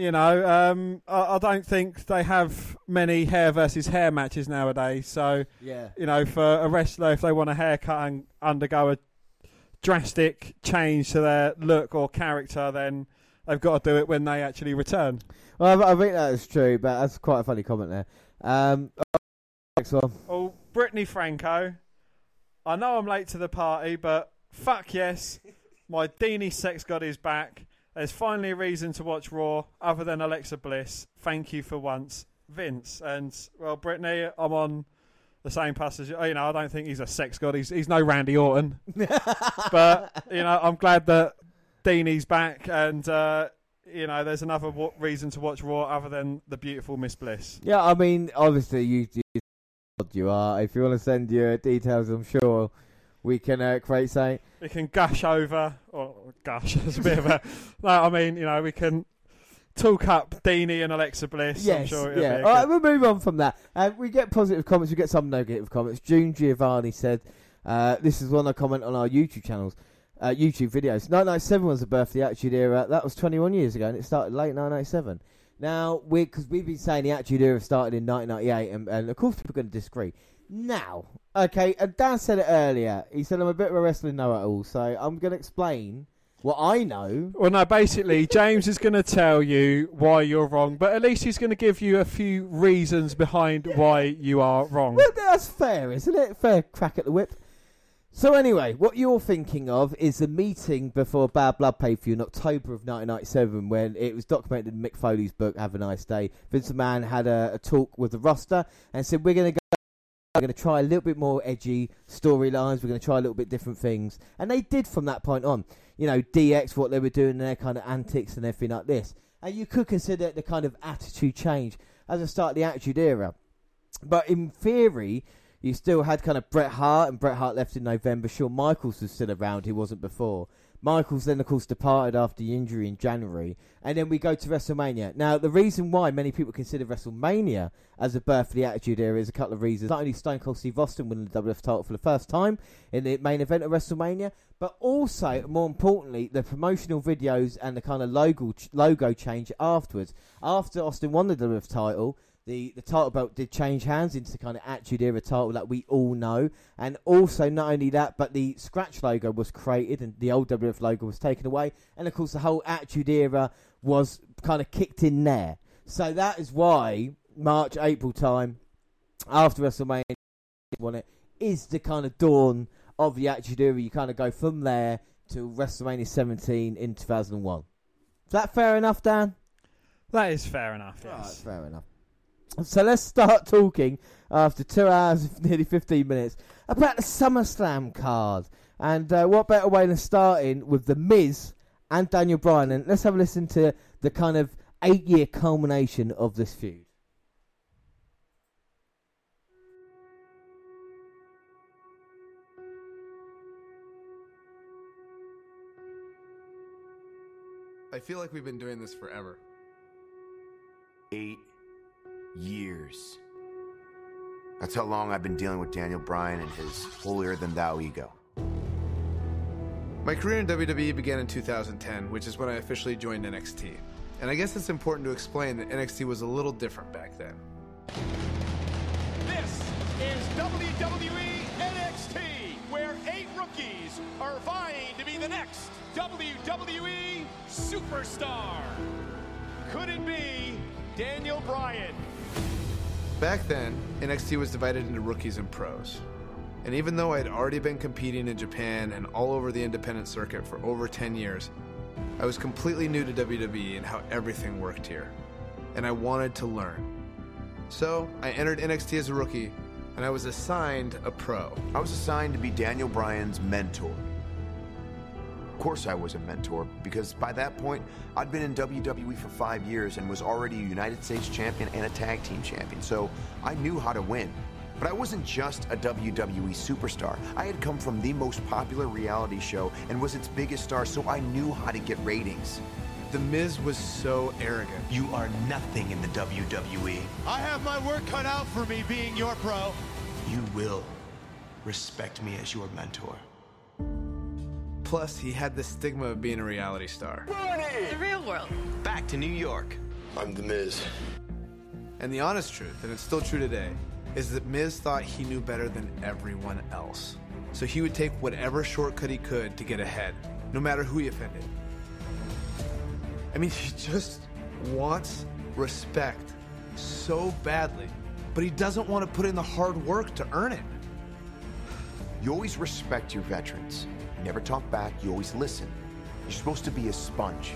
You know, um, I, I don't think they have many hair versus hair matches nowadays. So yeah. you know, for a wrestler, if they want a haircut and undergo a drastic change to their look or character, then they've got to do it when they actually return. Well, I, I think that is true, but that's quite a funny comment there. Um, next one. Oh, Brittany Franco. I know I'm late to the party, but fuck yes, my Deanie sex god is back. There's finally a reason to watch Raw other than Alexa Bliss. Thank you for once, Vince. And well, Brittany, I'm on the same passage. You You know, I don't think he's a sex god. He's he's no Randy Orton, but you know, I'm glad that Deanie's back, and uh, you know, there's another w- reason to watch Raw other than the beautiful Miss Bliss. Yeah, I mean, obviously, you, you, you are. If you want to send your details, I'm sure we can uh, create something. We can gush over, or gush, it's a bit of a. No, I mean, you know, we can talk up Deanie and Alexa Bliss. I'm Yes, sure yeah. All right, we'll move on from that. Uh, we get positive comments. We get some negative comments. June Giovanni said, uh, "This is one I comment on our YouTube channels, uh, YouTube videos. 1997 was the birth of the Attitude Era. That was 21 years ago, and it started late 1997. Now, we because we've been saying the Attitude Era started in 1998, and, and of course people are going to disagree. Now, okay, and Dan said it earlier. He said I'm a bit of a wrestling know-it-all, so I'm going to explain what I know." Well, no, basically, James is going to tell you why you're wrong, but at least he's going to give you a few reasons behind why you are wrong. Well, that's fair, isn't it? Fair crack at the whip. So anyway, what you're thinking of is the meeting before Bad Blood pay per view in October of 1997 when it was documented in Mick Foley's book Have a Nice Day. Vince McMahon had a, a talk with the roster and said we're going to go we're going to try a little bit more edgy storylines. We're going to try a little bit different things, and they did from that point on. You know, DX, what they were doing, their kind of antics and everything like this, and you could consider it the kind of attitude change as a start of the Attitude Era. But in theory, you still had kind of Bret Hart, and Bret Hart left in November. Shawn Michaels was still around; he wasn't before. Michaels then, of course, departed after the injury in January, and then we go to WrestleMania. Now, the reason why many people consider WrestleMania as a birth of the Attitude Era is a couple of reasons. Not only Stone Cold Steve Austin winning the WWF title for the first time in the main event of WrestleMania, but also, more importantly, the promotional videos and the kind of logo logo change afterwards. After Austin won the WWF title, the, the title belt did change hands into the kind of Attitude Era title that we all know. And also, not only that, but the scratch logo was created and the old WWF logo was taken away. And of course, the whole Attitude Era was kind of kicked in there. So that is why March, April time, after WrestleMania won it, is the kind of dawn of the Attitude Era. You kind of go from there to WrestleMania 17 in 2001. Is that fair enough, Dan? That is fair enough, Right, yes. fair enough. So let's start talking after two hours and nearly 15 minutes about the SummerSlam card. And uh, what better way than starting with The Miz and Daniel Bryan? And let's have a listen to the kind of eight year culmination of this feud. I feel like we've been doing this forever. Eight years. That's how long I've been dealing with Daniel Bryan and his holier than thou ego. My career in WWE began in 2010, which is when I officially joined NXT. And I guess it's important to explain that NXT was a little different back then. This is WWE NXT, where eight rookies are vying to be the next WWE superstar. Could it be Daniel Bryan? Back then, NXT was divided into rookies and pros. And even though I had already been competing in Japan and all over the independent circuit for over 10 years, I was completely new to WWE and how everything worked here. And I wanted to learn. So, I entered NXT as a rookie, and I was assigned a pro. I was assigned to be Daniel Bryan's mentor. Of course, I was a mentor because by that point, I'd been in WWE for five years and was already a United States champion and a tag team champion, so I knew how to win. But I wasn't just a WWE superstar. I had come from the most popular reality show and was its biggest star, so I knew how to get ratings. The Miz was so arrogant. You are nothing in the WWE. I have my work cut out for me being your pro. You will respect me as your mentor. Plus, he had the stigma of being a reality star. The real world. Back to New York. I'm the Miz. And the honest truth, and it's still true today, is that Miz thought he knew better than everyone else. So he would take whatever shortcut he could to get ahead, no matter who he offended. I mean, he just wants respect so badly, but he doesn't want to put in the hard work to earn it. You always respect your veterans. You never talk back, you always listen. You're supposed to be a sponge.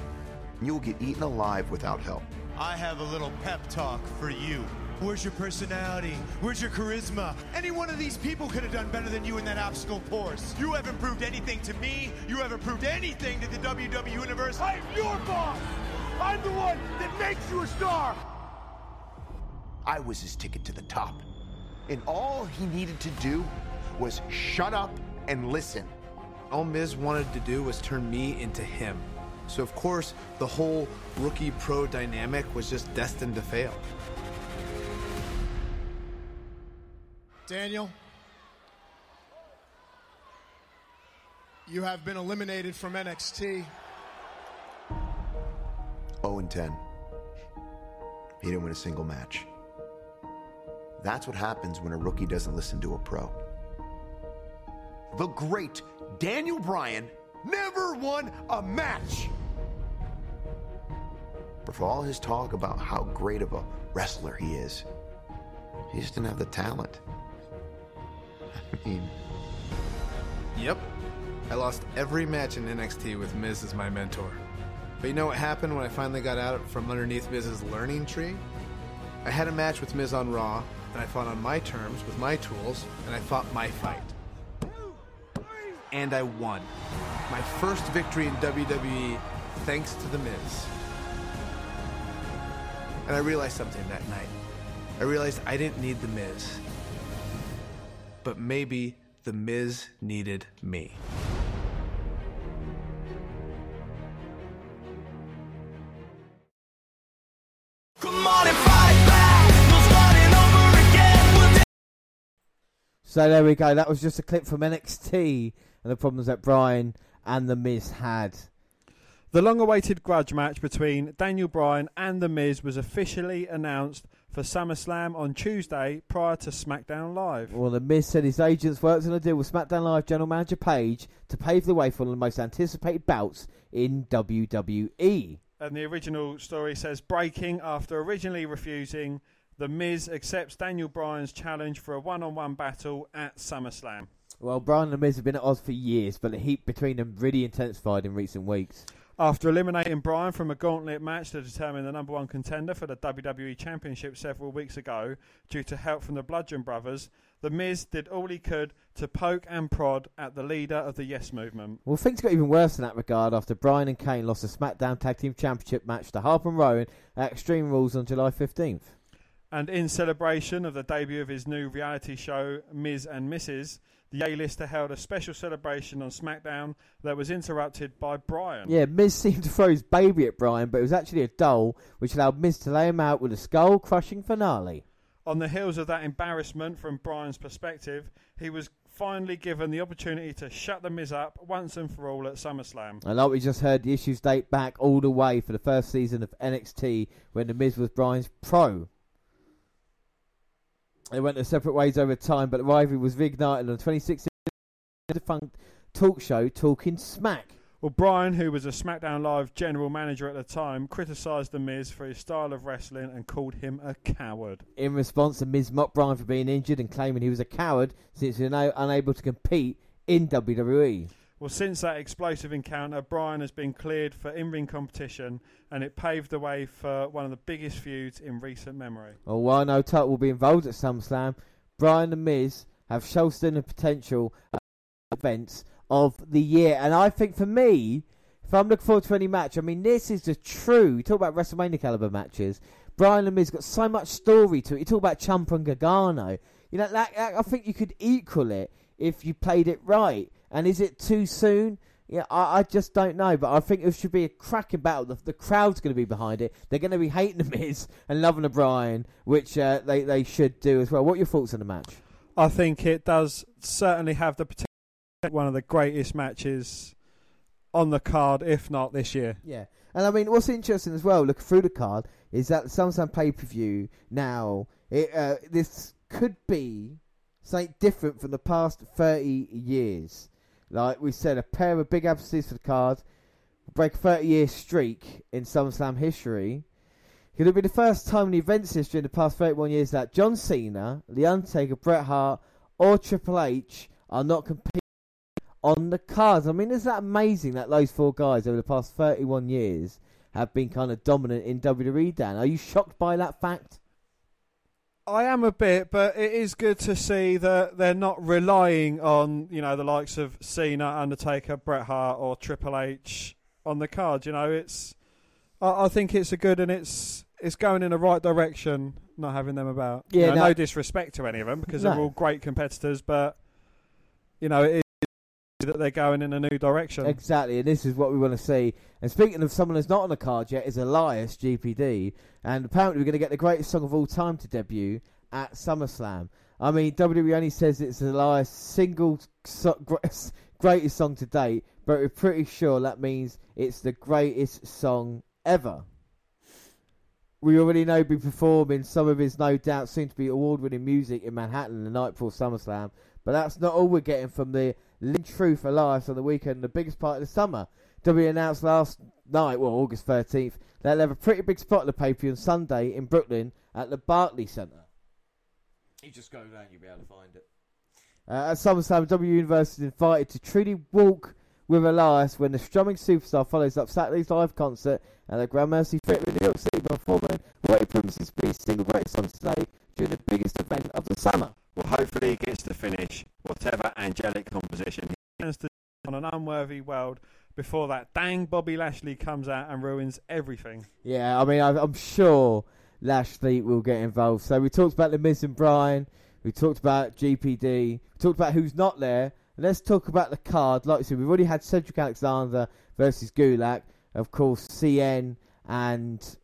you'll get eaten alive without help. I have a little pep talk for you. Where's your personality? Where's your charisma? Any one of these people could have done better than you in that obstacle course. You haven't proved anything to me. You haven't proved anything to the WWE Universe. I'm your boss. I'm the one that makes you a star. I was his ticket to the top. And all he needed to do was shut up and listen. All Miz wanted to do was turn me into him. So, of course, the whole rookie pro dynamic was just destined to fail. Daniel, you have been eliminated from NXT. 0 and 10. He didn't win a single match. That's what happens when a rookie doesn't listen to a pro. The great Daniel Bryan never won a match. But for all his talk about how great of a wrestler he is, he just didn't have the talent. I mean, Yep. I lost every match in NXT with Miz as my mentor. But you know what happened when I finally got out from underneath Miz's learning tree? I had a match with Miz on Raw, and I fought on my terms with my tools, and I fought my fight. And I won. My first victory in WWE thanks to The Miz. And I realized something that night. I realized I didn't need The Miz. But maybe The Miz needed me. Come on and fight back. No starting over again. We'll So there we go. That was just a clip from NXT and the problems that Bryan and The Miz had. The long awaited grudge match between Daniel Bryan and The Miz was officially announced for SummerSlam on Tuesday prior to SmackDown Live. Well, The Miz said his agents worked on a deal with SmackDown Live general manager Paige to pave the way for one of the most anticipated bouts in. WWE. And the original story says breaking after originally refusing, The Miz accepts Daniel Bryan's challenge for a one on one battle at SummerSlam. Well, Bryan and The Miz have been at odds for years, but the heat between them really intensified in recent weeks. After eliminating Bryan from a gauntlet match to determine the number one contender for the WWE Championship several weeks ago, due to help from the Bludgeon Brothers, The Miz did all he could to poke and prod at the leader of the Yes Movement. Well, things got even worse in that regard after Bryan and Kane lost a SmackDown Tag Team Championship match to Harper and Rowan at Extreme Rules on July 15th. And in celebration of the debut of his new reality show, Miz and Mrs., the A-lister held a special celebration on SmackDown that was interrupted by Bryan. Yeah, Miz seemed to throw his baby at Bryan, but it was actually a doll, which allowed Miz to lay him out with a skull crushing finale. On the heels of that embarrassment from Bryan's perspective, he was finally given the opportunity to shut the Miz up once and for all at SummerSlam. And like we just heard, the issues date back all the way for the first season of NXT when The Miz was Bryan's pro. They went their separate ways over time, but the rivalry was reignited on the 2016 defunct talk show Talking Smack. Well, Bryan, who was a SmackDown Live general manager at the time, criticised The Miz for his style of wrestling and called him a coward. In response, The Miz mocked Bryan for being injured and claiming he was a coward since he was unable to compete in. WWE. Well, since that explosive encounter, Bryan has been cleared for in-ring competition, and it paved the way for one of the biggest feuds in recent memory. Oh, well, while no title will be involved at SummerSlam, Bryan and Miz have showstone the potential uh, events of the year. And I think for me, if I'm looking forward to any match, I mean, this is the true. You talk about WrestleMania caliber matches. Bryan and Miz got so much story to it. You talk about Ciampa and Gargano. You know, that, that- I think you could equal it if you played it right. And is it too soon? Yeah, I, I just don't know, but I think it should be a cracking battle. The, the crowd's going to be behind it. They're going to be hating the Miz and loving the Bryan, which uh, they they should do as well. What are your thoughts on the match? I think it does certainly have the potential to be one of the greatest matches on the card, if not this year. Yeah, and I mean, what's interesting as well, looking through the card, is that SummerSlam pay per view now. It, uh, this could be something different from the past thirty years. Like we said, a pair of big emphases for the card, break a thirty year streak in SummerSlam history. Could it be the first time in the events history in the past 31 years that John Cena, The Undertaker, Bret Hart, or Triple H are not competing on the cards? I mean, isn't that amazing that those four guys over the past 31 years have been kind of dominant in WWE. Dan, are you shocked by that fact? I am a bit, but it is good to see that they're not relying on you know the likes of Cena, Undertaker, Bret Hart, or Triple H on the card. You know, it's I, I think it's a good and it's it's going in the right direction. Not having them about. Yeah, You know, no- no disrespect to any of them because No. they're all great competitors, but you know it is that they're going in a new direction. Exactly, and this is what we want to see. And speaking of someone who's not on the card yet, is Elias GPD, and apparently we're going to get the greatest song of all time to debut at SummerSlam. I mean, WWE only says it's Elias' single so- greatest song to date, but we're pretty sure that means it's the greatest song ever. We already know he'll be performing some of his no doubt soon to be award winning music in Manhattan the night before SummerSlam, but that's not all we're getting from the Lynch Truth Elias on the weekend, the biggest part of the summer. W announced last night, well, August 13th, that they'll have a pretty big spot on the pay per view on Sunday in Brooklyn at the Barclays Center. You just go down, you'll be able to find it. Uh, at SummerSlam, W Universe is invited to truly walk with Elias when the strumming superstar follows up Saturday's live concert at the Gramercy Theatre in New York City by performing what he promises to be his single greatest song today during the biggest event of the summer. Well, hopefully he gets to finish whatever angelic composition he on an unworthy world before that dang Bobby Lashley comes out and ruins everything. Yeah, I mean, I'm sure Lashley will get involved. So we talked about the Miz and Bryan. We talked about GPD. We talked about who's not there. Let's talk about the card. Like I said, we've already had Cedric Alexander versus Gulak. Of course, Cien and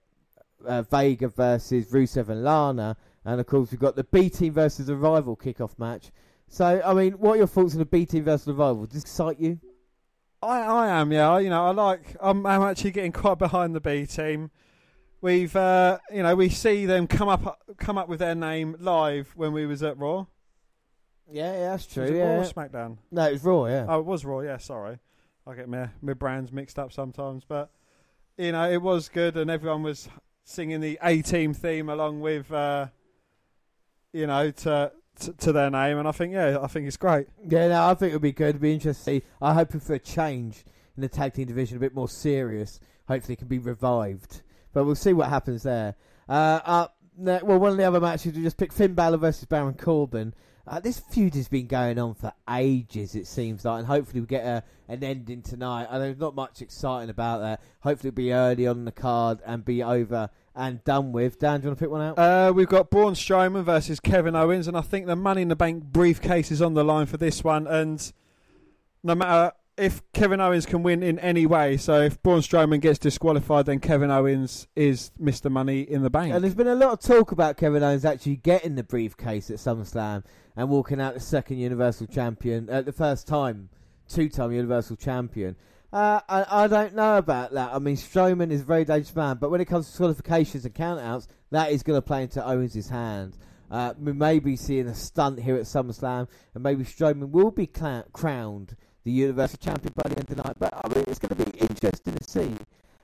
uh, Vega versus Rusev and Lana. And of course, we've got the B team versus the rival kickoff match. So, I mean, what are your thoughts on the B team versus the rival? Does this excite you? I, I am, yeah. You know, I like. I'm, I'm actually getting quite behind the B team. We've, uh, you know, we see them come up, come up with their name live when we was at Raw. Yeah, yeah, that's true. Was it yeah. Raw or SmackDown? No, it was Raw, yeah. Oh, it was Raw. Yeah, sorry, I get my my brands mixed up sometimes. But you know, it was good, and everyone was singing the A Team theme along with, uh, you know, to, to their name, and I think yeah, I think it's great. Yeah, no, I think it'll be good. It'll be interesting. I'm hoping for a change in the tag team division, a bit more serious. Hopefully, it can be revived. But we'll see what happens there. Uh, ne- well, one of the other matches we just picked Finn Balor versus Baron Corbin. Uh, this feud has been going on for ages, it seems like, and hopefully we get a, an ending tonight. I know there's not much exciting about that. Hopefully it'll be early on the card and be over and done with. Dan, do you want to pick one out? Uh, we've got Braun Strowman versus Kevin Owens, and I think the Money in the Bank briefcase is on the line for this one. And no matter if Kevin Owens can win in any way, so if Braun Strowman gets disqualified, then Kevin Owens is Mr. Money in the Bank. And there's been a lot of talk about Kevin Owens actually getting the briefcase at SummerSlam and walking out the second Universal Champion, at the first time, two-time Universal Champion. Uh, I, I don't know about that. I mean, Strowman is a very dangerous man, but when it comes to qualifications and countouts, that is going to play into Owens' hand. Uh, we may be seeing a stunt here at SummerSlam, and maybe Strowman will be cla- crowned the Universal Champion by the end of the night. But I mean, it's going to be interesting to see.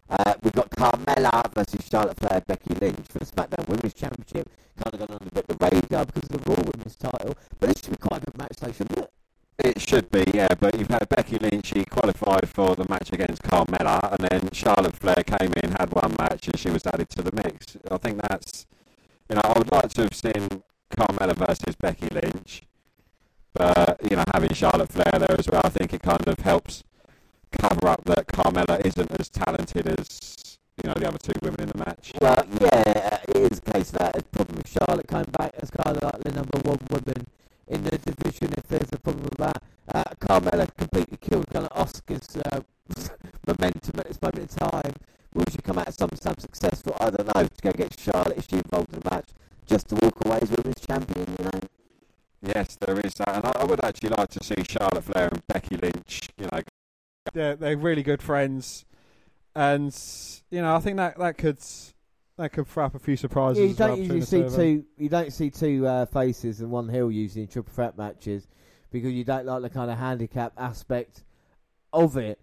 Uh, we've got Carmella versus Charlotte Flair, Becky Lynch for the SmackDown Women's Championship. Kind of gone on a bit of the radar because of the Raw Women's title, but this should be quite a good match, though, shouldn't it? It should be, yeah, but you've had Becky Lynch, she qualified for the match against Carmella, and then Charlotte Flair came in, had one match, and she was added to the mix. I think that's, you know, I would like to have seen Carmella versus Becky Lynch, but, you know, having Charlotte Flair there as well, I think it kind of helps cover up that Carmella isn't as talented as, you know, the other two women in the match. Well, yeah, it is a case that. It's probably Charlotte coming back as kind of like the number one woman in the division. If there's a problem with that, uh, Carmella completely killed kind of Asuka's uh, momentum at this moment in time. Will she come out some some successful? I don't know. To go get Charlotte, is she involved in the match just to walk away as women's champion? You know. Yes, there is that, and I, I would actually like to see Charlotte Flair and Becky Lynch, you know, they're they're really good friends, and you know I think that that could that could throw up a few surprises. Yeah, you don't usually see over. two. You don't see two uh, faces and one heel usually in triple threat matches because you don't like the kind of handicap aspect of it.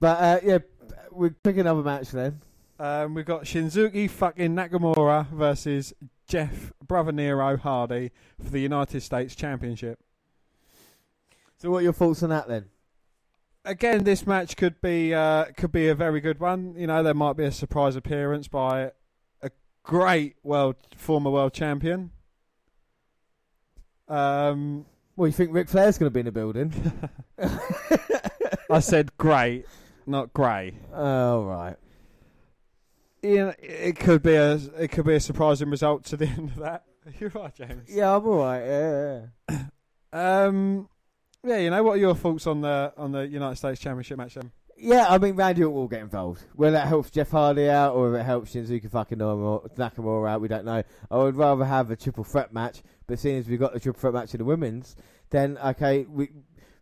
But uh, yeah, we'll pick another match then. Um, we've got Shinsuke fucking Nakamura versus Jeff Brother Nero Hardy for the United States Championship. So, what are your thoughts on that then? again, this match could be uh, could be a very good one. You know, there might be a surprise appearance by great world former world champion. Um, Well, you think Ric Flair's going to be in the building? I said great, not grey. oh right. Yeah, it could be a it could be a surprising result to the end of that. You're right, James. Yeah, I'm all right. Yeah, yeah. Um, yeah, you know what are your thoughts on the on the United States Championship match then? Yeah, I mean, Randy Orton will get involved. Whether that helps Jeff Hardy out or if it helps Shinsuke fucking Nakamura out, we don't know. I would rather have a triple threat match, but seeing as we've got the triple threat match in the women's, then okay, we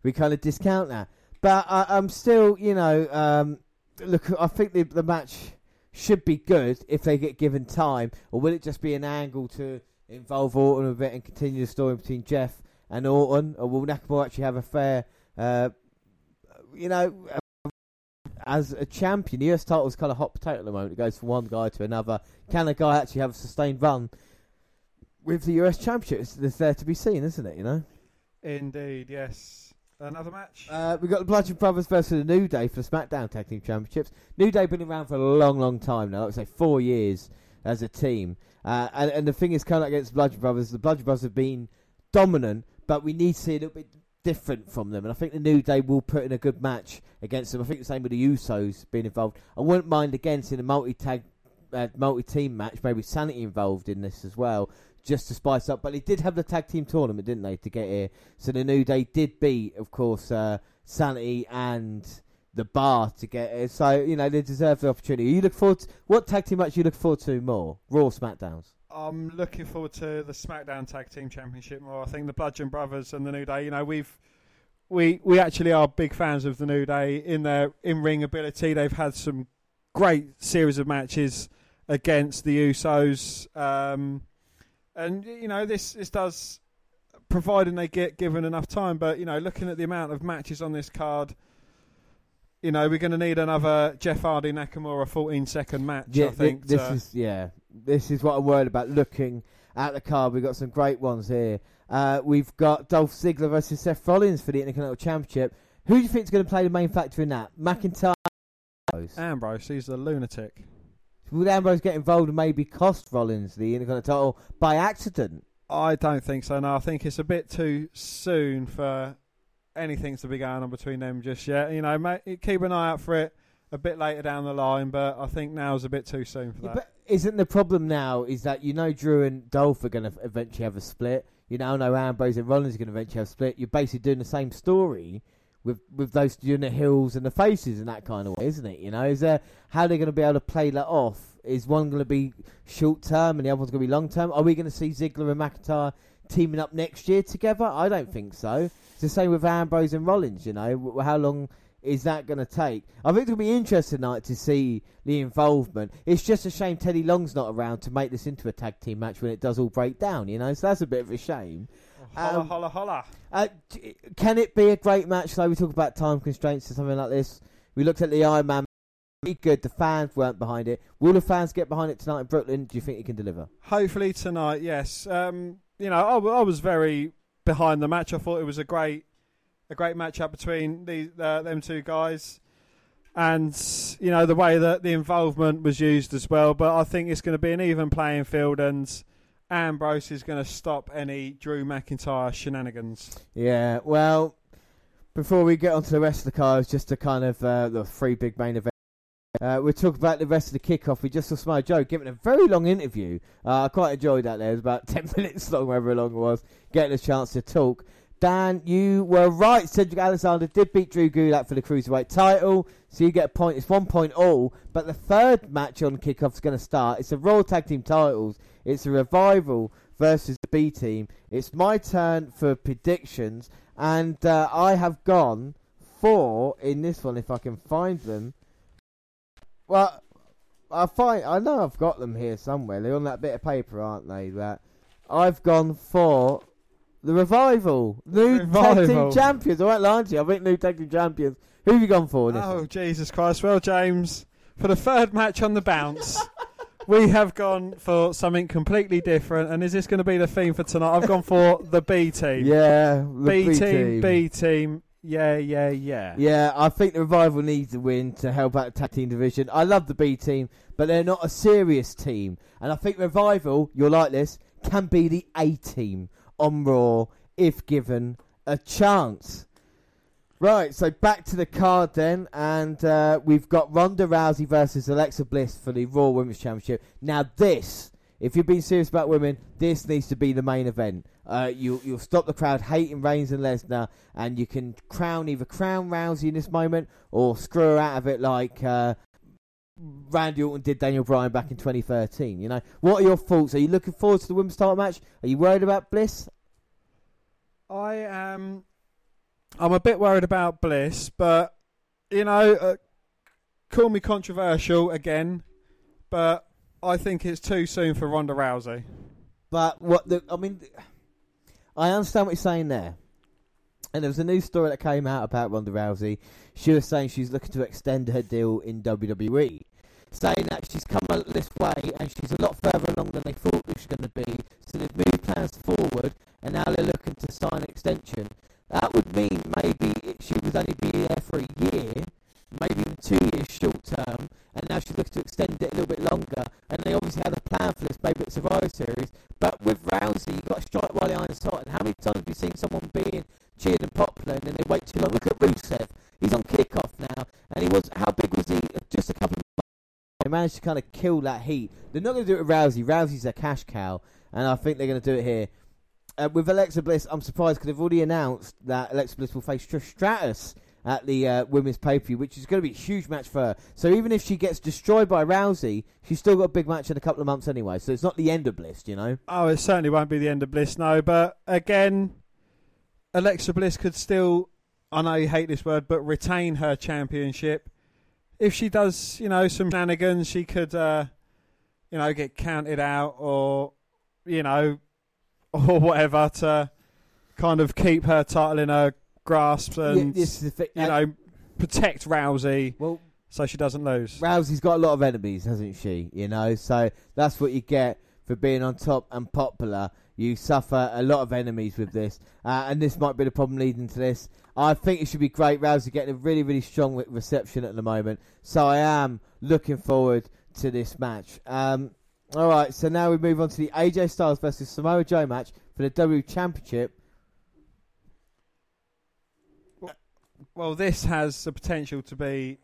we kind of discount that. But I, I'm still, you know, um, look, I think the, the match should be good if they get given time, or will it just be an angle to involve Orton a bit and continue the story between Jeff and Orton, or will Nakamura actually have a fair, uh, you know, as a champion, the US title is kind of hot potato at the moment. It goes from one guy to another. Can a guy actually have a sustained run with the US Championship? It's, it's there to be seen, isn't it? You know. Indeed, yes. Another match. Uh, we've got the Bludgeon Brothers versus the New Day for the SmackDown Tag Team Championships. New Day been around for a long, long time now. I would say four years as a team. Uh, and, and the thing is, coming up against the Bludgeon Brothers, the Bludgeon Brothers have been dominant, but we need to see a little bit different from them. And I think the New Day will put in a good match against them. I think the same with the Usos being involved. I wouldn't mind again seeing a multi tag, uh, multi team match, maybe Sanity involved in this as well, just to spice up. But they did have the tag team tournament, didn't they, to get here? So the New Day did beat, of course, uh, Sanity and the Bar to get here. So you know they deserve the opportunity. You look forward. To, what tag team match you look forward to more? Raw, SmackDowns. I'm looking forward to the SmackDown Tag Team Championship more. I think the Bludgeon Brothers and the New Day. You know, we've we we actually are big fans of the New Day in their in ring ability. They've had some great series of matches against the Usos, um, and you know this this does providing they get given enough time. But you know, looking at the amount of matches on this card. You know, we're going to need another Jeff Hardy Nakamura 14 second match, Yeah, I think. this to- is yeah. This is what I'm worried about. Looking at the card, we've got some great ones here. Uh, we've got Dolph Ziggler versus Seth Rollins for the Intercontinental Championship. Who do you think is going to play the main factor in that? McIntyre. Ambrose, he's a lunatic. Will Ambrose get involved and maybe cost Rollins the Intercontinental title by accident? I don't think so. No, I think it's a bit too soon for anything to be going on between them just yet. You know, mate, keep an eye out for it a bit later down the line, but I think now's a bit too soon for that. but isn't the problem now is that you know Drew and Dolph are going to eventually have a split. You now know Ambrose and Rollins are going to eventually have a split. You're basically doing the same story with with those doing the heels and the faces in that kind of way, isn't it? You know, is there how they're going to be able to play that off? Is one going to be short term and the other one's going to be long term? Are we going to see Ziggler and McIntyre teaming up next year together? I don't think so. It's the same with Ambrose and Rollins. You know, how long is that going to take? I think it'll be interesting tonight to see the involvement. It's just a shame Teddy Long's not around to make this into a tag team match when it does all break down, you know, so that's a bit of a shame. Holla, Um, holla, holla. Uh, can it be a great match though? We talk about time constraints or something like this. We looked at the Iron Man. Pretty good. The fans weren't behind it. Will the fans get behind it tonight in Brooklyn? Do you think it can deliver? Hopefully tonight, yes. Um, you know, I was very behind the match. I thought it was a great, a great matchup between these uh, them two guys, and you know the way that the involvement was used as well. But I think it's going to be an even playing field, and Ambrose is going to stop any Drew McIntyre shenanigans. Yeah. Well, before we get on to the rest of the cards, just to kind of uh, the three big main events. Uh, we'll talk about the rest of the kickoff. We just saw Samoa Joe giving a very long interview. Uh, I quite enjoyed that. There, it was about ten minutes long, however long it was, getting a chance to talk. Dan, you were right. Cedric Alexander did beat Drew Gulak for the cruiserweight title, so you get a point. It's one point all. But the third match on kickoff is going to start. It's a Royal Tag Team titles. It's a revival versus the B team. It's my turn for predictions, and uh, I have gone for in this one if I can find them. Well, I find I know I've got them here somewhere. They're on that bit of paper, aren't they? That I've gone for the revival, new tag team champions. I won't lie to you. I think new tag team champions. Who have you gone for? This Oh? Jesus Christ! Well, James, for the third match on the bounce. We have gone for something completely different, and is this going to be the theme for tonight? I've gone for the B team. Yeah, the B, B team. B team. Yeah, yeah, yeah. Yeah, I think the revival needs a win to help out the tag team division. I love the B team, but they're not a serious team, and I think revival, you're like this, can be the A team on Raw if given a chance. Right, so back to the card then, and uh, we've got Ronda Rousey versus Alexa Bliss for the Raw Women's Championship. Now, this, if you've been serious about women, this needs to be the main event. Uh, you, you'll stop the crowd hating Reigns and Lesnar, and you can crown either crown Rousey in this moment or screw her out of it like uh, Randy Orton did Daniel Bryan back in 2013. You know, what are your thoughts? Are you looking forward to the women's title match? Are you worried about Bliss? I am. I'm a bit worried about Bliss, but you know, uh, call me controversial again, but I think it's too soon for Ronda Rousey. But what the? I mean, I understand what you're saying there. And there was a news story that came out about Ronda Rousey. She was saying she's looking to extend her deal in WWE, saying that she's come a this way and she's a lot further along than they thought she was going to be. So they've moved plans forward, and now they're looking to sign an extension. That would mean maybe she would only be there for a year, maybe even two years short term, and now she's looking to extend it a little bit longer. And they obviously had a plan for this, maybe it's Survivor Series. But with Rousey, you've got to strike while the iron's hot. And how many times have you seen someone being cheered and popular, and then they wait too long? Look at Rusev. He's on kickoff now, and he was how big was he? Just a couple of months. They managed to kind of kill that heat. They're not going to do it with Rousey. Rousey's a cash cow, and I think they're going to do it here. Uh, with Alexa Bliss, I'm surprised because they've already announced that Alexa Bliss will face Trish Stratus at the uh, women's pay per view, which is going to be a huge match for her. So even if she gets destroyed by Rousey, she's still got a big match in a couple of months anyway. So it's not the end of Bliss, you know. Oh, it certainly won't be the end of Bliss, no. But again, Alexa Bliss could still, I know you hate this word, but retain her championship. If she does, you know, some shenanigans, she could, uh, you know, get counted out or, you know, or whatever to kind of keep her title in her grasp and, this is the thi- you uh, know, protect Rousey Well, so she doesn't lose. Rousey's got a lot of enemies, hasn't she? You know, so that's what you get for being on top and popular. You suffer a lot of enemies with this, uh, and this might be the problem leading to this. I think it should be great. Rousey getting a really, really strong re- reception at the moment, so I am looking forward to this match. Um, all right, so now we move on to the AJ Styles versus Samoa Joe match for the W Championship. Well, this has the potential to be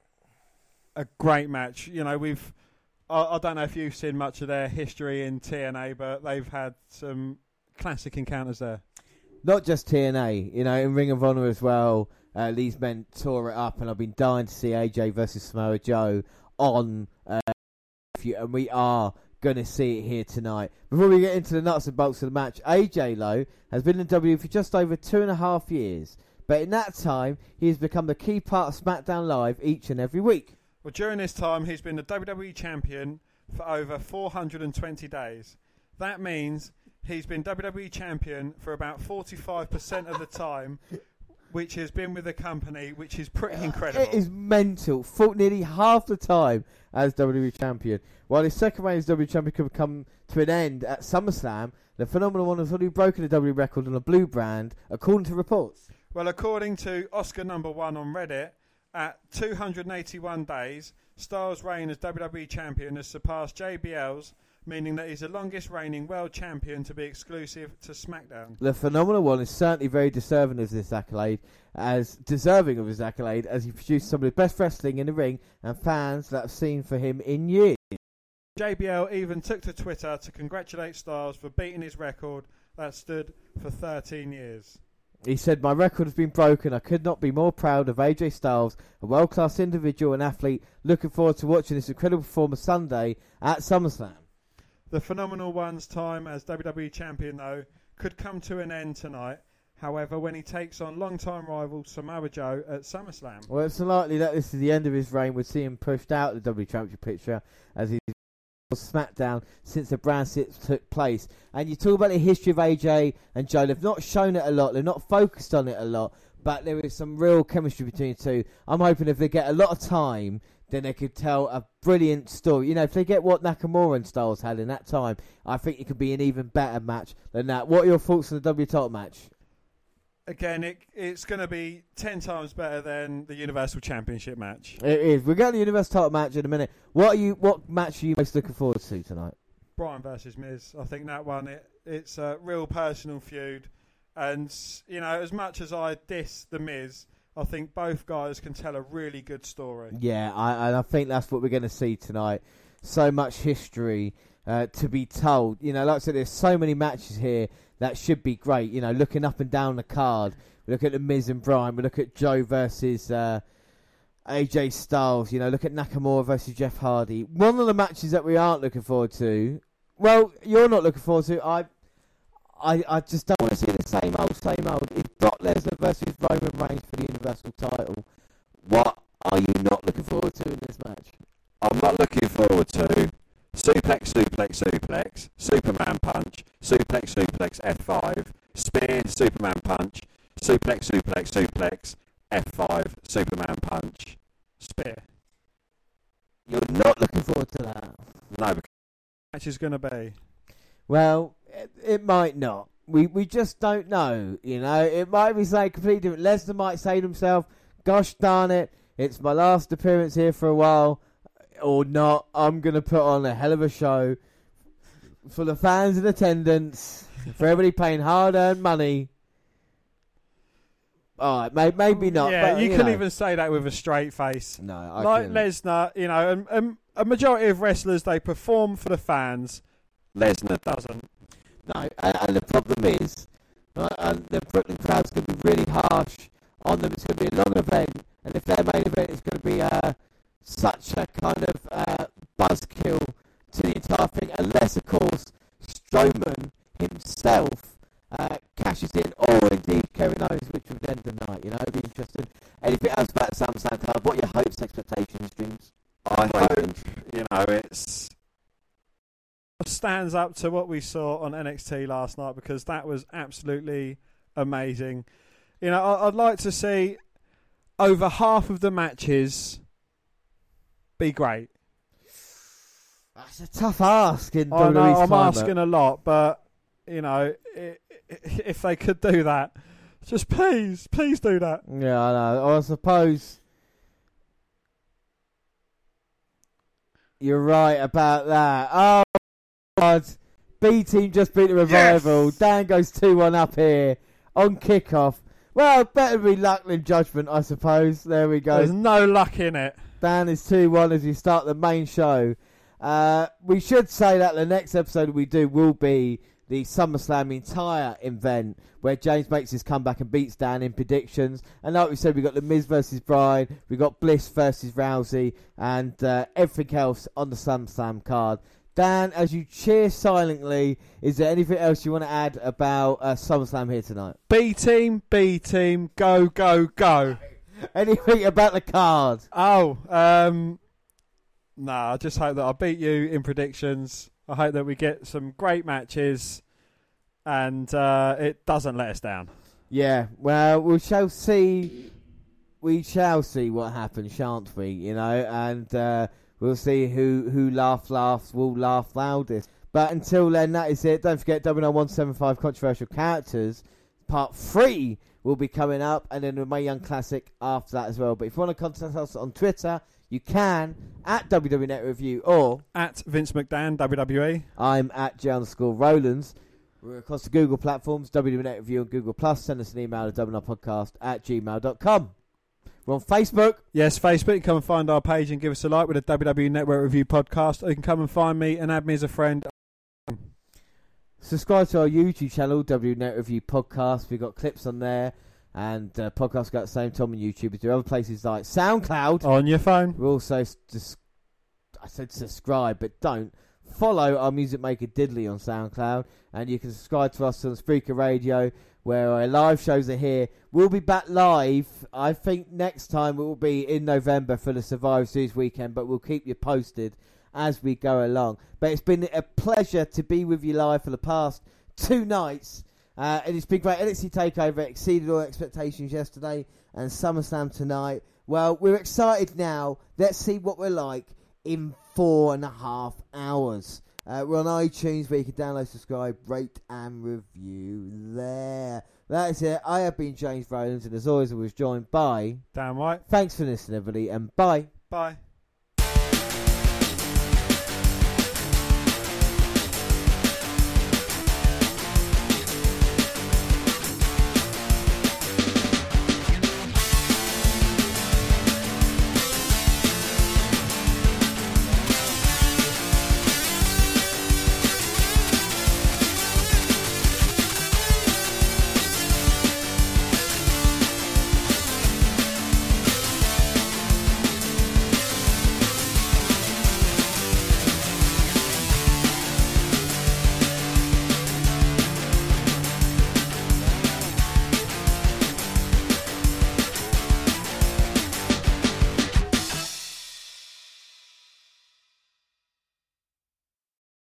a great match. You know, we've. I, I don't know if you've seen much of their history in TNA, but they've had some classic encounters there. not just TNA, you know, in Ring of Honor as well. Uh, these men tore it up, and I've been dying to see AJ versus Samoa Joe on. Uh, and we are going to see it here tonight. Before we get into the nuts and bolts of the match, AJ Lowe has been in W for just over two and a half years, but in that time, he has become the key part of SmackDown Live each and every week. Well, during this time, he's been the WWE champion for over 420 days. That means he's been WWE champion for about 45% of the time, which has been with the company, which is pretty uh, incredible. It is mental. Fought nearly half the time as WWE champion. While his second reign as WWE champion could come to an end at SummerSlam, the phenomenal one has already broken the WWE record on a blue brand, according to reports. Well, according to Oscar number one on Reddit, at 281 days, Styles' reign as WWE champion has surpassed JBL's, meaning that he's the longest reigning world champion to be exclusive to SmackDown. The phenomenal one is certainly very deserving of this accolade, as deserving of his accolade, as he produced some of the best wrestling in the ring and fans that have seen for him in years. JBL even took to Twitter to congratulate Styles for beating his record that stood for 13 years. He said, My record has been broken. I could not be more proud of AJ Styles, a world class individual and athlete. Looking forward to watching this incredible performance Sunday at SummerSlam. The phenomenal one's time as WWE champion, though, could come to an end tonight. However, when he takes on long-time rival Samoa Joe at SummerSlam. Well, it's unlikely that this is the end of his reign. We'll see him pushed out of the WWE Championship picture as he's SmackDown since the brand split took place. And you talk about the history of AJ and Joe. They've not shown it a lot. They've not focused on it a lot. But there is some real chemistry between the two. I'm hoping if they get a lot of time, then they could tell a brilliant story. You know, if they get what Nakamura and Styles had in that time, I think it could be an even better match than that. What are your thoughts on the W title match? Again, it, it's going to be ten times better than the Universal Championship match. It is. We're getting the Universal title match in a minute. What are you? What match are you most looking forward to tonight? Bryan versus Miz. I think that one. It, it's a real personal feud, and you know, as much as I diss the Miz, I think both guys can tell a really good story. Yeah, I, and I think that's what we're going to see tonight. So much history uh, to be told. You know, like I said, there's so many matches here that should be great. You know, looking up and down the card, we look at the Miz and Bryan. We look at Joe versus uh, AJ Styles. You know, look at Nakamura versus Jeff Hardy. One of the matches that we aren't looking forward to. Well, you're not looking forward to. I, I, I just don't want to see the same old, same old. It's Brock Lesnar versus Roman Reigns for the Universal title. What are you not looking forward to in this match? I'm not looking forward to suplex, suplex, suplex, Superman punch, suplex, suplex, F5, spear, Superman punch, suplex, suplex, suplex, F5, Superman punch, spear. You're not looking forward to that. No, because match is going to be. Well, it, it might not. We we just don't know. You know, it might be something completely different. Lesnar might say to himself, "Gosh darn it, it's my last appearance here for a while." or not, I'm going to put on a hell of a show for the fans in attendance, for everybody paying hard earned money. All right, may, maybe not. Yeah, but, you, you can know. even say that with a straight face. No, I like couldn't. Lesnar, you know, and, and a majority of wrestlers they perform for the fans. Lesnar doesn't. No, and, and the problem is, uh, and the Brooklyn crowd's going to be really harsh on them. It's going to be a long event, and if their main event is going to be uh, such a kind of uh, buzzkill to the entire thing, unless, of course, Strowman himself uh, cashes in, or indeed Kevin Owens, which would end the night. You know, it'd be interesting. Anything else about Sam card? What are your hopes, expectations, dreams? I hope, you know, it's stands up to what we saw on NXT last night because that was absolutely amazing. You know, I'd like to see over half of the matches be great. That's a tough ask in I know, I'm climate. asking a lot, but you know, i- i- if they could do that, just please, please do that. Yeah, I know. I suppose you're right about that. Oh, God. B team just beat the revival. Dan goes 2 1 up here on kickoff. Well, better be luck than judgment, I suppose. There we go. There's no luck in it. Dan is 2 1 as we start the main show. Uh, we should say that the next episode we do will be the SummerSlam entire event where James makes his comeback and beats Dan in predictions. And like we said, we got The Miz versus Bryan, we got Bliss versus Rousey, and uh, everything else on the SummerSlam card. Dan, as you cheer silently, is there anything else you want to add about uh, SummerSlam here tonight? B team, B team, go, go, go. Anything about the card? Oh, um, no, I just hope that I beat you in predictions. I hope that we get some great matches and uh, it doesn't let us down. Yeah, well, we shall see. We shall see what happens, shan't we? You know, and uh, we'll see who who laugh laughs will laugh loudest. But until then, that is it. Don't forget W9175 controversial characters part three will be coming up, and then the Mae Young Classic after that as well. But if you want to contact us on Twitter, you can at WWNet Review or At Vince McDan, WWE. I'm at J underscore Rollins. We're across the Google platforms, WWNet Review and Google Plus. Send us an email at podcast at gmail.com. We're on Facebook. Yes, Facebook. You can come and find our page and give us a like with a WWE Network Review podcast. Or you can come and find me and add me as a friend. Subscribe to our YouTube channel, WNet Review Podcast. We've got clips on there. And uh, podcasts go at the same time on YouTube. We do other places like SoundCloud. On your phone. We're also, dis- I said subscribe, but don't. Follow our Music Maker Diddley on SoundCloud. And you can subscribe to us on Spreaker Radio, where our live shows are here. We'll be back live. I think next time it will be in November for the Survivor Series weekend, but we'll keep you posted as we go along. But it's been a pleasure to be with you live for the past two nights. Uh, and it's been great. NXT TakeOver exceeded all expectations yesterday, and SummerSlam tonight. Well, we're excited now. Let's see what we're like in four and a half hours. Uh, we're on iTunes where you can download, subscribe, rate, and review there. That is it. I have been James Rowlands, and as always, I was joined by. Dan White. Thanks for listening, everybody, and bye. Bye.